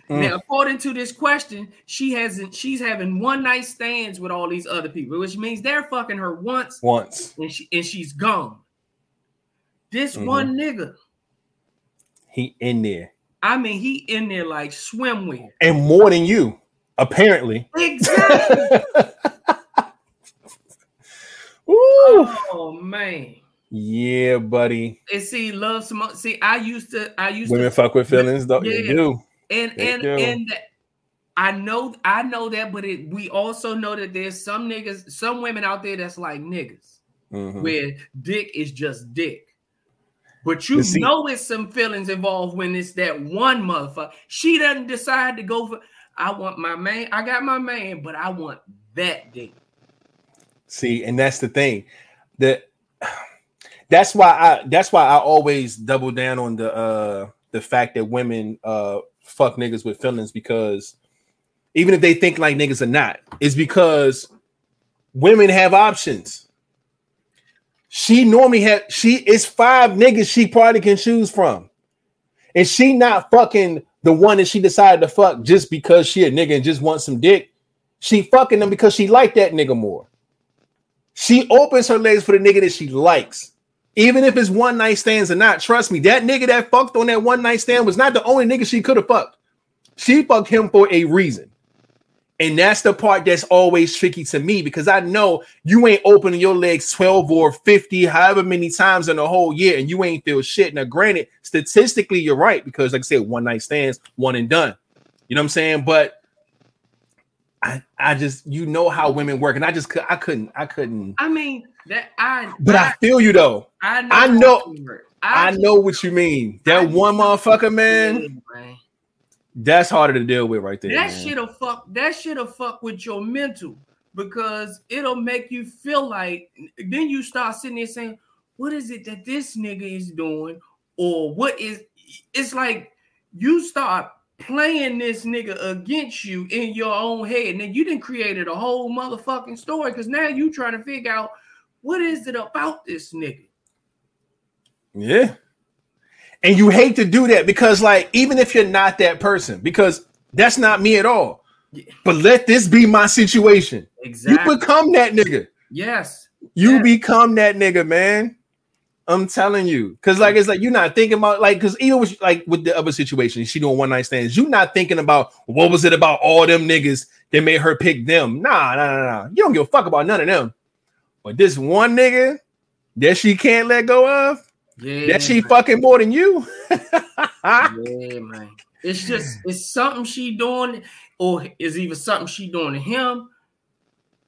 Mm. Now, according to this question, she hasn't. She's having one night stands with all these other people, which means they're fucking her once Once. and she and she's gone. This Mhm. one nigga, He in there. I mean, he in there like swimwear. And more than you, apparently. Exactly. Oh man. Yeah, buddy. And see, love some. See, I used to. I used Women to. fuck with feelings, though. They Yeah. do. And they and do. and that- I know. I know that, but it, we also know that there's some niggas, some women out there that's like niggas, Mhm. where dick is just dick. But you see- know it's some feelings involved when it's that one motherfucker. She doesn't decide to go for. I want my man. I got my man, but I want that dick. See, and that's the thing. That that's why I that's why I always double down on the uh the fact that women uh fuck niggas with feelings because even if they think like niggas are not, it's because women have options. She normally had she it's five niggas she probably can choose from. And she not fucking the one that she decided to fuck just because she a nigga and just wants some dick. She fucking them because she like that nigga more. She opens her legs for the nigga that she likes. Even if it's one night stands or not, trust me, that nigga that fucked on that one night stand was not the only nigga she could have fucked. She fucked him for a reason. And that's the part that's always tricky to me because I know you ain't opening your legs 12 or 50, however many times in a whole year, and you ain't feel shit. Now, granted, statistically, you're right because, like I said, one night stands, one and done. You know what I'm saying? But I, I just, you know how women work, and I just, I couldn't, I couldn't. I mean that I. But I feel you though. I know. I know-. I know what you mean. That one motherfucker, man, man. That's harder to deal with right there. That man. shit'll fuck. That shit'll fuck with your mental because it'll make you feel like. Then you start sitting there saying, "What is it that this nigga is doing?" Or what is? It's like you start playing this nigga against you in your own head, and then you didn't created a whole motherfucking story because now you trying to figure out what is it about this nigga. Yeah. And you hate to do that because, like, even if you're not that person, because that's not me at all. But let this be my situation. Exactly. You become that nigga. yes. You Yeah. become that nigga, man. I'm telling you, because like it's like you're not thinking about like because even with like with the other situation, she doing one night stands. You're not thinking about what was it about all them niggas that made her pick them? Nah, nah, nah, nah. You don't give a fuck about none of them. But this one nigga that she can't let go of, Yeah. that she man. fucking more than you. Yeah, man. It's just it's something she doing, or is either something she doing to him,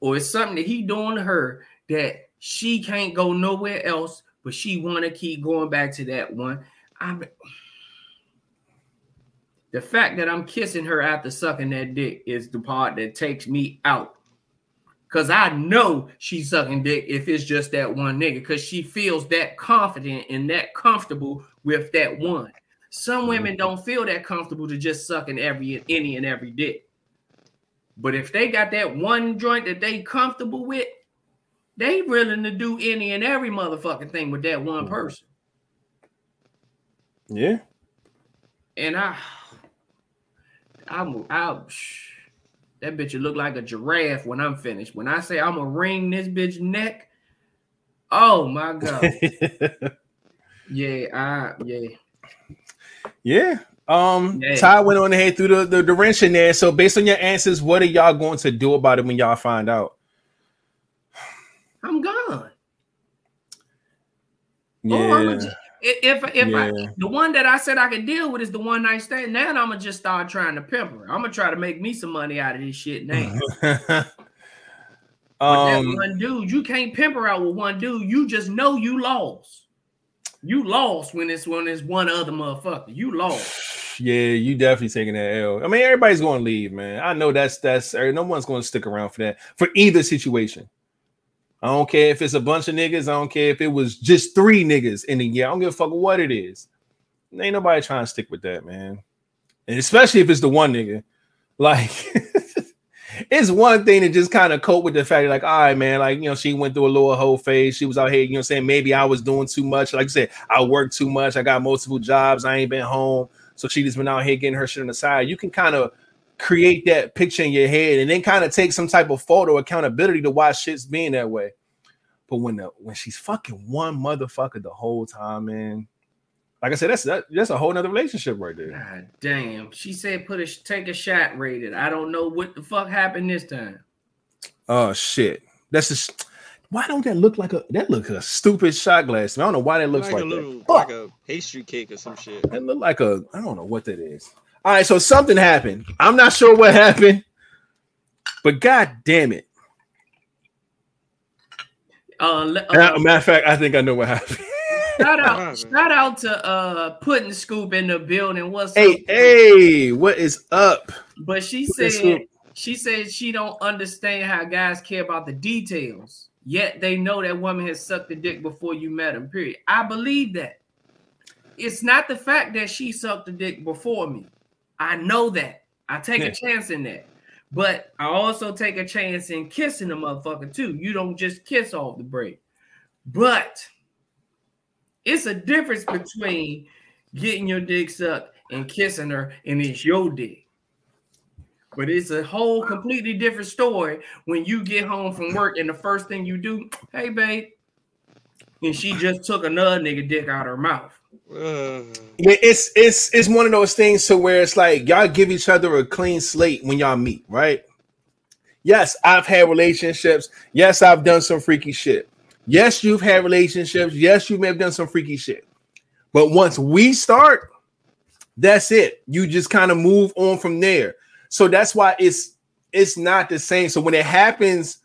or it's something that he doing to her that she can't go nowhere else, but she want to keep going back to that one. I'm the fact that I'm kissing her after sucking that dick is the part that takes me out. Cause I know she's sucking dick if it's just that one nigga, because she feels that confident and that comfortable with that one. Some mm-hmm. women don't feel that comfortable to just sucking every any and every dick. But if they got that one joint that they comfortable with, they willing to do any and every motherfucking thing with that one mm. person. yeah. And I, I'm out. That bitch will look like a giraffe when I'm finished. When I say I'm gonna wring this bitch neck, oh my god, yeah, I yeah. yeah. Um, Yeah. Ty went on ahead through the, the, the wrench in there. So based on your answers, what are y'all going to do about it when y'all find out? I'm gone. Yeah. Or I'ma ju- if if I, the one that I said I could deal with is the one night stand, now I'm gonna just start trying to pimp her. I'm gonna try to make me some money out of this shit now. Um, one dude, you can't pimp her out with one dude. You just know you lost. You lost when it's when it's one other motherfucker. You lost. yeah, you definitely taking that L. I mean, everybody's going to leave, man. I know that's that's er, no one's going to stick around for that for either situation. I don't care if it's a bunch of niggas. I don't care if it was just three niggas in a year. I don't give a fuck what it is. Ain't nobody trying to stick with that, man. And especially if it's the one nigga. Like, it's one thing to just kind of cope with the fact, like, all right, man, like, you know, she went through a little whole phase. She was out here, you know saying? Maybe I was doing too much. Like I said, I worked too much. I got multiple jobs. I ain't been home. So she just been out here getting her shit on the side. You can kind of create that picture in your head and then kind of take some type of photo accountability to why shit's being that way. But when the when she's fucking one motherfucker the whole time, man, like I said, that's that, that's a whole nother relationship right there. God damn. She said put a take a shot rated. I don't know what the fuck happened this time. Oh shit, that's just why don't that look like a that look a stupid shot glass? to me. I don't know why that looks like, like, a little, that. like a pastry cake or some shit. That look like a I don't know what that is. All right, so something happened. I'm not sure what happened, but god damn it. Uh, le- Uh, matter of fact, I think I know what happened. shout out, shout out to uh putting scoop in the building. What's hey, up? hey, what is up? But she Putting said Scoop. she said she don't understand how guys care about the details. Yet they know that woman has sucked the dick before you met him. Period. I believe that. It's not the fact that she sucked the dick before me. I know that. I take Yeah. a chance in that. But I also take a chance in kissing the motherfucker too. You don't just kiss off the break. But it's a difference between getting your dick sucked and kissing her, and it's your dick. But it's a whole completely different story when you get home from work and the first thing you do, hey babe, and she just took another nigga dick out her mouth. Uh, Yeah, it's it's it's one of those things to where it's like y'all give each other a clean slate when y'all meet, right? Yes, I've had relationships. Yes, I've done some freaky shit. Yes, you've had relationships. Yes, you may have done some freaky shit. But once we start, that's it. You just kind of move on from there. So that's why it's it's not the same. So when it happens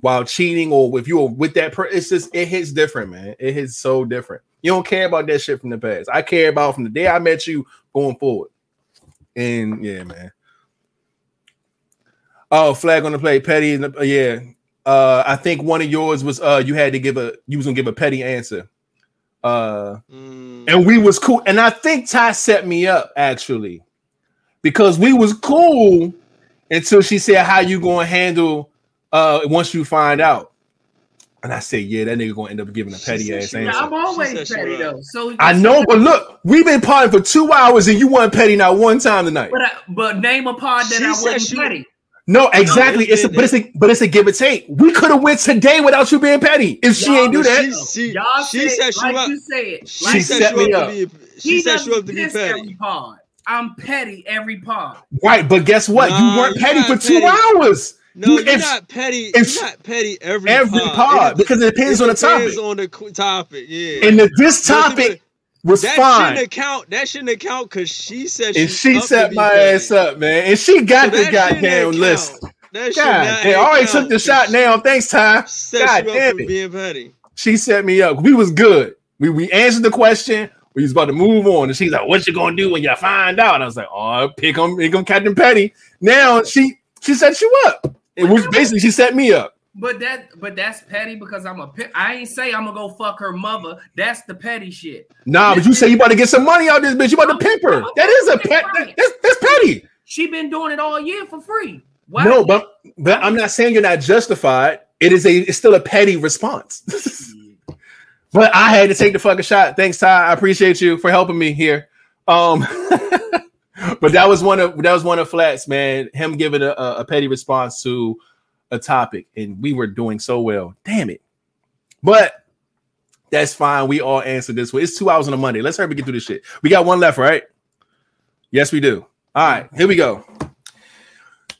while cheating or if you're with that person, it's just it hits different, man. It hits so different. You don't care about that shit from the past. I care about from the day I met you going forward. And yeah, man. Oh, flag on the play, petty. in the- yeah, uh, I think one of yours was uh, you had to give a you was gonna give a petty answer. Uh, mm, and we was cool. And I think Ty set me up actually because we was cool until she said how you gonna handle uh once you find out. And I said, yeah, that nigga gonna end up giving a petty said ass she- answer. I'm always petty though. So I know, but look, we've been partying for two hours and you weren't petty not one time tonight. But I, but name a pod that She I said wasn't she- petty. No, exactly. it's It's a, but it's a but it's a give and take. We could have went today without you being petty if she Y'all ain't do that. she- she- Y'all she said, said she like wa- you said, She like She set, set me up, up. to be. She he set you up to be petty. every pod. I'm petty every pod. Right, but guess what? Nah, you weren't petty not for two hours. No, You- you're if- not petty. if- You're not petty every Every pod. pod, because it depends it on the depends topic. on the topic. Yeah. And the, this topic was that fine. shouldn't account. That shouldn't account because she said And she set my petty. ass up, man. And she got So the goddamn list. That God I already took the shot now. Thanks, Ty. Set God damn it. being petty. She set me up. We was good. We we answered the question. We was about to move on, and she's like, "What you gonna do when you find out?" And I was like, "Oh, pick him, pick him, Captain Petty." Now she she set you up. It was basically she set me up. But that but that's petty because I'm a. I ain't say I'm gonna go fuck her mother. That's the petty shit. Nah, but you say you about to get some money out of this bitch. You about to pimp her. That is a pet. that- That's, that's petty. She been doing it all year for free. Why? No, but but I'm not saying you're not justified. It is a it's still a petty response. but I had to take the fucking shot. Thanks, Ty. I appreciate you for helping me here. Um, but that was one of that was one of flats, man. Him giving a, a, petty response to a topic, and we were doing so well. Damn it. But that's fine. We all answered this way. It's two hours on a Monday. Let's hurry up and get through this shit. We got one left, right? Yes, we do. All right, here we go.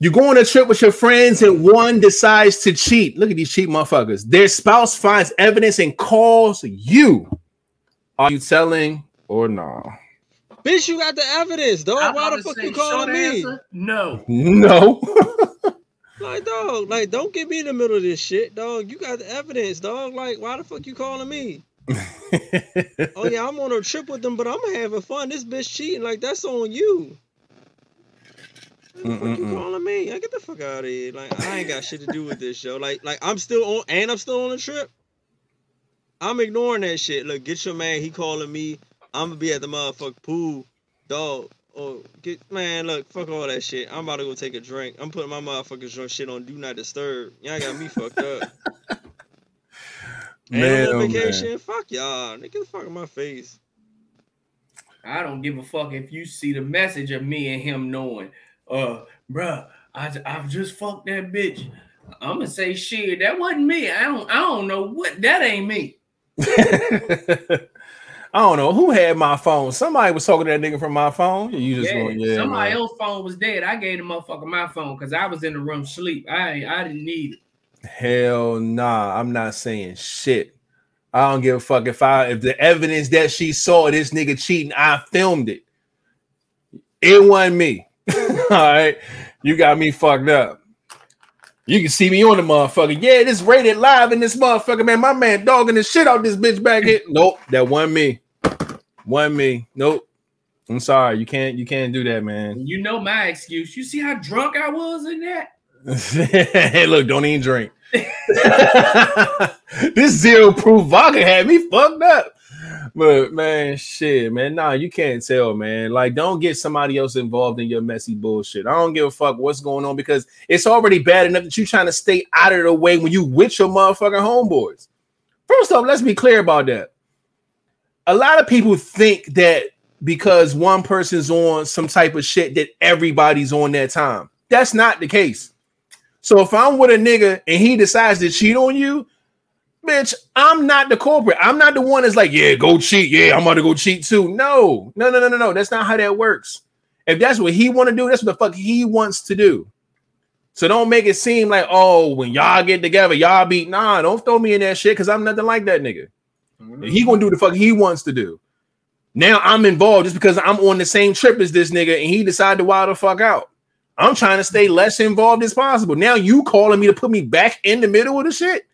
You go on a trip with your friends and one decides to cheat. Look at these cheap motherfuckers. Their spouse finds evidence and calls you. Are you telling or no? Bitch, you got the evidence, dog. I'm Why the fuck say, you calling me? answer, No. No. Like, dog, like, don't get me in the middle of this shit, dog. You got the evidence, dog. Like, why the fuck you calling me? Oh yeah, I'm on a trip with them, but I'm having fun. This bitch cheating, like that's on you. Why the fuck you calling me? I get the fuck out of here. Like I ain't got shit to do with this show. Like, like I'm still on, and I'm still on the trip. I'm ignoring that shit. Look, get your man. He calling me. I'm gonna be at the motherfucking pool, dog. Oh, get man. Look, fuck all that shit. I'm about to go take a drink. I'm putting my motherfucking drunk shit on do not disturb. Y'all got me fucked up. And Man, I'm on man. vacation. Fuck y'all. Nigga, get the fuck in my face. I don't give a fuck if you see the message of me and him knowing, uh, bruh, I I've just fucked that bitch. I'm gonna say shit. That wasn't me. I don't I don't know what that ain't me. I don't know who had my phone. Somebody was talking to that nigga from my phone. You just Yeah, going, yeah. somebody else's phone was dead. I gave the motherfucker my phone because I was in the room sleep. I I didn't need it. Hell nah, I'm not saying shit. I don't give a fuck if I if the evidence that she saw this nigga cheating, I filmed it. It wasn't me. All right, you got me fucked up. You can see me on the motherfucker. Yeah, this rated live in this motherfucker, man. My man dogging the shit out this bitch back here. Nope, that wasn't me. Wasn't me. Nope. I'm sorry. You can't. You can't do that, man. You know my excuse. You see how drunk I was in that? hey, look, don't even drink. this zero proof vodka had me fucked up. But man, shit, man, nah, you can't tell, man. Like, don't get somebody else involved in your messy bullshit. I don't give a fuck what's going on because it's already bad enough that you trying to stay out of the way when you with your motherfucking homeboys. First off, let's be clear about that. A lot of people think that because one person's on some type of shit that everybody's on that time. That's not the case. So if I'm with a nigga and he decides to cheat on you, bitch, I'm not the culprit. I'm not the one that's like, yeah, go cheat. Yeah, I'm about to go cheat too. No, no, no, no, no, no. That's not how that works. If that's what he want to do, that's what the fuck he wants to do. So don't make it seem like, oh, when y'all get together, y'all beat. Nah, don't throw me in that shit because I'm nothing like that nigga. He gonna do the fuck he wants to do. Now I'm involved just because I'm on the same trip as this nigga and he decided to wild the fuck out. I'm trying to stay less involved as possible. Now you calling me to put me back in the middle of the shit.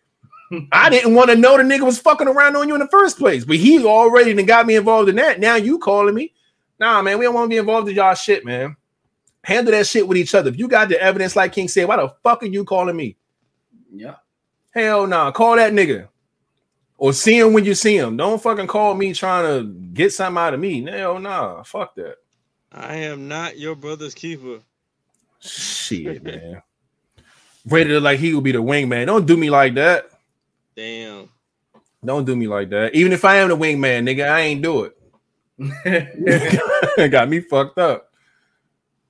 I didn't want to know the nigga was fucking around on you in the first place, but he already done got me involved in that. Now you calling me? Nah, man, we don't want to be involved in y'all shit, man. Handle that shit with each other. If you got the evidence, like King said, why the fuck are you calling me? Yeah. Hell nah, call that nigga. Or see him when you see him. Don't fucking call me trying to get something out of me. No, nah, fuck that. I am not your brother's keeper. Shit, man. Rated it like he would be the wingman. Don't do me like that. Damn. Don't do me like that. Even if I am the wingman, nigga, I ain't do it. Got me fucked up.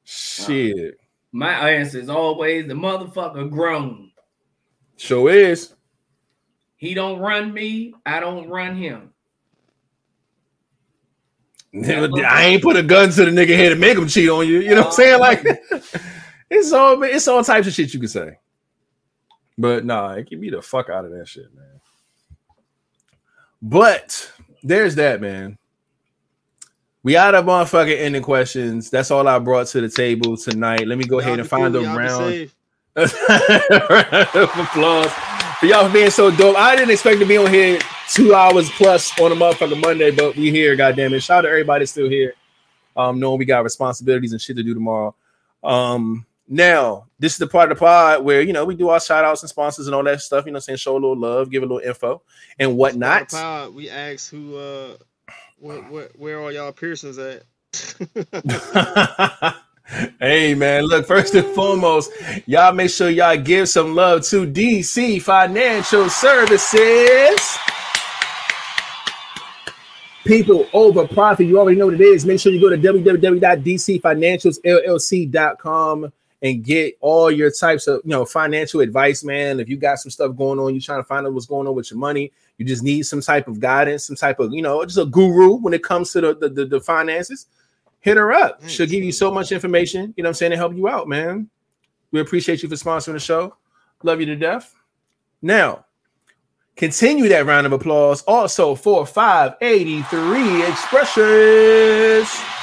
Shit. My answer is always the motherfucker grown. Sure is. He don't run me, I don't run him. I ain't put a gun to the nigga head to make him cheat on you. You know what I'm oh, saying? Like it's all it's all types of shit you can say. But nah, get me the fuck out of that shit, man. But there's that, man. We out of motherfucking ending questions. That's all I brought to the table tonight. Let me go ahead and find the round. round of applause for y'all for being so dope. I didn't expect to be on here two hours plus on a motherfucking Monday, but we here, goddamn it. Shout out to everybody still here. Um, knowing we got responsibilities and shit to do tomorrow. Um, now this is the part of the pod where you know we do our shout outs and sponsors and all that stuff, you know, saying show a little love, give a little info and whatnot. Pod, we asked who uh what, what where are y'all piercings at? hey man, look, first and foremost, y'all make sure y'all give some love to DC Financial Services. People over profit. You already know what it is. Make sure you go to www.dcfinancialsllc.com and get all your types of you know financial advice, man. If you got some stuff going on, you're trying to find out what's going on with your money. You just need some type of guidance, some type of you know, just a guru when it comes to the the, the, the finances. Hit her up. Mm. She'll give you so much information. You know what I'm saying to help you out, man. We appreciate you for sponsoring the show. Love you to death. Now, continue that round of applause also for 583 expressions.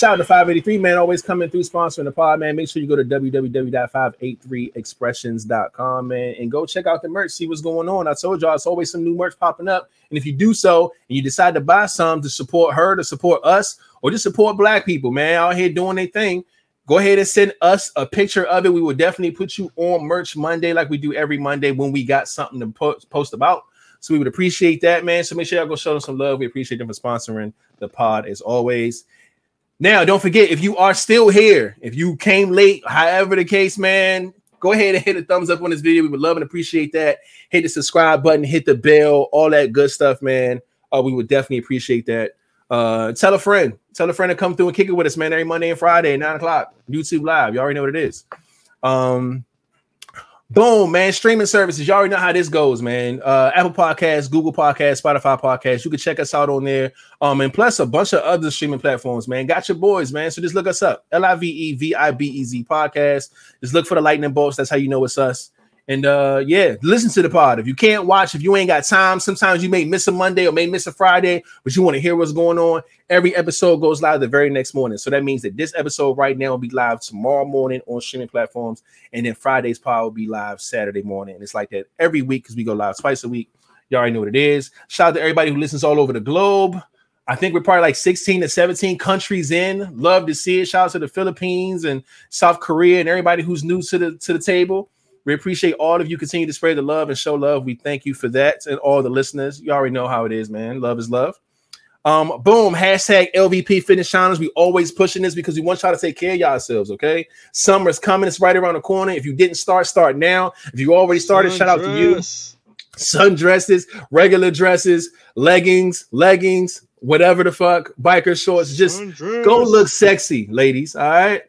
Shout out to 583, man. Always coming through sponsoring the pod, man. Make sure you go to www.583expressions.com, man, and go check out the merch, see what's going on. I told y'all it's always some new merch popping up. And if you do so and you decide to buy some to support her, to support us, or just support black people, man, out here doing their thing, go ahead and send us a picture of it. We will definitely put you on merch Monday, like we do every Monday when we got something to post, post about. So we would appreciate that, man. So make sure y'all go show them some love. We appreciate them for sponsoring the pod as always. Now, don't forget if you are still here, if you came late, however the case, man, go ahead and hit a thumbs up on this video. We would love and appreciate that. Hit the subscribe button, hit the bell, all that good stuff, man. Uh, we would definitely appreciate that. Uh, tell a friend, tell a friend to come through and kick it with us, man. Every Monday and Friday, nine o'clock, YouTube Live. You already know what it is. Um, Boom, man. Streaming services. You already know how this goes, man. Uh, Apple Podcasts, Google Podcasts, Spotify Podcasts. You can check us out on there. Um, and plus a bunch of other streaming platforms, man. Got your boys, man. So just look us up. L-I-V-E-V-I-B-E-Z podcast. Just look for the lightning bolts. That's how you know it's us. And uh, yeah, listen to the pod. If you can't watch, if you ain't got time, sometimes you may miss a Monday or may miss a Friday, but you want to hear what's going on. Every episode goes live the very next morning. So that means that this episode right now will be live tomorrow morning on streaming platforms, and then Friday's pod will be live Saturday morning. And it's like that every week because we go live twice a week. You already know what it is. Shout out to everybody who listens all over the globe. I think we're probably like 16 to 17 countries in. Love to see it. Shout out to the Philippines and South Korea and everybody who's new to the to the table. We appreciate all of you continue to spread the love and show love. We thank you for that and all the listeners. You already know how it is, man. Love is love. Um, boom, hashtag LVP Fitness Challenge. We always pushing this because we want y'all to take care of yourselves, okay? Summer's coming, it's right around the corner. If you didn't start, start now. If you already started, shout out to you. Sundresses, regular dresses, leggings, leggings, whatever the fuck, biker shorts. Just go look sexy, ladies. All right.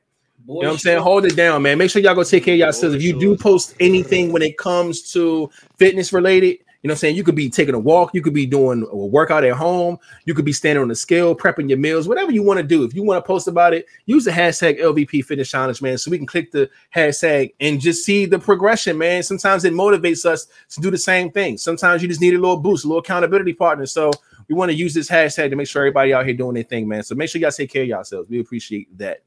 Boy, You know what I'm saying? Hold it down, man. Make sure y'all go take care of yourselves. If you do post anything when it comes to fitness related, you know what I'm saying? You could be taking a walk, you could be doing a workout at home, you could be standing on the scale, prepping your meals, whatever you want to do. If you want to post about it, use the hashtag LVP Fitness Challenge, man, so we can click the hashtag and just see the progression, man. Sometimes it motivates us to do the same thing. Sometimes you just need a little boost, a little accountability partner. So we want to use this hashtag to make sure everybody out here doing their thing, man. So make sure y'all take care of yourselves. We appreciate that.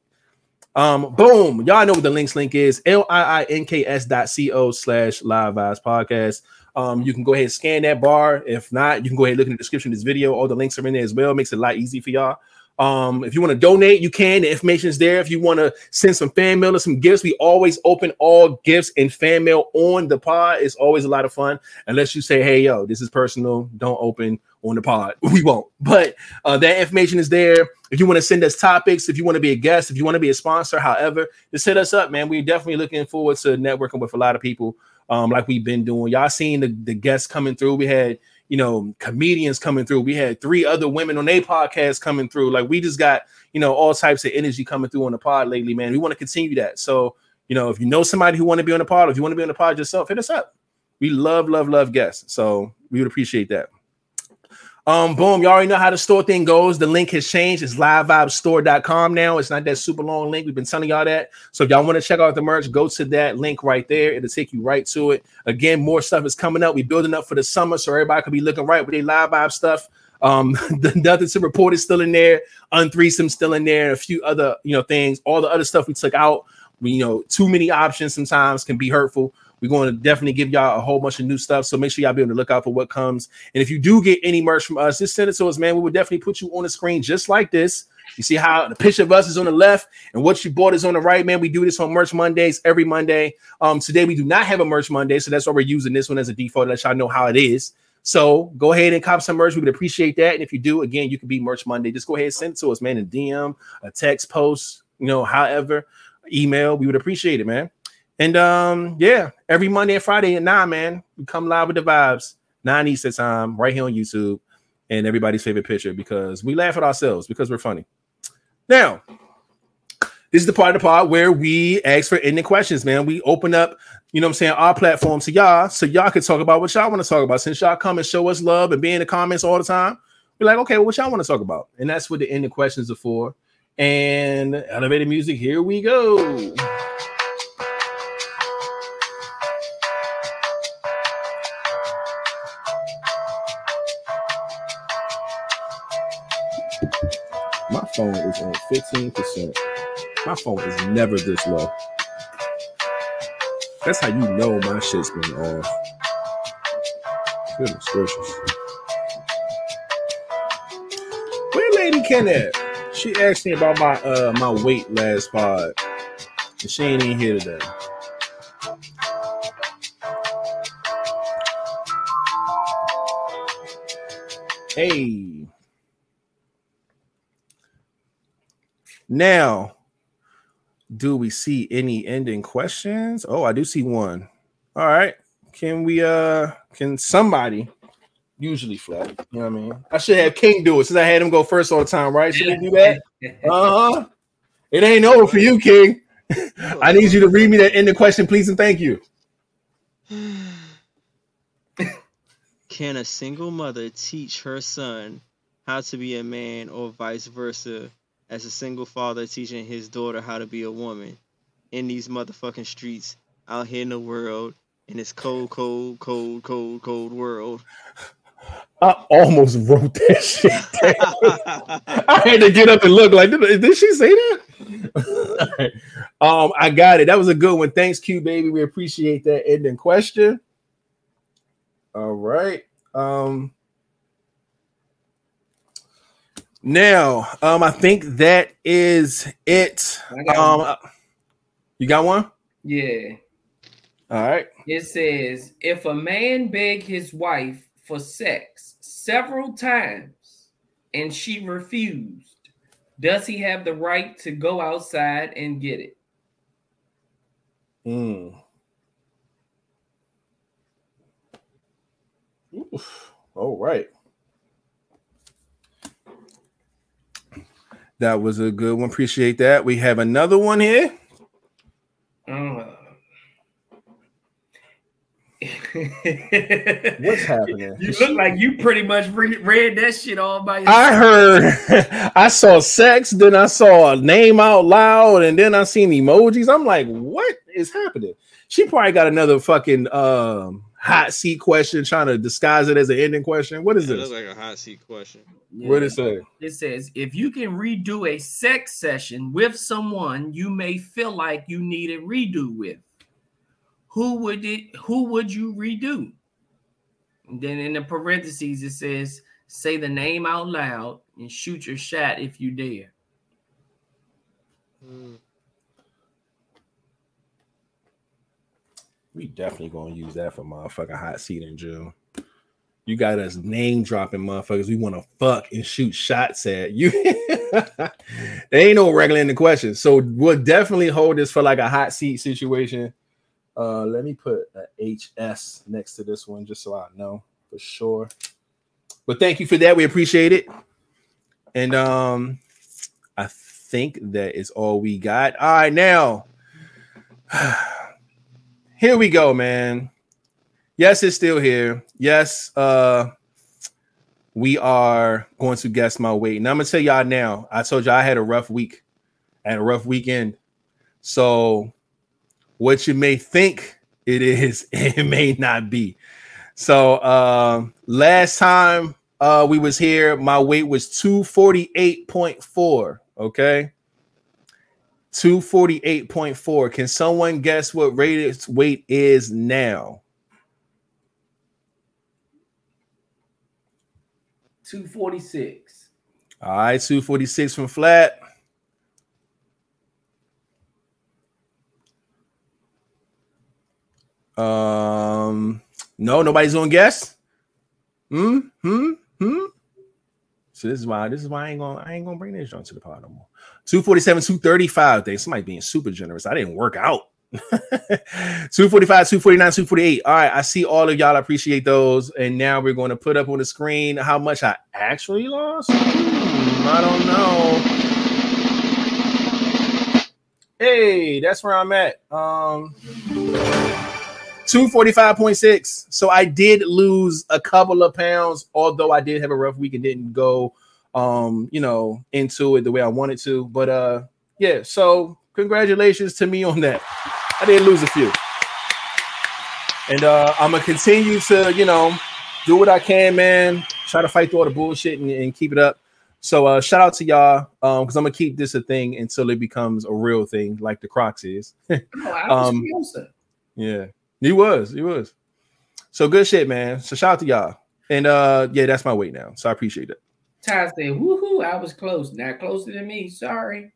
Um, boom. Y'all know what the links link is L-I-I-N-K-S dot co slash live vibes podcast. Um, you can go ahead and scan that bar. If not, you can go ahead and look in the description of this video. All the links are in there as well. Makes it a lot easy for y'all. Um, if you want to donate, you can. The information is there. If you want to send some fan mail or some gifts, we always open all gifts and fan mail on the pod. It's always a lot of fun. Unless you say, "Hey, yo, this is personal. Don't open on the pod." We won't. But uh, that information is there. If you want to send us topics, if you want to be a guest, if you want to be a sponsor, however, just hit us up, man. We're definitely looking forward to networking with a lot of people, um, like we've been doing. Y'all seen the, the guests coming through. We had you know, comedians coming through. We had three other women on a podcast coming through. Like we just got, you know, all types of energy coming through on the pod lately, man. We want to continue that. So, you know, if you know somebody who want to be on the pod, if you want to be on the pod yourself, hit us up. We love, love, love guests. So we would appreciate that. Um, boom, you already know how the store thing goes. The link has changed. It's livevibestore.com now. It's not that super long link. We've been telling y'all that. So if y'all want to check out the merch, go to that link right there. It'll take you right to it. Again, more stuff is coming up. We're building up for the summer, so everybody can be looking right with their live vibe stuff. Um, the nothing to report is still in there, unthreesome still in there, a few other you know things. All the other stuff we took out. We, you know, too many options sometimes can be hurtful. We're going to definitely give y'all a whole bunch of new stuff. So make sure y'all be on the lookout for what comes. And if you do get any merch from us, just send it to us, man. We will definitely put you on the screen just like this. You see how the picture of us is on the left and what you bought is on the right, man. We do this on Merch Mondays every Monday. Um, today we do not have a Merch Monday, so that's why we're using this one as a default. To let y'all know how it is. So go ahead and cop some merch. We would appreciate that. And if you do, again, you can be Merch Monday. Just go ahead and send it to us, man. A DM, a text post, you know, however, email. We would appreciate it, man. And um, yeah, every Monday and Friday at nine, man, we come live with the vibes, nine Eastern time, right here on YouTube, and everybody's favorite picture because we laugh at ourselves because we're funny. Now, this is the part of the pod where we ask for ending questions, man. We open up, you know I'm saying, our platform to y'all so y'all can talk about what y'all want to talk about. Since y'all come and show us love and be in the comments all the time, we're like, okay, well, what y'all want to talk about? And that's what the ending questions are for. And elevated music, here we go. Phone is on 15%. My phone is never this low. That's how you know my shit's been off. Goodness gracious. Where Lady Ken at? She asked me about my uh my weight last pod. And she ain't even here today. Hey. Now, do we see any ending questions? Oh, I do see one. All right. Can we uh can somebody usually flat? You know what I mean? I should have King do it since I had him go first all the time, right? Should we do that? Uh-huh. It ain't over for you, King. I need you to read me that ending question, please, and thank you. Can a single mother teach her son how to be a man or vice versa as a single father teaching his daughter how to be a woman in these motherfucking streets out here in the world in this cold, cold, cold, cold, cold world? I almost wrote that shit. I had to get up and look like, did, did she say that? um, I got it. That was a good one. Thanks, Q baby. We appreciate that ending question. All right. Um now, um, I think that is it. Got Um uh, you got one? Yeah. All right. It says if a man beg his wife for sex several times and she refused, does he have the right to go outside and get it? Mm. Oof. All right. That was a good one. Appreciate that. We have another one here. Uh. What's happening? You look like you pretty much re- read that shit all by yourself. I heard, I saw sex, then I saw a name out loud, and then I seen emojis. I'm like, what is happening? She probably got another fucking um, hot seat question, trying to disguise it as an ending question. What is That this? looks like a hot seat question. What did it say? It says if you can redo a sex session with someone you may feel like you need a redo with, who would it who would you redo? And then in the parentheses it says Say the name out loud and shoot your shot if you dare. Hmm. We definitely gonna use that for motherfucking hot seat in June. You got us name dropping motherfuckers. We want to fuck and shoot shots at you. there ain't no regular in the question. So we'll definitely hold this for like a hot seat situation. Uh let me put a HS next to this one just so I know for sure. But thank you for that. We appreciate it. And um I think that is all we got. All right, now here we go, man. Yes, it's still here. Yes, uh, we are going to guess my weight. And I'm gonna tell y'all now. I told you I had a rough week and a rough weekend. So what you may think it is, it may not be. So uh, last time uh, we was here, my weight was 248.4. Okay. 248.4. Can someone guess what rated weight is now? 246. All right, 246 from flat. Um, no, nobody's gonna guess. Hmm, hmm, hmm. So this is why this is why I ain't gonna I ain't gonna bring this joint to the pod no more. 247, 235 days. Somebody being super generous. I didn't work out. 245, 249, 248. All right, I see all of y'all. I appreciate those. And now we're going to put up on the screen how much I actually lost. Hmm, I don't know. Hey, that's where I'm at. Um 245.6. So I did lose a couple of pounds, although I did have a rough week and didn't go um, you know, into it the way I wanted to. But uh yeah, so congratulations to me on that. I did lose a few. And uh I'm gonna continue to, you know, do what I can, man. Try to fight through all the bullshit and, and keep it up. So uh shout out to y'all um because I'm gonna keep this a thing until it becomes a real thing like the Crocs is. Was Um. Yeah, he was, he was. So good shit, man. So shout out to y'all. And uh yeah, that's my weight now. So I appreciate it. Ty said, woohoo, I was close. Not closer than me. Sorry.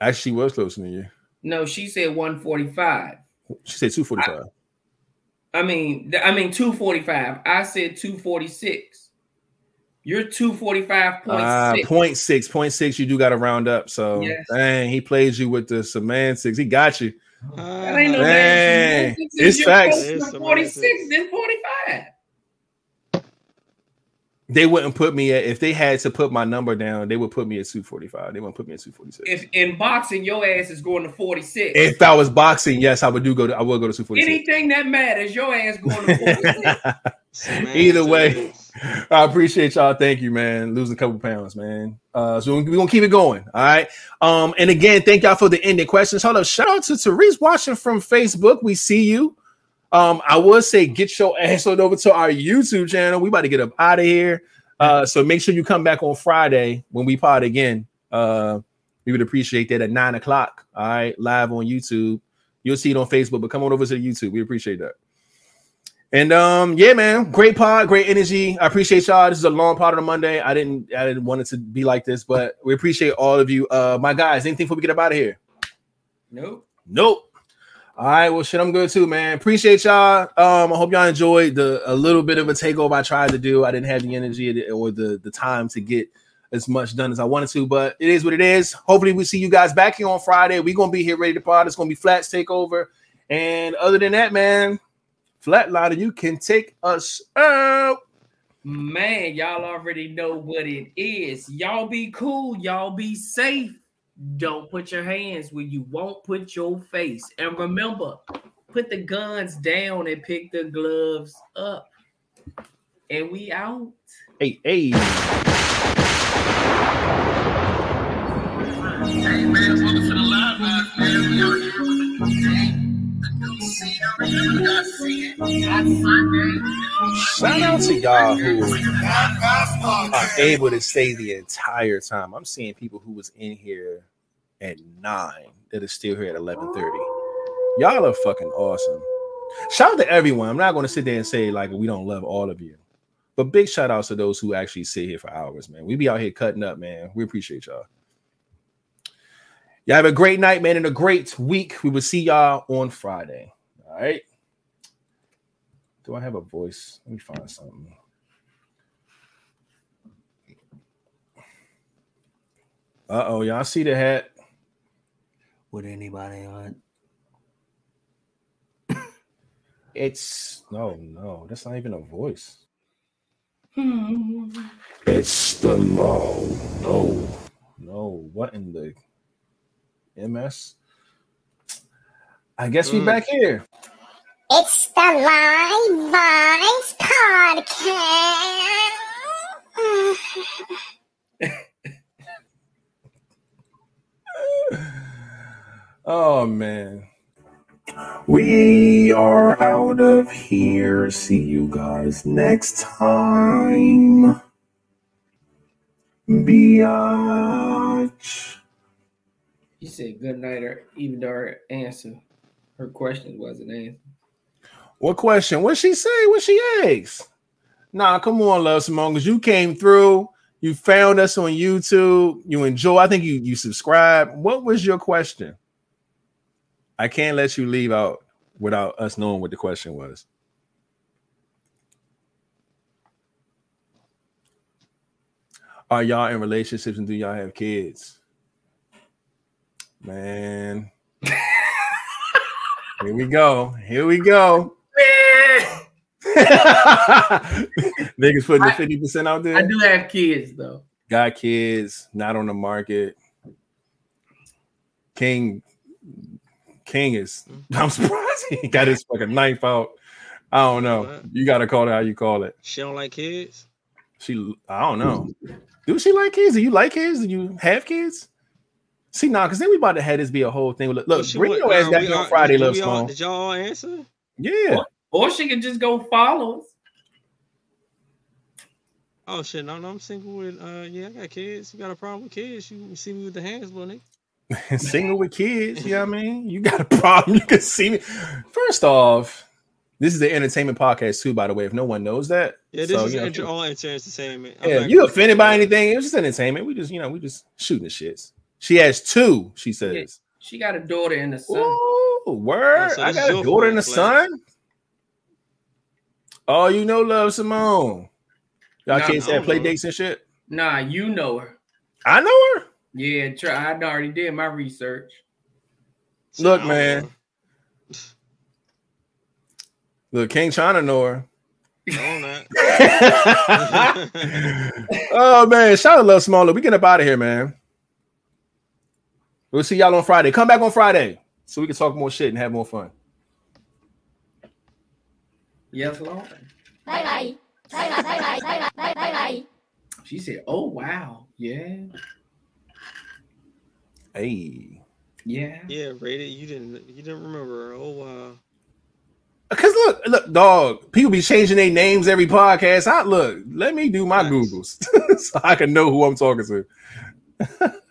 Actually, was closer than you. No, she said 145. She said 245. I mean, I mean 245. I said 246. You're 245.6. Uh, point six, point six. You do got to round up. So, Yes. dang, he plays you with the semantics. He got you. that ain't no Dang. It's You're facts. It's 46 semantics. than 45. They wouldn't put me at if they had to put my number down. They would put me at two forty five. They wouldn't put me at two forty six. If in boxing, your ass is going to 46. If I was boxing, yes, I would do go. To, I would go to two forty six. Anything that matters, your ass going to 46. Either way. I appreciate y'all. Thank you, man. Losing a couple pounds, man. Uh, so we're gonna keep it going. All right. Um, and again, thank y'all for the ending questions. Hold up. Shout out to Therese watching from Facebook. We see you. Um, I would say get your ass on over to our YouTube channel. We about to get up out of here. Uh, so make sure you come back on Friday when we pod again. Uh, we would appreciate that at nine o'clock. All right, live on YouTube. You'll see it on Facebook, but come on over to the YouTube. We appreciate that. And um, yeah, man, great pod, great energy. I appreciate y'all. This is a long part of the Monday. I didn't, I didn't want it to be like this, but we appreciate all of you. Uh, my guys, anything before we get up out of here? nope. Nope. All right, well, shit, I'm good too, man. Appreciate y'all. Um, I hope y'all enjoyed the a little bit of a takeover I tried to do. I didn't have the energy or the the time to get as much done as I wanted to, but it is what it is. Hopefully, we see you guys back here on Friday. We're gonna be here ready to pod. It's gonna be Flats takeover, and other than that, man, Flatliner, you can take us out. Man, y'all already know what it is. Y'all be cool. Y'all be safe. Don't put your hands where you won't put your face. And remember, put the guns down and pick the gloves up. And we out. Hey, hey. Shout out to y'all who are able to stay the entire time. I'm seeing people who was in here at nine that are still here at 11:30. Y'all are fucking awesome. Shout out to everyone. I'm not going to sit there and say like we don't love all of you, but But big shout outs to those who actually sit here for hours, man. We be out here cutting up, man. We appreciate y'all. Y'all have a great night, man, and a great week. We will see y'all on Friday. All right. Do I have a voice? Let me find something. Uh oh, y'all see the hat? Would anybody on? It's no, no, that's not even a voice. It's the law. No, no, what in the MS? I guess we Mm. back here. It's the Live Vibes Podcast. Oh man. We are out of here. See you guys next time. Biatch. She said good night, or even though her answer, her question wasn't answered. What question? What she say? What she asked? Nah, come on, Love Simone, because you came through. You found us on YouTube. You enjoy. I think you you subscribe. What was your question? I can't let you leave out without us knowing what the question was. Are y'all in relationships and do y'all have kids? Man. Here we go. Here we go. Niggas putting the 50% out there. I do have kids though. Got kids, not on the market. King King is I'm surprised he got his fucking knife out. I don't know. What? You gotta call it how you call it. She don't like kids. She I don't know. Do she like kids? Do you like kids? Do you have kids? See, nah, because then we about to have this be a whole thing. Look, Well, she bring wa- your ass back on Friday, did Love we all- Did y'all all answer? Yeah. Or she can just go follow. Oh shit, no, no, I'm single with uh yeah, I got kids. You got a problem with kids? You see me with the hands, little nigga. Single with kids, you know what I mean? You got a problem. You can see me. First off, this is the entertainment podcast, too, by the way, if no one knows that. Yeah, this So, is you know, inter- all entertainment. I'm Yeah, not you offended by anything? It was just entertainment. We just, you know, we just shooting the shits. She has two, she says. She got a daughter and a son. Ooh, oh, word. Oh, so I got a daughter and a red son. Oh, you know, love Simone. Y'all Nah, kids I have don't play dates and shit. Nah, you know her. I know her. Yeah, try. I already did my research. Look, man. know. Look, King China know her. No, oh man, shout out to Love Smaller. We get up out of here, man. We'll see y'all on Friday. Come back on Friday so we can talk more shit and have more fun. Yes, Lord. Bye bye. Bye bye bye bye bye bye bye bye. She said, "Oh wow, yeah, Hey. yeah." yeah, rated. You didn't. You didn't remember. Oh wow. Cause look, look, dog, people be changing their names every podcast. I look, let me do my Nice. Googles so I can know who I'm talking to.